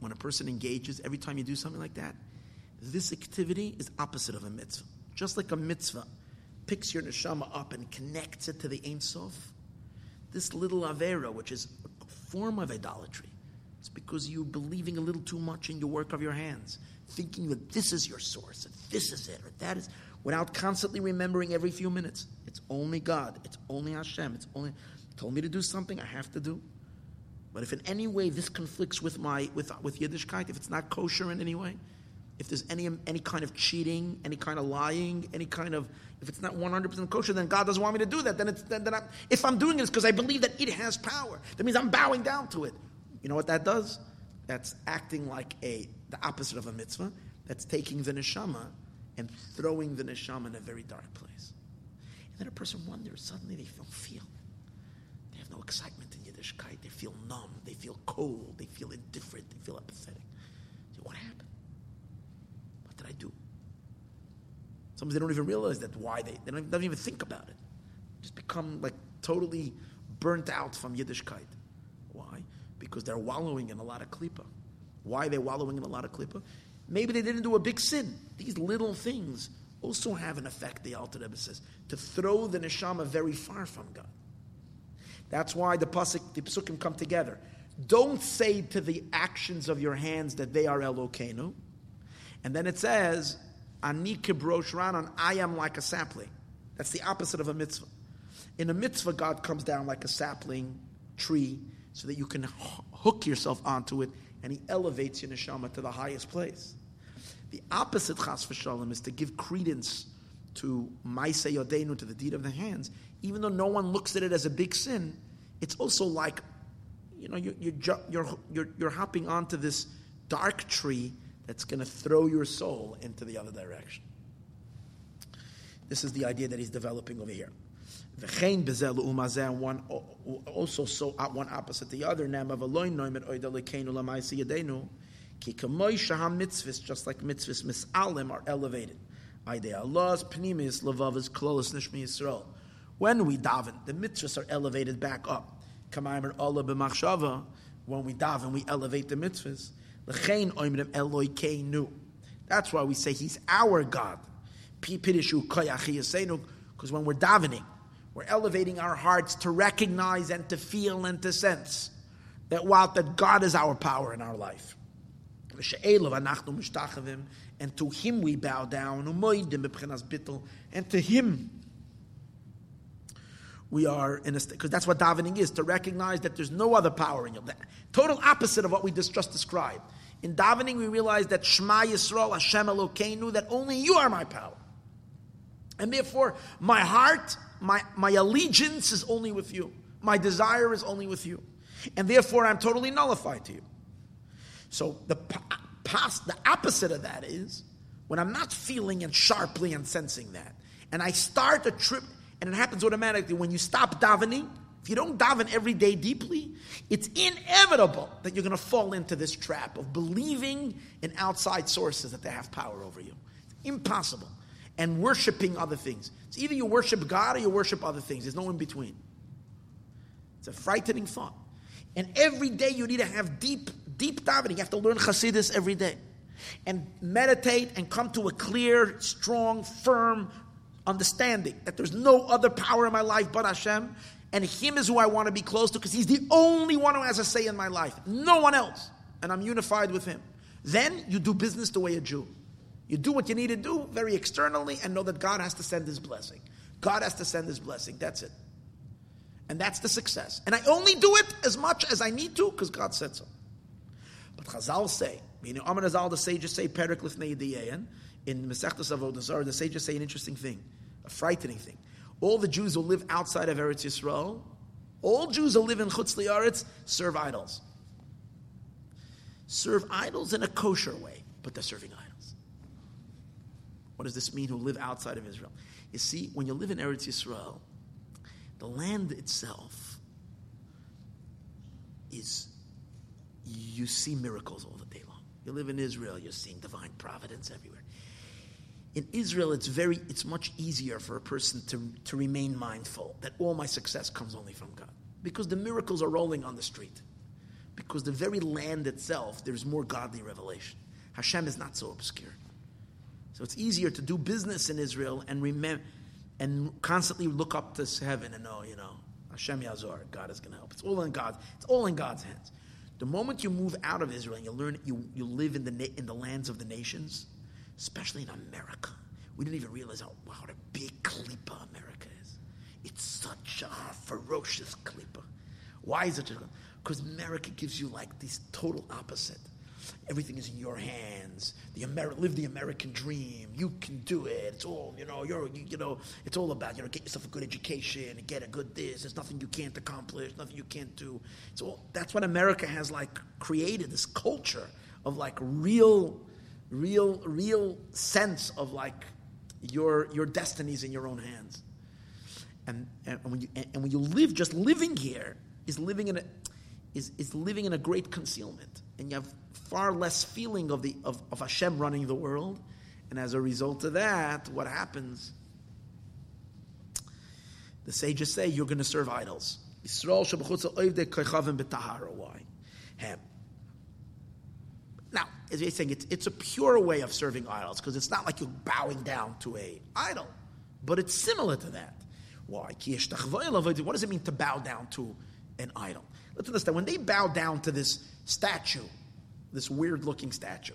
When a person engages, every time you do something like that, this activity is opposite of a mitzvah. Just like a mitzvah picks your neshama up and connects it to the Ein Sof, this little avera, which is a form of idolatry, it's because you're believing a little too much in your work of your hands, thinking that this is your source, and this is it, or that is without constantly remembering every few minutes. It's only God. It's only Hashem. It's only told me to do something I have to do. But if in any way this conflicts with my with with Yiddishkeit, if it's not kosher in any way, if there's any any kind of cheating, any kind of lying, any kind of if it's not 100% kosher, then God doesn't want me to do that. Then it's then, then I'm, if I'm doing it, it's because I believe that it has power. That means I'm bowing down to it. You know what that does? That's acting like a the opposite of a mitzvah. That's taking the neshama and throwing the neshama in a very dark place. And then a person wonders, suddenly they don't feel. They have no excitement in Yiddishkeit. They feel numb. They feel cold. They feel indifferent. They feel apathetic. So what happened? What did I do? Sometimes they don't even realize that why they, they don't, don't even think about it. Just become like totally burnt out from Yiddishkeit. Why? Because they're wallowing in a lot of klipa. Why are they wallowing in a lot of klipa? Maybe they didn't do a big sin. These little things also have an effect, the Alter Rebbe says, to throw the neshama very far from God. That's why the pasuk, the pasukim come together. Don't say to the actions of your hands that they are Elokeinu. And then it says, Ani kibrosh ranan, I am like a sapling. That's the opposite of a mitzvah. In a mitzvah, God comes down like a sapling tree so that you can hook yourself onto it and he elevates your neshama to the highest place. The opposite chas v'shalom is to give credence to ma'aseh yodenu, to the deed of the hands, even though no one looks at it as a big sin. It's also like, you know, you're, you're, you're, you're hopping onto this dark tree that's going to throw your soul into the other direction. This is the idea that he's developing over here. V'chein bezel umazeh, one also so uh, one opposite the other. Nam of aloin noimet oida lekenu lamaisi yadenu Ki mitzvahs, just like mitzvahs misalim are elevated. Aide Allah's pnimis levavas klolos nishmi Yisrael. When we daven, the mitzvahs are elevated back up. Kamaymer Allah b'machshava. When we daven, we elevate the mitzvahs. That's why we say He's our God. Because when we're davening, we're elevating our hearts to recognize and to feel and to sense that while that God is our power in our life. And to Him we bow down, and to Him we are in a state, because that's what davening is to recognize that there's no other power in you. The total opposite of what we just, just described. In davening, we realize that Shema Yisrael Hashem Elokeinu, that only you are my power, and therefore my heart, my my allegiance is only with you. My desire is only with you, and therefore I'm totally nullified to you. So the past, the opposite of that is when I'm not feeling and sharply and sensing that, and I start a trip and it happens automatically when you stop davening. If you don't daven every day deeply, it's inevitable that you're going to fall into this trap of believing in outside sources that they have power over you. It's impossible. And worshiping other things. It's either you worship God or you worship other things. There's no in between. It's a frightening thought. And every day you need to have deep, deep davening. You have to learn Hasidus every day. And meditate and come to a clear, strong, firm understanding that there's no other power in my life but Hashem, and Him is who I want to be close to because He's the only one who has a say in my life, no one else, and I'm unified with Him. Then you do business the way a Jew. You do what you need to do very externally and know that God has to send His blessing. God has to send His blessing. That's it. And that's the success. And I only do it as much as I need to because God said so. But Chazal say, meaning Amar Chazal, the sages say, Perik Lifnei in Masechtas Avodah Zarah, the sages say an interesting thing a frightening thing. All the Jews who live outside of Eretz Yisrael, all Jews who live in Chutz Li'aretz, serve idols. Serve idols in a kosher way, but they're serving idols. What does this mean who live outside of Israel? You see, when you live in Eretz Yisrael, the land itself is, you see miracles all the day long. You live in Israel, you're seeing divine providence everywhere in Israel, it's very, it's much easier for a person to, to remain mindful that all my success comes only from God. Because the miracles are rolling on the street. Because the very land itself, there's more godly revelation. Hashem is not so obscure. So it's easier to do business in Israel and remember, and constantly look up to heaven and know, you know, Hashem Yazor, God is going to help. It's all in God. It's all in God's hands. The moment you move out of Israel and you learn, you, you live in the, in the lands of the nations, especially in America. We didn't even realize how, what a big klipa America is. It's such a ferocious klipa. Why is it? Because America gives you like this total opposite. Everything is in your hands. The Amer- live the American dream. You can do it. It's all you know. You're you, you know. It's all about you know. Get yourself a good education. Get a good this. There's nothing you can't accomplish. Nothing you can't do. It's all. That's what America has like created. This culture of like real real, real sense of like your your destinies in your own hands. And, and, when you, and when you live, just living here is living in a is, is living in a great concealment, and you have far less feeling of the of, of Hashem running the world, and as a result of that, what happens? The sages say you're going to serve idols. Why? As he's saying, it's, it's a pure way of serving idols because it's not like you're bowing down to a idol, but it's similar to that. Why? What does it mean to bow down to an idol? Let's understand. When they bow down to this statue, this weird-looking statue,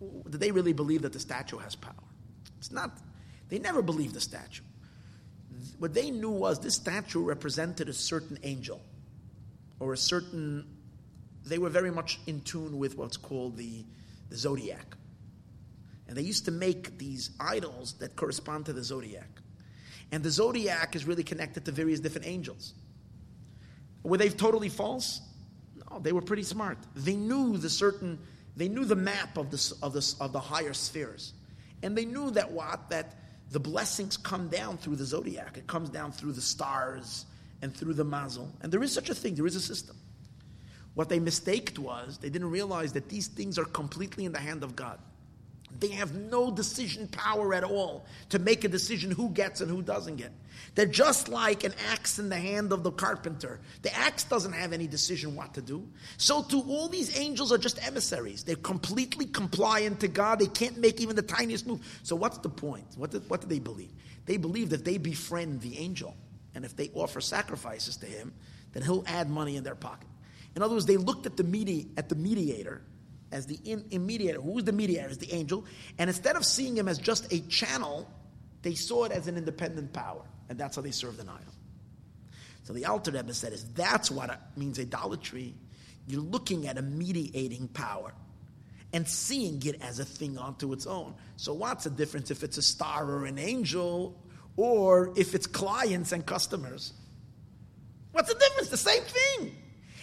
do they really believe that the statue has power? It's not. They never believed the statue. What they knew was this statue represented a certain angel or a certain they were very much in tune with what's called the, the zodiac. And they used to make these idols that correspond to the zodiac. And the zodiac is really connected to various different angels. Were they totally false? No, they were pretty smart. They knew the certain, they knew the map of the, of the, of the higher spheres. And they knew that what? That the blessings come down through the zodiac. It comes down through the stars and through the mazel. And there is such a thing, there is a system. What they mistaked was they didn't realize that these things are completely in the hand of God. They have no decision power at all to make a decision who gets and who doesn't get. They're just like an axe in the hand of the carpenter. The axe doesn't have any decision what to do. So, to all these angels are just emissaries. They're completely compliant to God. They can't make even the tiniest move. So, what's the point? What do, what do they believe? They believe that they befriend the angel, and if they offer sacrifices to him, then he'll add money in their pocket. In other words, they looked at the, medi- at the mediator as the in, in mediator. Who's the mediator? Is the angel. And instead of seeing him as just a channel, they saw it as an independent power. And that's how they served an idol. So the Alter Rebbe said is that's what means idolatry. You're looking at a mediating power and seeing it as a thing unto its own. So what's the difference if it's a star or an angel or if it's clients and customers? What's the difference? The same thing.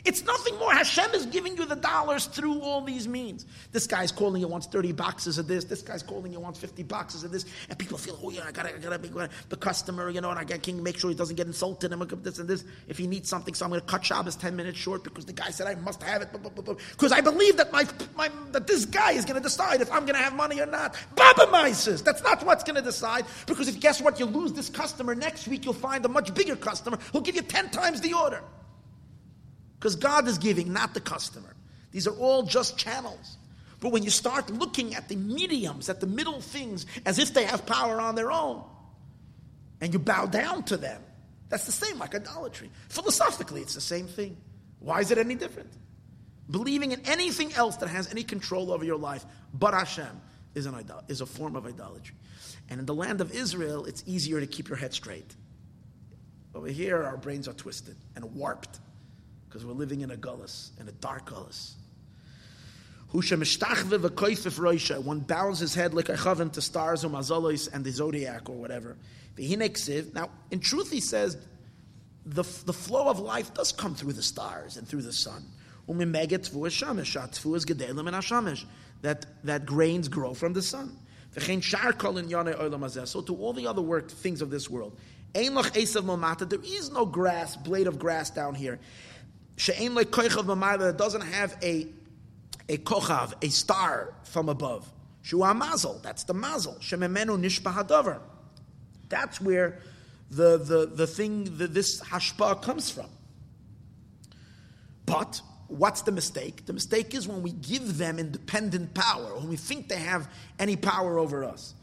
It's nothing more. Hashem is giving you the dollars through all these means. This guy's calling you wants 30 boxes of this. This guy's calling you wants 50 boxes of this. And people feel, oh yeah, I gotta, I gotta be the customer, you know, and I gotta make sure he doesn't get insulted and this and this. If he needs something, so I'm gonna cut Shabbos 10 minutes short because the guy said I must have it. Because I believe that my, my, that this guy is gonna decide if I'm gonna have money or not. Baba Mises. That's not what's gonna decide. Because if guess what, you lose this customer, next week you'll find a much bigger customer who'll give you 10 times the order. Because God is giving, not the customer. These are all just channels. But when you start looking at the mediums, at the middle things, as if they have power on their own, and you bow down to them, that's the same like idolatry. Philosophically, it's the same thing. Why is it any different? Believing in anything else that has any control over your life but Hashem is, an idol- is a form of idolatry. And in the land of Israel, it's easier to keep your head straight. Over here, our brains are twisted and warped because we're living in a gullus, in a dark gullus. One bows his head like a chavin to stars or and the zodiac or whatever. Now, in truth, he says the, the flow of life does come through the stars and through the sun. That, that grains grow from the sun. So to all the other work, things of this world. There is no grass, blade of grass down here. She'ein like koichav that doesn't have a a kochav, a star from above. Shua mazel, that's the mazel. Shememenu nishpa hadavar. That's where the, the, the thing that this hashpa comes from. But what's the mistake? The mistake is when we give them independent power, when we think they have any power over us.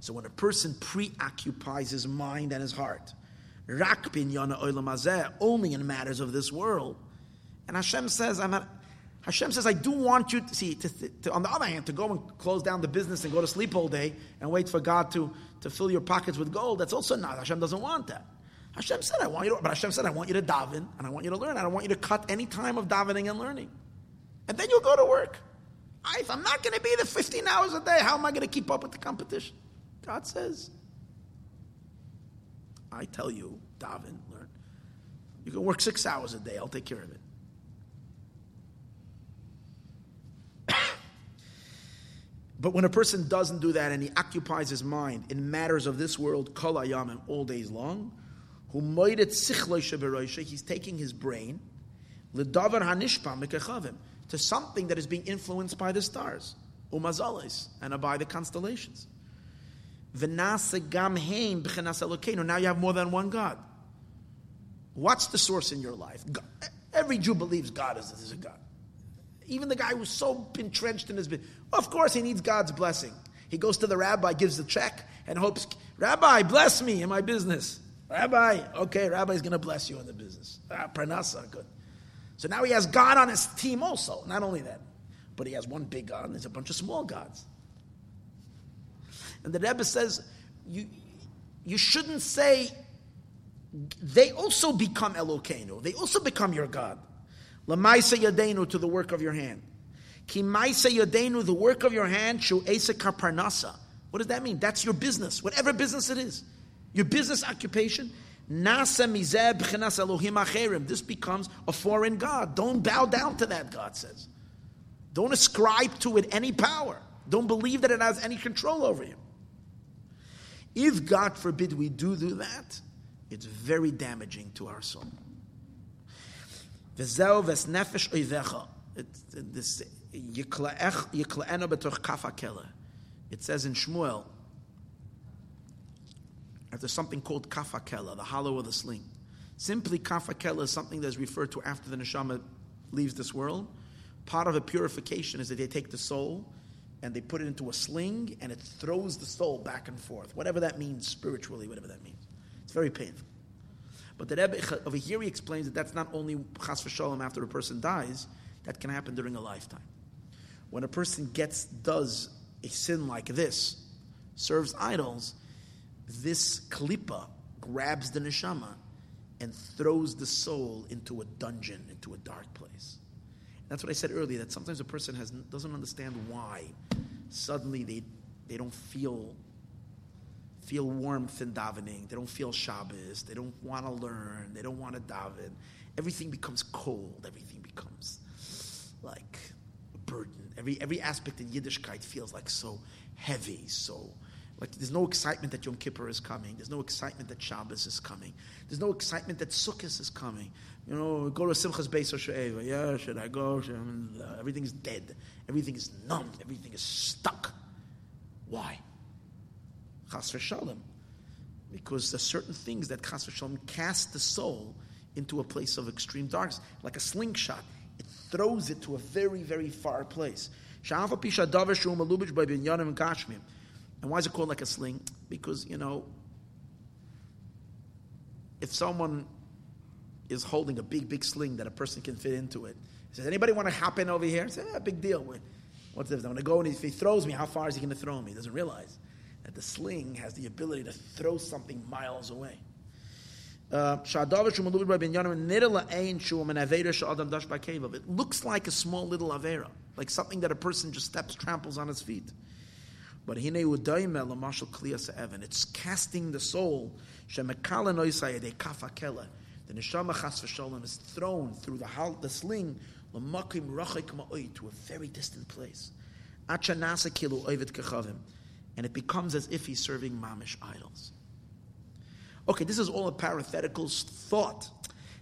So when a person preoccupies his mind and his heart, rak binyana only in matters of this world. And Hashem says, I'm not, Hashem says, I do want you to see, to, to, on the other hand, to go and close down the business and go to sleep all day and wait for God to, to fill your pockets with gold. That's also not. Hashem doesn't want that. Hashem said, I want you to, but Hashem said, I want you to daven and I want you to learn. I don't want you to cut any time of davening and learning. And then you'll go to work. I, if I'm not going to be there 15 hours a day, how am I going to keep up with the competition? God says, I tell you, daven, learn. You can work six hours a day. I'll take care of it. but when a person doesn't do that and he occupies his mind in matters of this world, kol all days long, he's taking his brain to something that is being influenced by the stars, umazales, and by the constellations. Now you have more than one God. What's the source in your life? Every Jew believes God is, is a God. Even the guy who's so entrenched in his business. Of course, he needs God's blessing. He goes to the rabbi, gives the check, and hopes, Rabbi, bless me in my business. Rabbi, okay, Rabbi's going to bless you in the business. Ah, parnasa, good. So now he has God on his team also. Not only that, but he has one big God and there's a bunch of small gods. And the Rebbe says, you, you shouldn't say, they also become Elokeinu. They also become your God. Lamaisa yadenu to the work of your hand. Ki maisa yadenu, the work of your hand, shu esa parnasa. What does that mean? That's your business, whatever business it is. Your business occupation. Nasa mizeb Elohim acherim. This becomes a foreign God. Don't bow down to that, God says. Don't ascribe to it any power. Don't believe that it has any control over you. If God forbid we do do that, it's very damaging to our soul. It says in Shmuel that there's something called kaf hakela, the hollow of the sling. Simply kaf hakela is something that is referred to after the neshama leaves this world. Part of a purification is that they take the soul and they put it into a sling and it throws the soul back and forth, whatever that means spiritually, whatever that means. It's very painful. But the Rebbe over here he explains that that's not only chas v'shalom after a person dies, that can happen during a lifetime. When a person gets does a sin like this, serves idols, this klipa grabs the neshama and throws the soul into a dungeon, into a dark place. That's what I said earlier, that sometimes a person has, doesn't understand why suddenly they, they don't feel feel warmth in davening. They don't feel Shabbos. They don't want to learn. They don't want to daven. Everything becomes cold. Everything becomes like a burden. Every, every aspect in Yiddishkeit feels like so heavy, so like there's no excitement that Yom Kippur is coming. There's no excitement that Shabbos is coming. There's no excitement that Sukkot is coming. You know, go to Simchas Beis HaShoeva. Yeah, should I go? Everything is dead. Everything is numb. Everything is stuck. Why? Chas v'shalom. Because there's certain things that Chas v'shalom cast the soul into a place of extreme darkness, like a slingshot. It throws it to a very, very far place. And why is it called like a sling? Because, you know, if someone is holding a big, big sling that a person can fit into it, he says, anybody want to hop in over here? I yeah, big deal. What's this? I'm going to go and if he throws me, how far is he going to throw me? He doesn't realize that the sling has the ability to throw something miles away. Uh, it looks like a small little avera, like something that a person just steps, tramples on his feet. But it's casting the soul. The neshama chas v'sholem is thrown through the, the sling to a very distant place. Achanasa kilu oivet kechavim, and it becomes as if he's serving mamish idols. Okay, this is all a parenthetical thought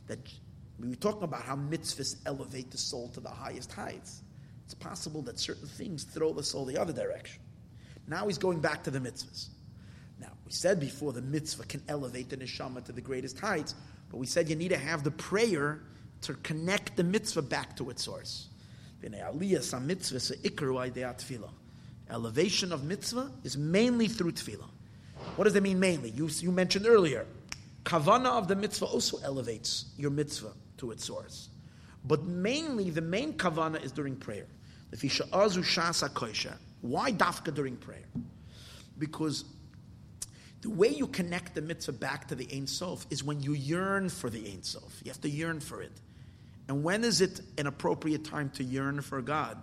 that we were talking about how mitzvahs elevate the soul to the highest heights. It's possible that certain things throw the soul the other direction. Now he's going back to the mitzvahs. Now, we said before the mitzvah can elevate the neshama to the greatest heights, but we said you need to have the prayer to connect the mitzvah back to its source. Elevation of mitzvah is mainly through tefillah. What does that mean mainly? You, you mentioned earlier, kavana of the mitzvah also elevates your mitzvah to its source. But mainly, the main kavana is during prayer. Why dafka during prayer? Because the way you connect the mitzvah back to the Ein Sof is when you yearn for the Ein Sof. You have to yearn for it. And when is it an appropriate time to yearn for God?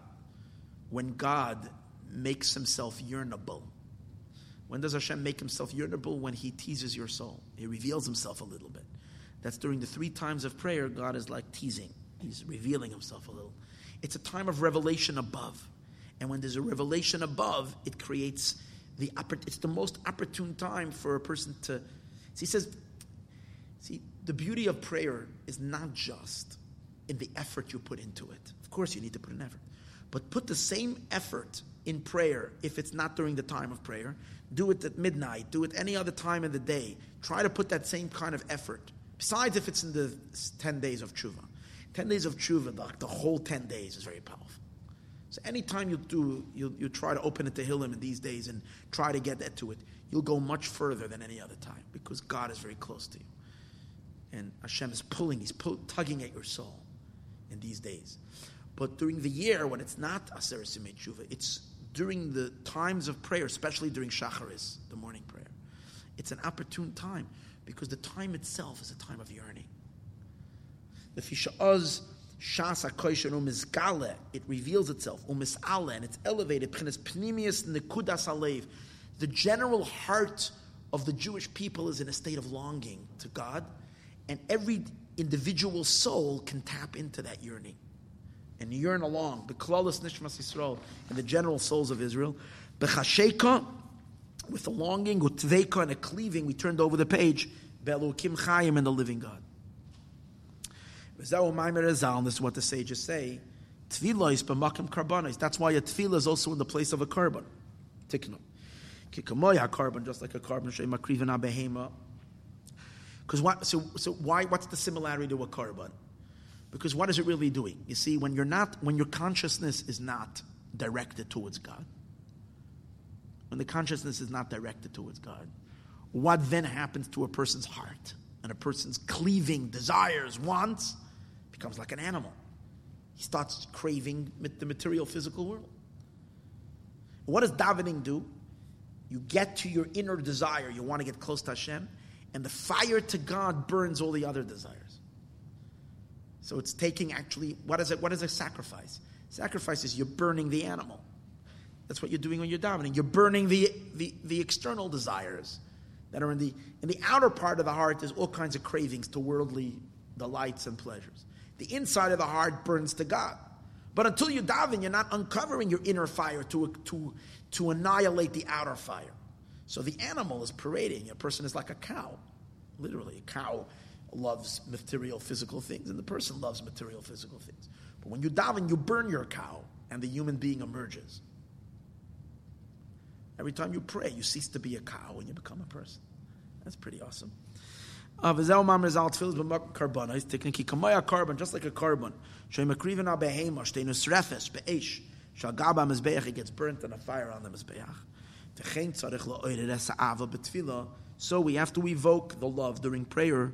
When God makes himself yearnable. When does Hashem make himself yearnable? When he teases your soul. He reveals himself a little bit. That's during the three times of prayer, God is like teasing. He's revealing himself a little. It's a time of revelation above. And when there's a revelation above, it creates the it's the most opportune time for a person to see he says see the beauty of prayer is not just in the effort you put into it. Of course you need to put an effort. But put the same effort in prayer if it's not during the time of prayer. Do it at midnight. Do it any other time in the day. Try to put that same kind of effort. Besides, if it's in the 10 days of tshuva. 10 days of tshuva, the, the whole 10 days is very powerful. So anytime you do, you, you try to open it Tehillim in these days and try to get that to it, you'll go much further than any other time because God is very close to you. And Hashem is pulling, He's pull, tugging at your soul in these days. But during the year, when it's not Aseres Yemei it's during the times of prayer, especially during Shacharis, the morning prayer. It's an opportune time because the time itself is a time of yearning. The Fisha'az Shas HaKoishan umizgale, it reveals itself, umis'ale, and it's elevated, p'chines pnimius nekudas alev. The general heart of the Jewish people is in a state of longing to God, and every individual soul can tap into that yearning and yearn along. Beklalis nishmas Yisrael and the general souls of Israel. Bechasheka, with a longing, with tveka and a cleaving, we turned over the page. Be'elokim chayim in the living God. This is what the sages say, Tefillah is b'makim karbanis. That's why a tefillah is also in the place of a korban. Tiknu. Kikamoya korban, just like a korban, shay makrivin abehema. Because what? So, so why? What's the similarity to a korban? Because what is it really doing? You see, when you're not, when your consciousness is not directed towards God, when the consciousness is not directed towards God, what then happens to a person's heart and a person's cleaving desires, wants, becomes like an animal. He starts craving the material physical world. What does davening do? You get to your inner desire, you want to get close to Hashem, and the fire to God burns all the other desires. So it's taking actually, what is it? What is a sacrifice? Sacrifice is you're burning the animal. That's what you're doing when you're davening. You're burning the, the, the external desires that are in the, in the outer part of the heart. There's all kinds of cravings to worldly delights and pleasures. The inside of the heart burns to God. But until you daven, you're not uncovering your inner fire to, to, to annihilate the outer fire. So the animal is parading. A person is like a cow, literally. A cow loves material, physical things, and the person loves material, physical things. But when you daven, you burn your cow, and the human being emerges. Every time you pray, you cease to be a cow and you become a person. That's pretty awesome. Uh, korban, just like a korban. It gets burnt in a fire on the mizbeach. So we have to evoke the love during prayer.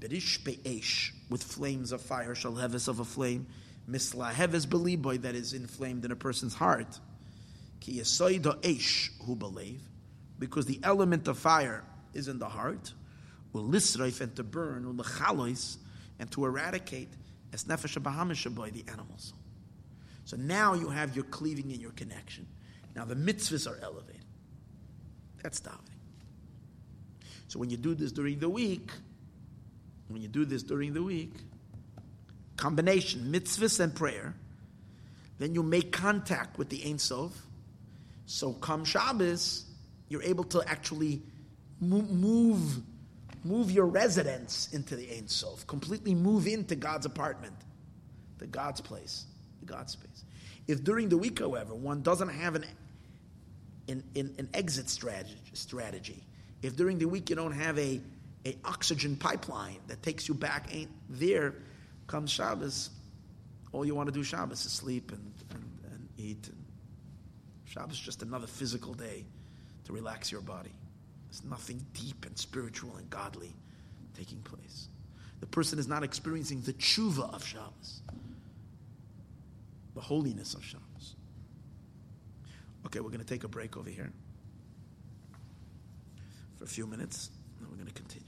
With flames of fire, shalheves of a flame, misla heves beliboy that is inflamed in a person's heart. Ki eish who believe, because the element of fire is in the heart, and to burn, ulechalois and to eradicate as nefesh bahamishaboy the animals. So now you have your cleaving and your connection. Now the mitzvahs are elevated. That's davening. So when you do this during the week, when you do this during the week, combination, mitzvahs and prayer, then you make contact with the Ein Sof. So come Shabbos, you're able to actually move, move your residence into the Ein Sof, completely move into God's apartment, the God's place, the God's space. If during the week, however, one doesn't have an, an, an, an exit strategy, strategy, if during the week you don't have a, a oxygen pipeline that takes you back ain't there, comes Shabbos, all you want to do Shabbos is sleep and, and, and eat. And Shabbos is just another physical day to relax your body. There's nothing deep and spiritual and godly taking place. The person is not experiencing the tshuva of Shabbos, the holiness of Shabbos. Okay, we're going to take a break over here for a few minutes, and we're going to continue.